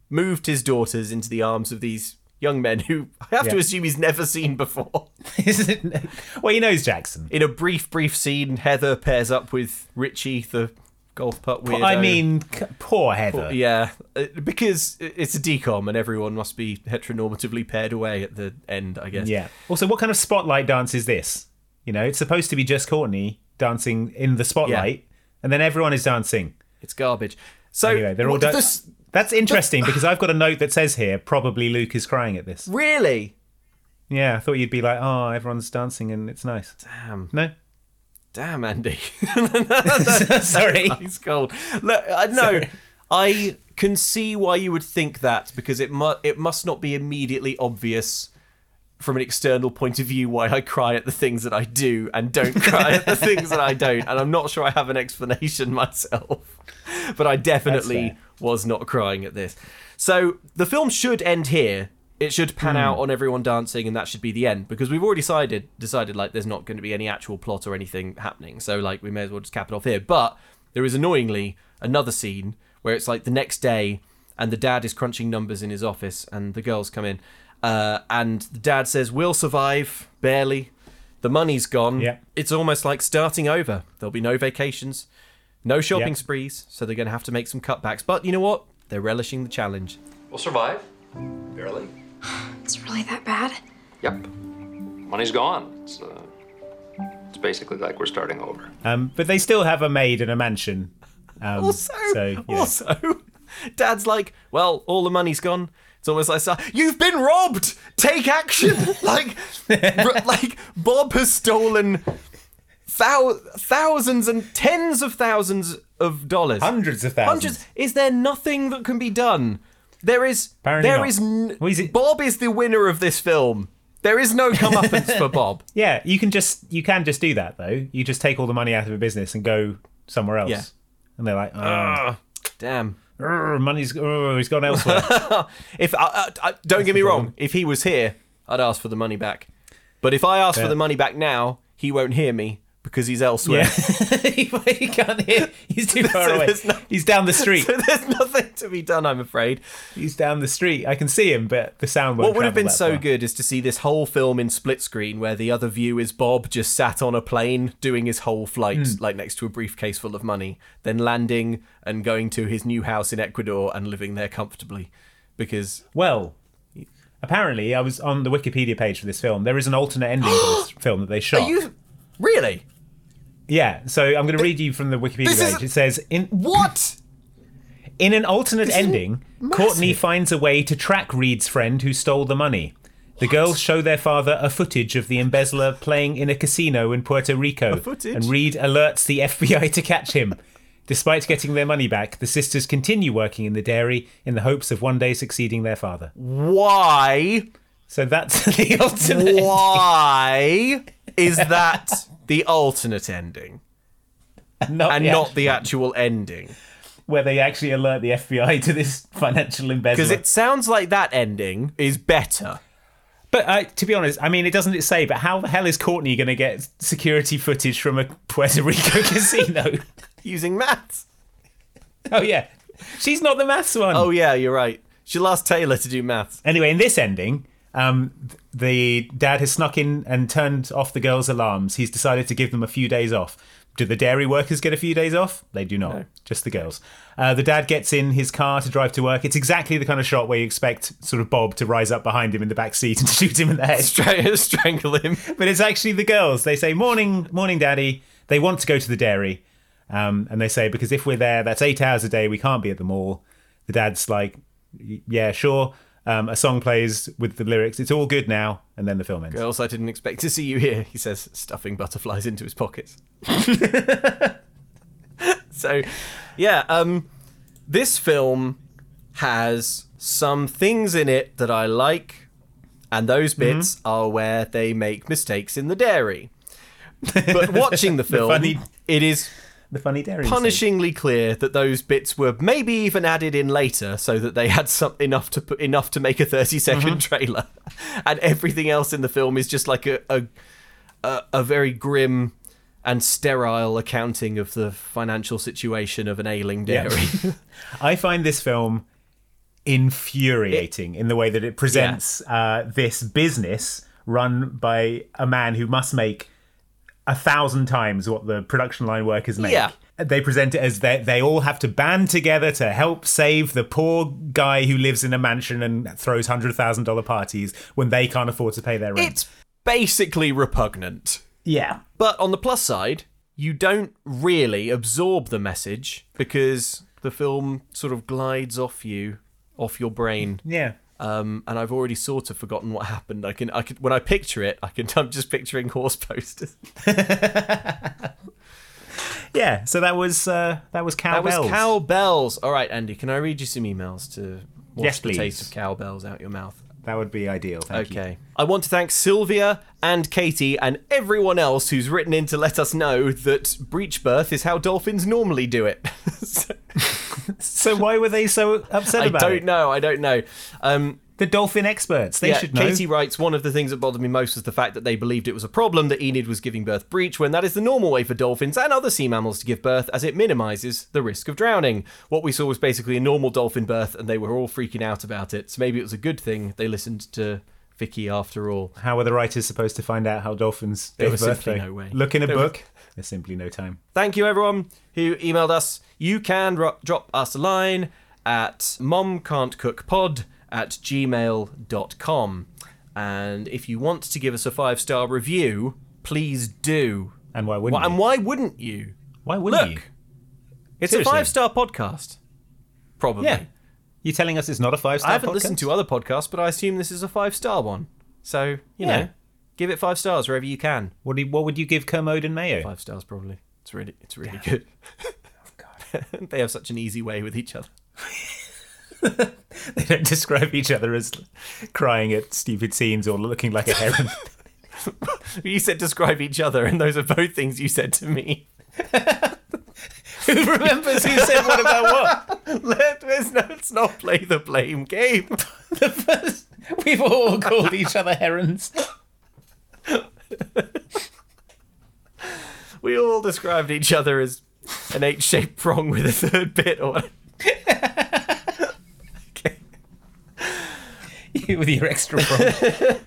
moved his daughters into the arms of these young men who I have to assume he's never seen before. *laughs* well, he knows Jackson. In a brief, brief scene, Heather pairs up with Richie, the golf putt weirdo. I mean, poor Heather. Yeah, uh, because it's a DCOM and everyone must be heteronormatively paired away at the end, I guess. Yeah. Also, what kind of spotlight dance is this? You know, it's supposed to be just Courtney dancing in the spotlight, and then everyone is dancing. It's garbage. So anyway, they're all this- That's interesting *laughs* because I've got a note that says here probably Luke is crying at this. Really? Yeah, I thought you'd be like, oh, everyone's dancing and it's nice. Damn. No. Damn, Andy. *laughs* *laughs* Sorry. He's cold. Look, uh, I know. I can see why you would think that because it mu- it must not be immediately obvious from an external point of view why I cry at the things that I do and don't cry at the *laughs* things that I don't. And I'm not sure I have an explanation *laughs* myself. But I definitely was not crying at this. So the film should end here. It should pan Hmm. out on everyone dancing, and that should be the end because we've already decided decided like there's not going to be any actual plot or anything happening. So like we may as well just cap it off here. But there is annoyingly another scene where it's like the next day, and the dad is crunching numbers in his office, and the girls come in, uh, and the dad says, "We'll survive, barely. The money's gone. Yeah. It's almost like starting over. There'll be no vacations, no shopping Yeah. sprees, so they're going to have to make some cutbacks. But you know what? They're relishing the challenge. We'll survive. Barely. *sighs* It's really that bad? Yep. Money's gone. It's, uh, it's basically like we're starting over. Um, but they still have a maid and a mansion. Um, Also, so, yeah. also, *laughs* Dad's like, well, all the money's gone. It's almost like, "Son, you've been robbed. Take action. *laughs* like, r- like Bob has stolen thou- thousands and tens of thousands of dollars, Hundreds of thousands. Hundreds. Is there nothing that can be done? There is. Apparently there not. is. N- Bob is the winner of this film. There is no comeuppance for Bob. *laughs* Yeah, you can just you can just do that though. You just take all the money out of a business and go somewhere else. Yeah. And they're like, oh, Ugh, damn. "Urgh, money's oh, he's gone elsewhere. *laughs* if I, I, I, don't get me wrong, if he was here, I'd ask for the money back. But if I ask Yeah. for the money back now, he won't hear me because he's elsewhere. *laughs* he can't hear. He's too *laughs* far So away. no- he's down the street. So there's nothing to be done, I'm afraid. He's down the street. I can see him, but the sound won't What would have been so far. good is to see this whole film in split screen where the other view is Bob just sat on a plane doing his whole flight, Mm. like next to a briefcase full of money, then landing and going to his new house in Ecuador and living there comfortably. Because Well, apparently, I was on the Wikipedia page for this film. There is an alternate ending to this *gasps* film that they shot. Are you really? Yeah, so I'm going to read you from the Wikipedia This is- page. It says in What? in an alternate ending. Courtney finds a way to track Reed's friend who stole the money. The girls show their father a footage of the embezzler playing in a casino in Puerto Rico, footage? and Reed alerts the FBI to catch him. Despite getting their money back, the sisters continue working in the dairy in the hopes of one day succeeding their father. Why? So that's *laughs* the alternate. Why is that the alternate ending Not and the not the actual ending? where they actually alert the FBI to this financial embezzler. Because it sounds like that ending is better. But uh, to be honest, I mean, it doesn't say. But how the hell is Courtney going to get security footage from a Puerto Rico *laughs* casino? Using maths. Oh yeah, she's not the maths one. Oh yeah, you're right. She'll ask Taylor to do maths. Anyway, in this ending, um, the dad has snuck in and turned off the girls' alarms. He's decided to give them a few days off. Do the dairy workers get a few days off? They do not. No. Just the girls. Uh, the dad gets in his car to drive to work. It's exactly the kind of shot where you expect sort of Bob to rise up behind him in the back seat and *laughs* shoot him in the head. Stra- *laughs* strangle him. But it's actually the girls. They say, "Morning, morning, daddy." They want to go to the dairy, um, and they say because if we're there, that's eight hours a day. We can't be at the mall. The dad's like, "Yeah, sure." Um, a song plays with the lyrics. It's all good now, and then the film ends. Girls, I didn't expect to see you here, he says, stuffing butterflies into his pockets. *laughs* so, yeah, um, this film has some things in it that I like, and those Mm-hmm. bits are where they make mistakes in the dairy. But watching the *laughs* film, funny- it is the funny dairy. scene. punishingly clear that those bits were maybe even added in later so that they had some enough to put enough to make a 30 second Mhm. trailer *laughs* and everything else in the film is just like a a, a a very grim and sterile accounting of the financial situation of an ailing Yeah. dairy *laughs* I find this film infuriating in the way that it presents uh, this business run by a man who must make a thousand times what the production line workers make. Yeah. They present it as they they all have to band together to help save the poor guy who lives in a mansion and throws hundred thousand dollar parties when they can't afford to pay their rent. it's basically repugnant yeah. But on the plus side, you don't really absorb the message because the film sort of glides off you, off your brain. Yeah. Um, and I've already sort of forgotten what happened. I can, I can, when I picture it, I can. *laughs* I'm just picturing horse posters. *laughs* Yeah. So that was uh, that was That was Cow Belles. cowbells. All right, Andy, can I read you some emails to wash Yes, the taste please. of Cow Belles out your mouth? That would be ideal. Thank you. okay. I want to thank Sylvia and Katie and everyone else who's written in to let us know that breech birth is how dolphins normally do it. *laughs* So *laughs* why were they so upset I about it? I don't know. I don't know. Um, The dolphin experts. They yeah, should know. Katie writes one of the things that bothered me most was the fact that they believed it was a problem that Enid was giving birth breech when that is the normal way for dolphins and other sea mammals to give birth as it minimizes the risk of drowning. What we saw was basically a normal dolphin birth and they were all freaking out about it. So maybe it was a good thing they listened to Vicky after all. How were the writers supposed to find out how dolphins was birth? no way. Look in a There was- book. There's simply no time. Thank you, everyone who emailed us. You can ro- drop us a line at momcan'tcookpod at gmail.com. And if you want to give us a five star review, please do. And why wouldn't Why- And you? why wouldn't you? Why wouldn't Look, you? It's Seriously. a five star podcast. Probably. Yeah. You're telling us it's not a five star? I haven't listened to other podcasts, but I assume this is a five star one. So, you Yeah. know, give it five stars wherever you can. What do you, What would you give Kermode and Mayo? Five stars, probably. It's really, it's really good. *laughs* Oh, God. *laughs* they have such an easy way with each other. *laughs* They don't describe each other as crying at stupid scenes or looking like a heron. You said describe each other, and those are both things you said to me. who remembers who said what about what? Let, let's, not, let's not play the blame game. We've all called each other herons. We all described each other as an H-shaped prong with a third bit on. You with your extra prong.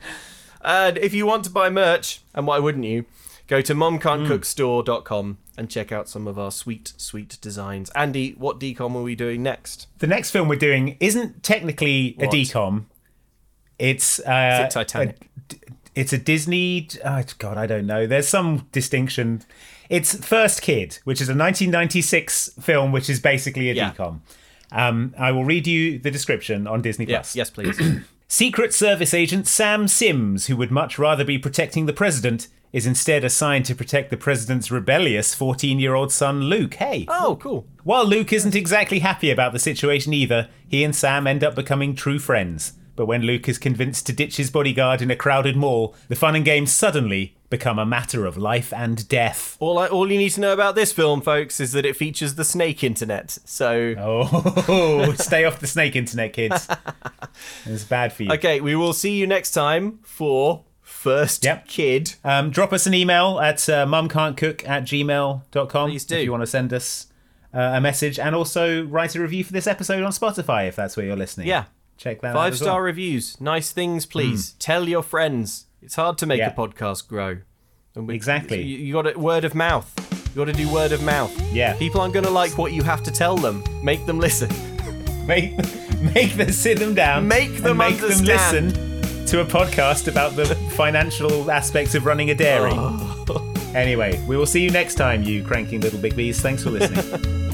And if you want to buy merch, and why wouldn't you, go to momcan'tcookstore.com and check out some of our sweet, sweet designs. Andy, what DCOM are we doing next? The next film we're doing isn't technically What? a DCOM. It's uh, Is it Titanic? a- it's a Disney. Oh God, I don't know. There's some distinction. It's First Kid, which is a 1996 film, which is basically a Yeah. DCOM. Um, I will read you the description on Disney Yes, Plus. yes, please. *clears throat* Secret Service agent Sam Sims, who would much rather be protecting the president, is instead assigned to protect the president's rebellious 14 year old son, Luke. Hey. oh, cool. While Luke isn't exactly happy about the situation either, he and Sam end up becoming true friends. But when Luke is convinced to ditch his bodyguard in a crowded mall, the fun and games suddenly become a matter of life and death. All, I, all you need to know about this film, folks, is that it features the snake internet. So, *laughs* Oh, stay off the snake internet, kids. *laughs* It's bad for you. okay, we will see you next time for First Yep. Kid. Um, drop us an email at uh, mumcan'tcook at gmail.com Please do. if you want to send us uh, a message and also write a review for this episode on Spotify if that's where you're listening. Yeah. Check that out. Five star well. reviews. Nice things, please. Hmm. Tell your friends. It's hard to make Yeah. a podcast grow. And we- Exactly. You, you got it. word of mouth. You got to do word of mouth. Yeah. People aren't going to like what you have to tell them. Make them listen. *laughs* Make, make them sit them down. Make them make understand. them listen to a podcast about the financial aspects of running a dairy. Oh. *laughs* Anyway, we will see you next time, you cranking little big bees. Thanks for listening. *laughs*